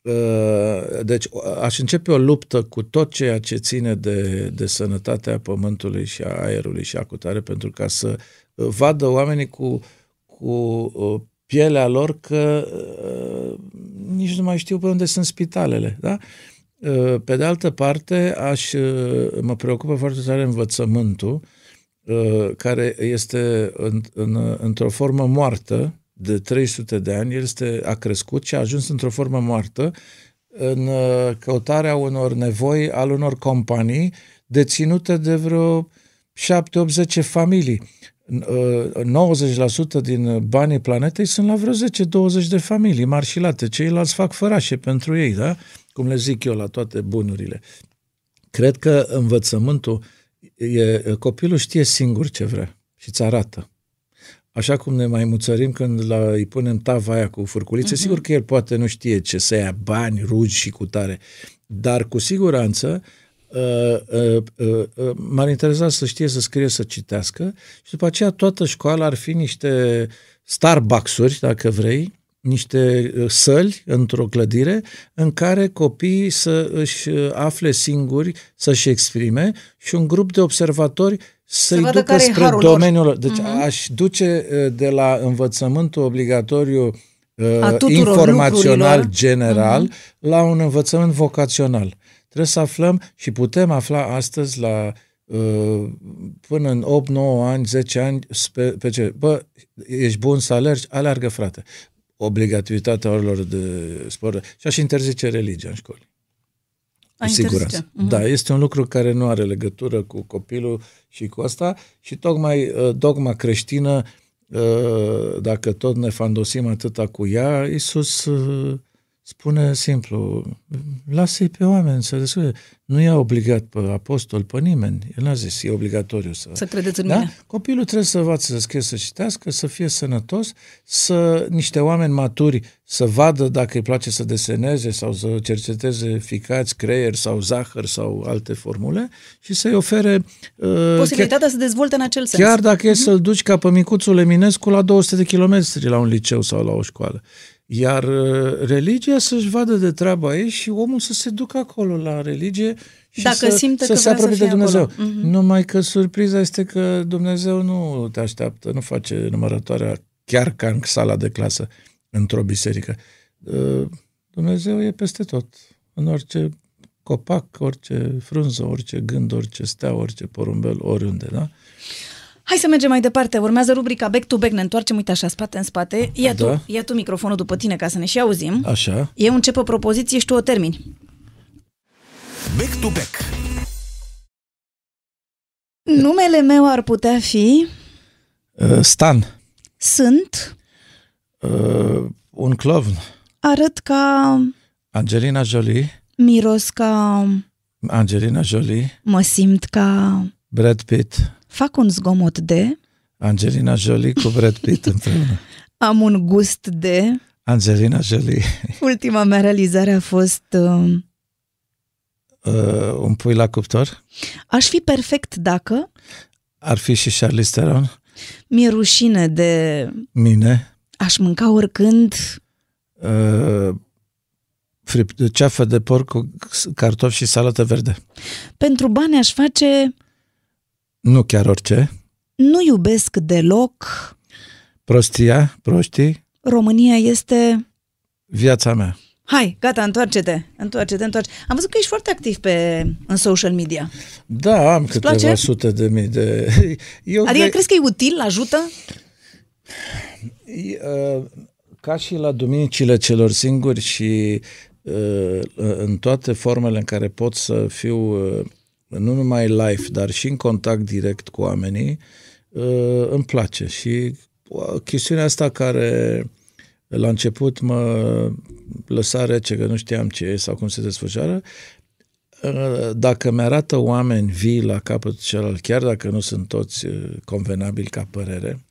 Uh, deci aș începe o luptă cu tot ceea ce ține de, de sănătatea pământului și a aerului și a cutare pentru ca să uh, vadă oamenii cu, cu uh, pielea lor că nici nu mai știu pe unde sunt spitalele. Da? Pe de altă parte, aș, mă preocupă foarte tare învățământul, care este în, în, într-o formă moartă, de 300 de ani, el este, a crescut și a ajuns într-o formă moartă în uh, căutarea unor nevoi al unor companii deținute de vreo 7-80 familii. 90% uh, din banii planetei sunt la vreo 10-20 de familii marșilate. Ceilalți fac fărașe pentru ei, da? Cum le zic eu la toate bunurile. Cred că învățământul e, copilul știe singur ce vrea și îți arată. Așa cum ne mai muțărim când la, îi punem tava aia cu furculițe, uh-huh. sigur că el poate nu știe ce să ia bani, rugi și cutare, dar cu siguranță uh, uh, uh, uh, m-ar interesa să știe să scrie, să citească și după aceea toată școala ar fi niște Starbucks-uri, dacă vrei, niște uh, săli într-o clădire în care copiii să își uh, afle singuri, să-și exprime și un grup de observatori să-i să ducă spre domeniul lor. Deci uh-huh. aș duce uh, de la învățământul obligatoriu informațional general uh-huh. la un învățământ vocațional. Trebuie să aflăm și putem afla astăzi la până în 8, 9 ani, 10 ani, pe, pe ce? Bă, ești bun să alergi? Alergă, frate obligativitatea orilor de sport și aș interzice religia în școli. Cu siguranță. Uh-huh. Da, este un lucru care nu are legătură cu copilul și cu asta și tocmai uh, dogma creștină, uh, dacă tot ne fandosim atâta cu ea, Iisus uh, spune simplu, lasă-i pe oameni să descurce. Nu i-a obligat pe apostol, pe nimeni. El n-a zis, e obligatoriu să... Să credeți în da? mine. Copilul trebuie să învațe să scrie, să citească, să fie sănătos, să niște oameni maturi să vadă dacă îi place să deseneze sau să cerceteze ficați, creier sau zahăr sau alte formule și să-i ofere... Uh, Posibilitatea chiar, să dezvolte în acel sens. Chiar dacă uh-huh. e mhm. să-l duci ca pe micuțul Eminescu la 200 de kilometri la un liceu sau la o școală. Iar uh, religia să-și vadă de treaba ei și omul să se ducă acolo la religie și Dacă să, simte să că se apropie de Dumnezeu. Uh-huh. Numai că surpriza este că Dumnezeu nu te așteaptă, nu face numărătoarea chiar ca în sala de clasă într-o biserică. Uh, Dumnezeu e peste tot, în orice copac, orice frunză, orice gând, orice stea, orice porumbel, oriunde, da? Hai să mergem mai departe. Urmează rubrica Back to Back. Ne întoarcem, uite așa, spate în spate. Ia, da. tu, ia tu microfonul după tine ca să ne și auzim. Așa. Eu încep o propoziție și tu o termini. Back to Back. Numele meu ar putea fi... Uh, Stan. Sunt... Uh, un clown. Arăt ca... Angelina Jolie. Miros ca... Angelina Jolie. Mă simt ca... Brad Pitt. Fac un zgomot de... Angelina Jolie cu Brad Pitt împreună. Am un gust de... Angelina Jolie. Ultima mea realizare a fost... Uh... Uh, un pui la cuptor. Aș fi perfect dacă... Ar fi și Charlize Theron. Mi-e rușine de... Mine. Aș mânca oricând... Uh, frip, ceafă de porc cu cartofi și salată verde. Pentru bani aș face nu chiar orice. Nu iubesc deloc. Prostia, proștii. România este... Viața mea. Hai, gata, întoarce-te, întoarce-te, întoarce Am văzut că ești foarte activ pe, în social media. Da, am Îți câteva place? sute de mii de... Eu adică de... crezi că e util, ajută? Uh, ca și la duminicile celor singuri și uh, în toate formele în care pot să fiu uh, nu numai live, dar și în contact direct cu oamenii, uh, îmi place. Și uh, chestiunea asta care la început mă lăsa rece, că nu știam ce e sau cum se desfășoară, uh, dacă mi-arată oameni vii la capătul celălalt, chiar dacă nu sunt toți convenabili ca părere,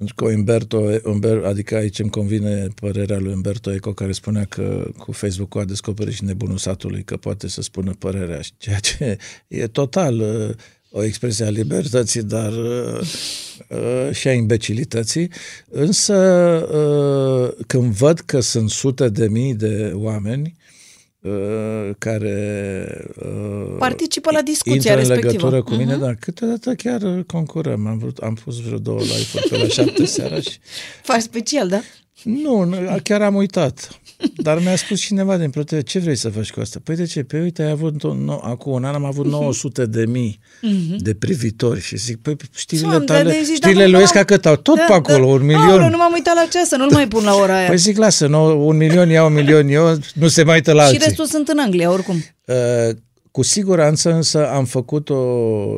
pentru că Umberto, Umber, adică aici îmi convine părerea lui Umberto Eco care spunea că cu Facebook-ul a descoperit și nebunul satului că poate să spună părerea, ceea ce e total uh, o expresie a libertății, dar uh, uh, și a imbecilității. Însă uh, când văd că sunt sute de mii de oameni Uh, care uh, participă la discuția intră respectivă. în legătură cu mine, uh-huh. dar câteodată chiar concurăm. Am, vrut, am pus vreo două live-uri pe la șapte seara și... Faci special, da? Nu, chiar am uitat. Dar mi-a spus cineva din ProTV, ce vrei să faci cu asta? Păi de ce? Păi uite, ai avut, no, acum un an am avut 900 de mii uh-huh. de privitori și zic, păi știrile Doamne, tale, zici, știrile lui Esca cât au? Tot da, pe acolo, da. un milion. Aoleu, nu m-am uitat la ceas, să nu-l mai pun la ora aia. Păi zic, lasă, no, un milion ia un milion eu, nu se mai uită la și alții. restul sunt în Anglia, oricum. Uh, cu siguranță însă am făcut o...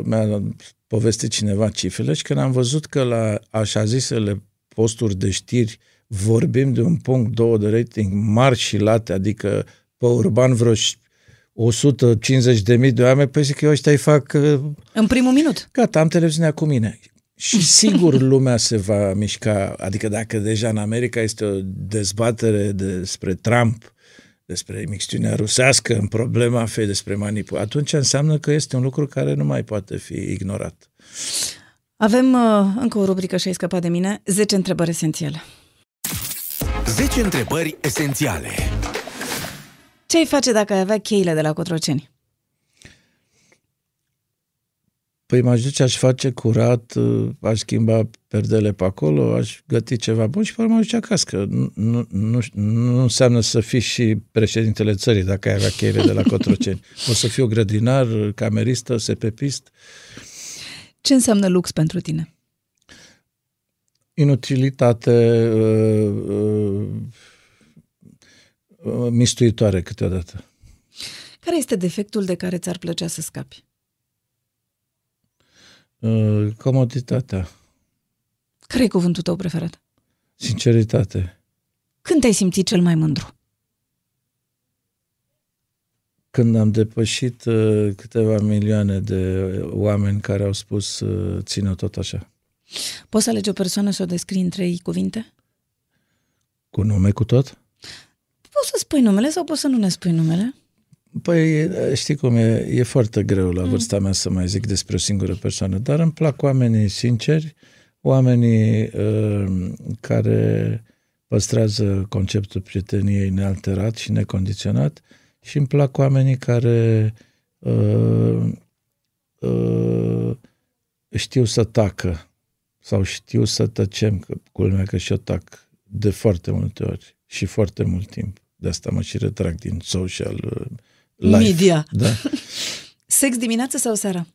Mi-a povestit cineva cifrele și când am văzut că la așa zisele posturi de știri vorbim de un punct două de rating mari și late, adică pe urban vreo 150 de mii de oameni, păi zic că eu ăștia îi fac... uh, În primul minut. Gata, am televiziunea cu mine. Și sigur lumea se va mișca, adică dacă deja în America este o dezbatere despre Trump, despre emixtiunea rusească în problema fei despre manipulare, atunci înseamnă că este un lucru care nu mai poate fi ignorat. Avem uh, încă o rubrică și ai scăpat de mine, 10 întrebări esențiale. 10 întrebări esențiale. Ce ai face dacă ai avea cheile de la Cotroceni? Păi m-aș duce, aș face curat, uh, aș schimba perdele pe acolo, aș găti ceva bun și pe urmă aș duce acasă. Că nu, nu, nu, nu înseamnă să fii și președintele țării dacă ai avea cheile de la Cotroceni. O să fiu grădinar, cameristă, sepepist. Ce înseamnă lux pentru tine? Inutilitate uh, uh, uh, mistuitoare câteodată. Care este defectul de care ți-ar plăcea să scapi? Uh, comoditatea, Care e cuvântul tău preferat? sinceritate. Când te-ai simțit cel mai mândru? când am depășit uh, câteva milioane de oameni care au spus uh, ține tot așa. Poți să alegi o persoană să o descrii în trei cuvinte? Cu nume, cu tot? Poți să spui numele sau poți să nu ne spui numele? Păi, știi cum e, e foarte greu la vârsta mea să mai zic despre o singură persoană, dar îmi plac oamenii sinceri, oamenii uh, care păstrează conceptul prieteniei nealterat și necondiționat și îmi plac oamenii care uh, uh, știu să tacă sau știu să tăcem, că culmea că și eu tac de foarte multe ori și foarte mult timp. De asta mă și retrag din social uh, life. Media. Da. Sex dimineață sau seara?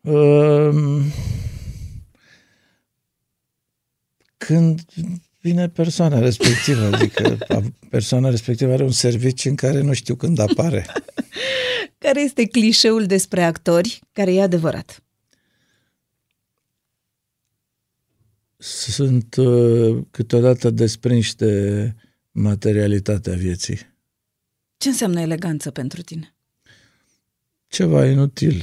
Um, când vine persoana respectivă, adică persoana respectivă are un serviciu în care nu știu când apare. Care este clișeul despre actori care e adevărat? Sunt uh, câteodată desprinși de materialitatea vieții. Ce înseamnă eleganță pentru tine? Ceva inutil.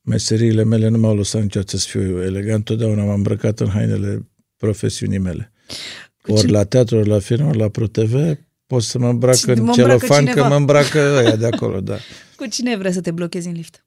Meseriile mele nu m-au lăsat niciodată să fiu elegant, totdeauna m-am îmbrăcat în hainele profesiunii mele. Cu Ori cine- la teatru, ori la film, ori la ProTV, pot să mă îmbrac Cine- în mă îmbracă celofan, că cineva. mă îmbracă ăia de acolo, da. Cu cine vrea să te blochezi în lift?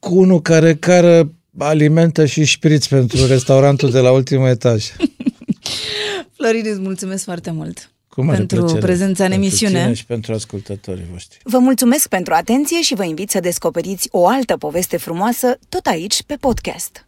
Cu unul care cară alimente și șpriț pentru restaurantul de la ultimul etaj. Florin, îți mulțumesc foarte mult Cu mare pentru plăcere. prezența în Pentru emisiune. tine și pentru ascultătorii voștri. Vă mulțumesc pentru atenție și vă invit să descoperiți o altă poveste frumoasă tot aici pe podcast.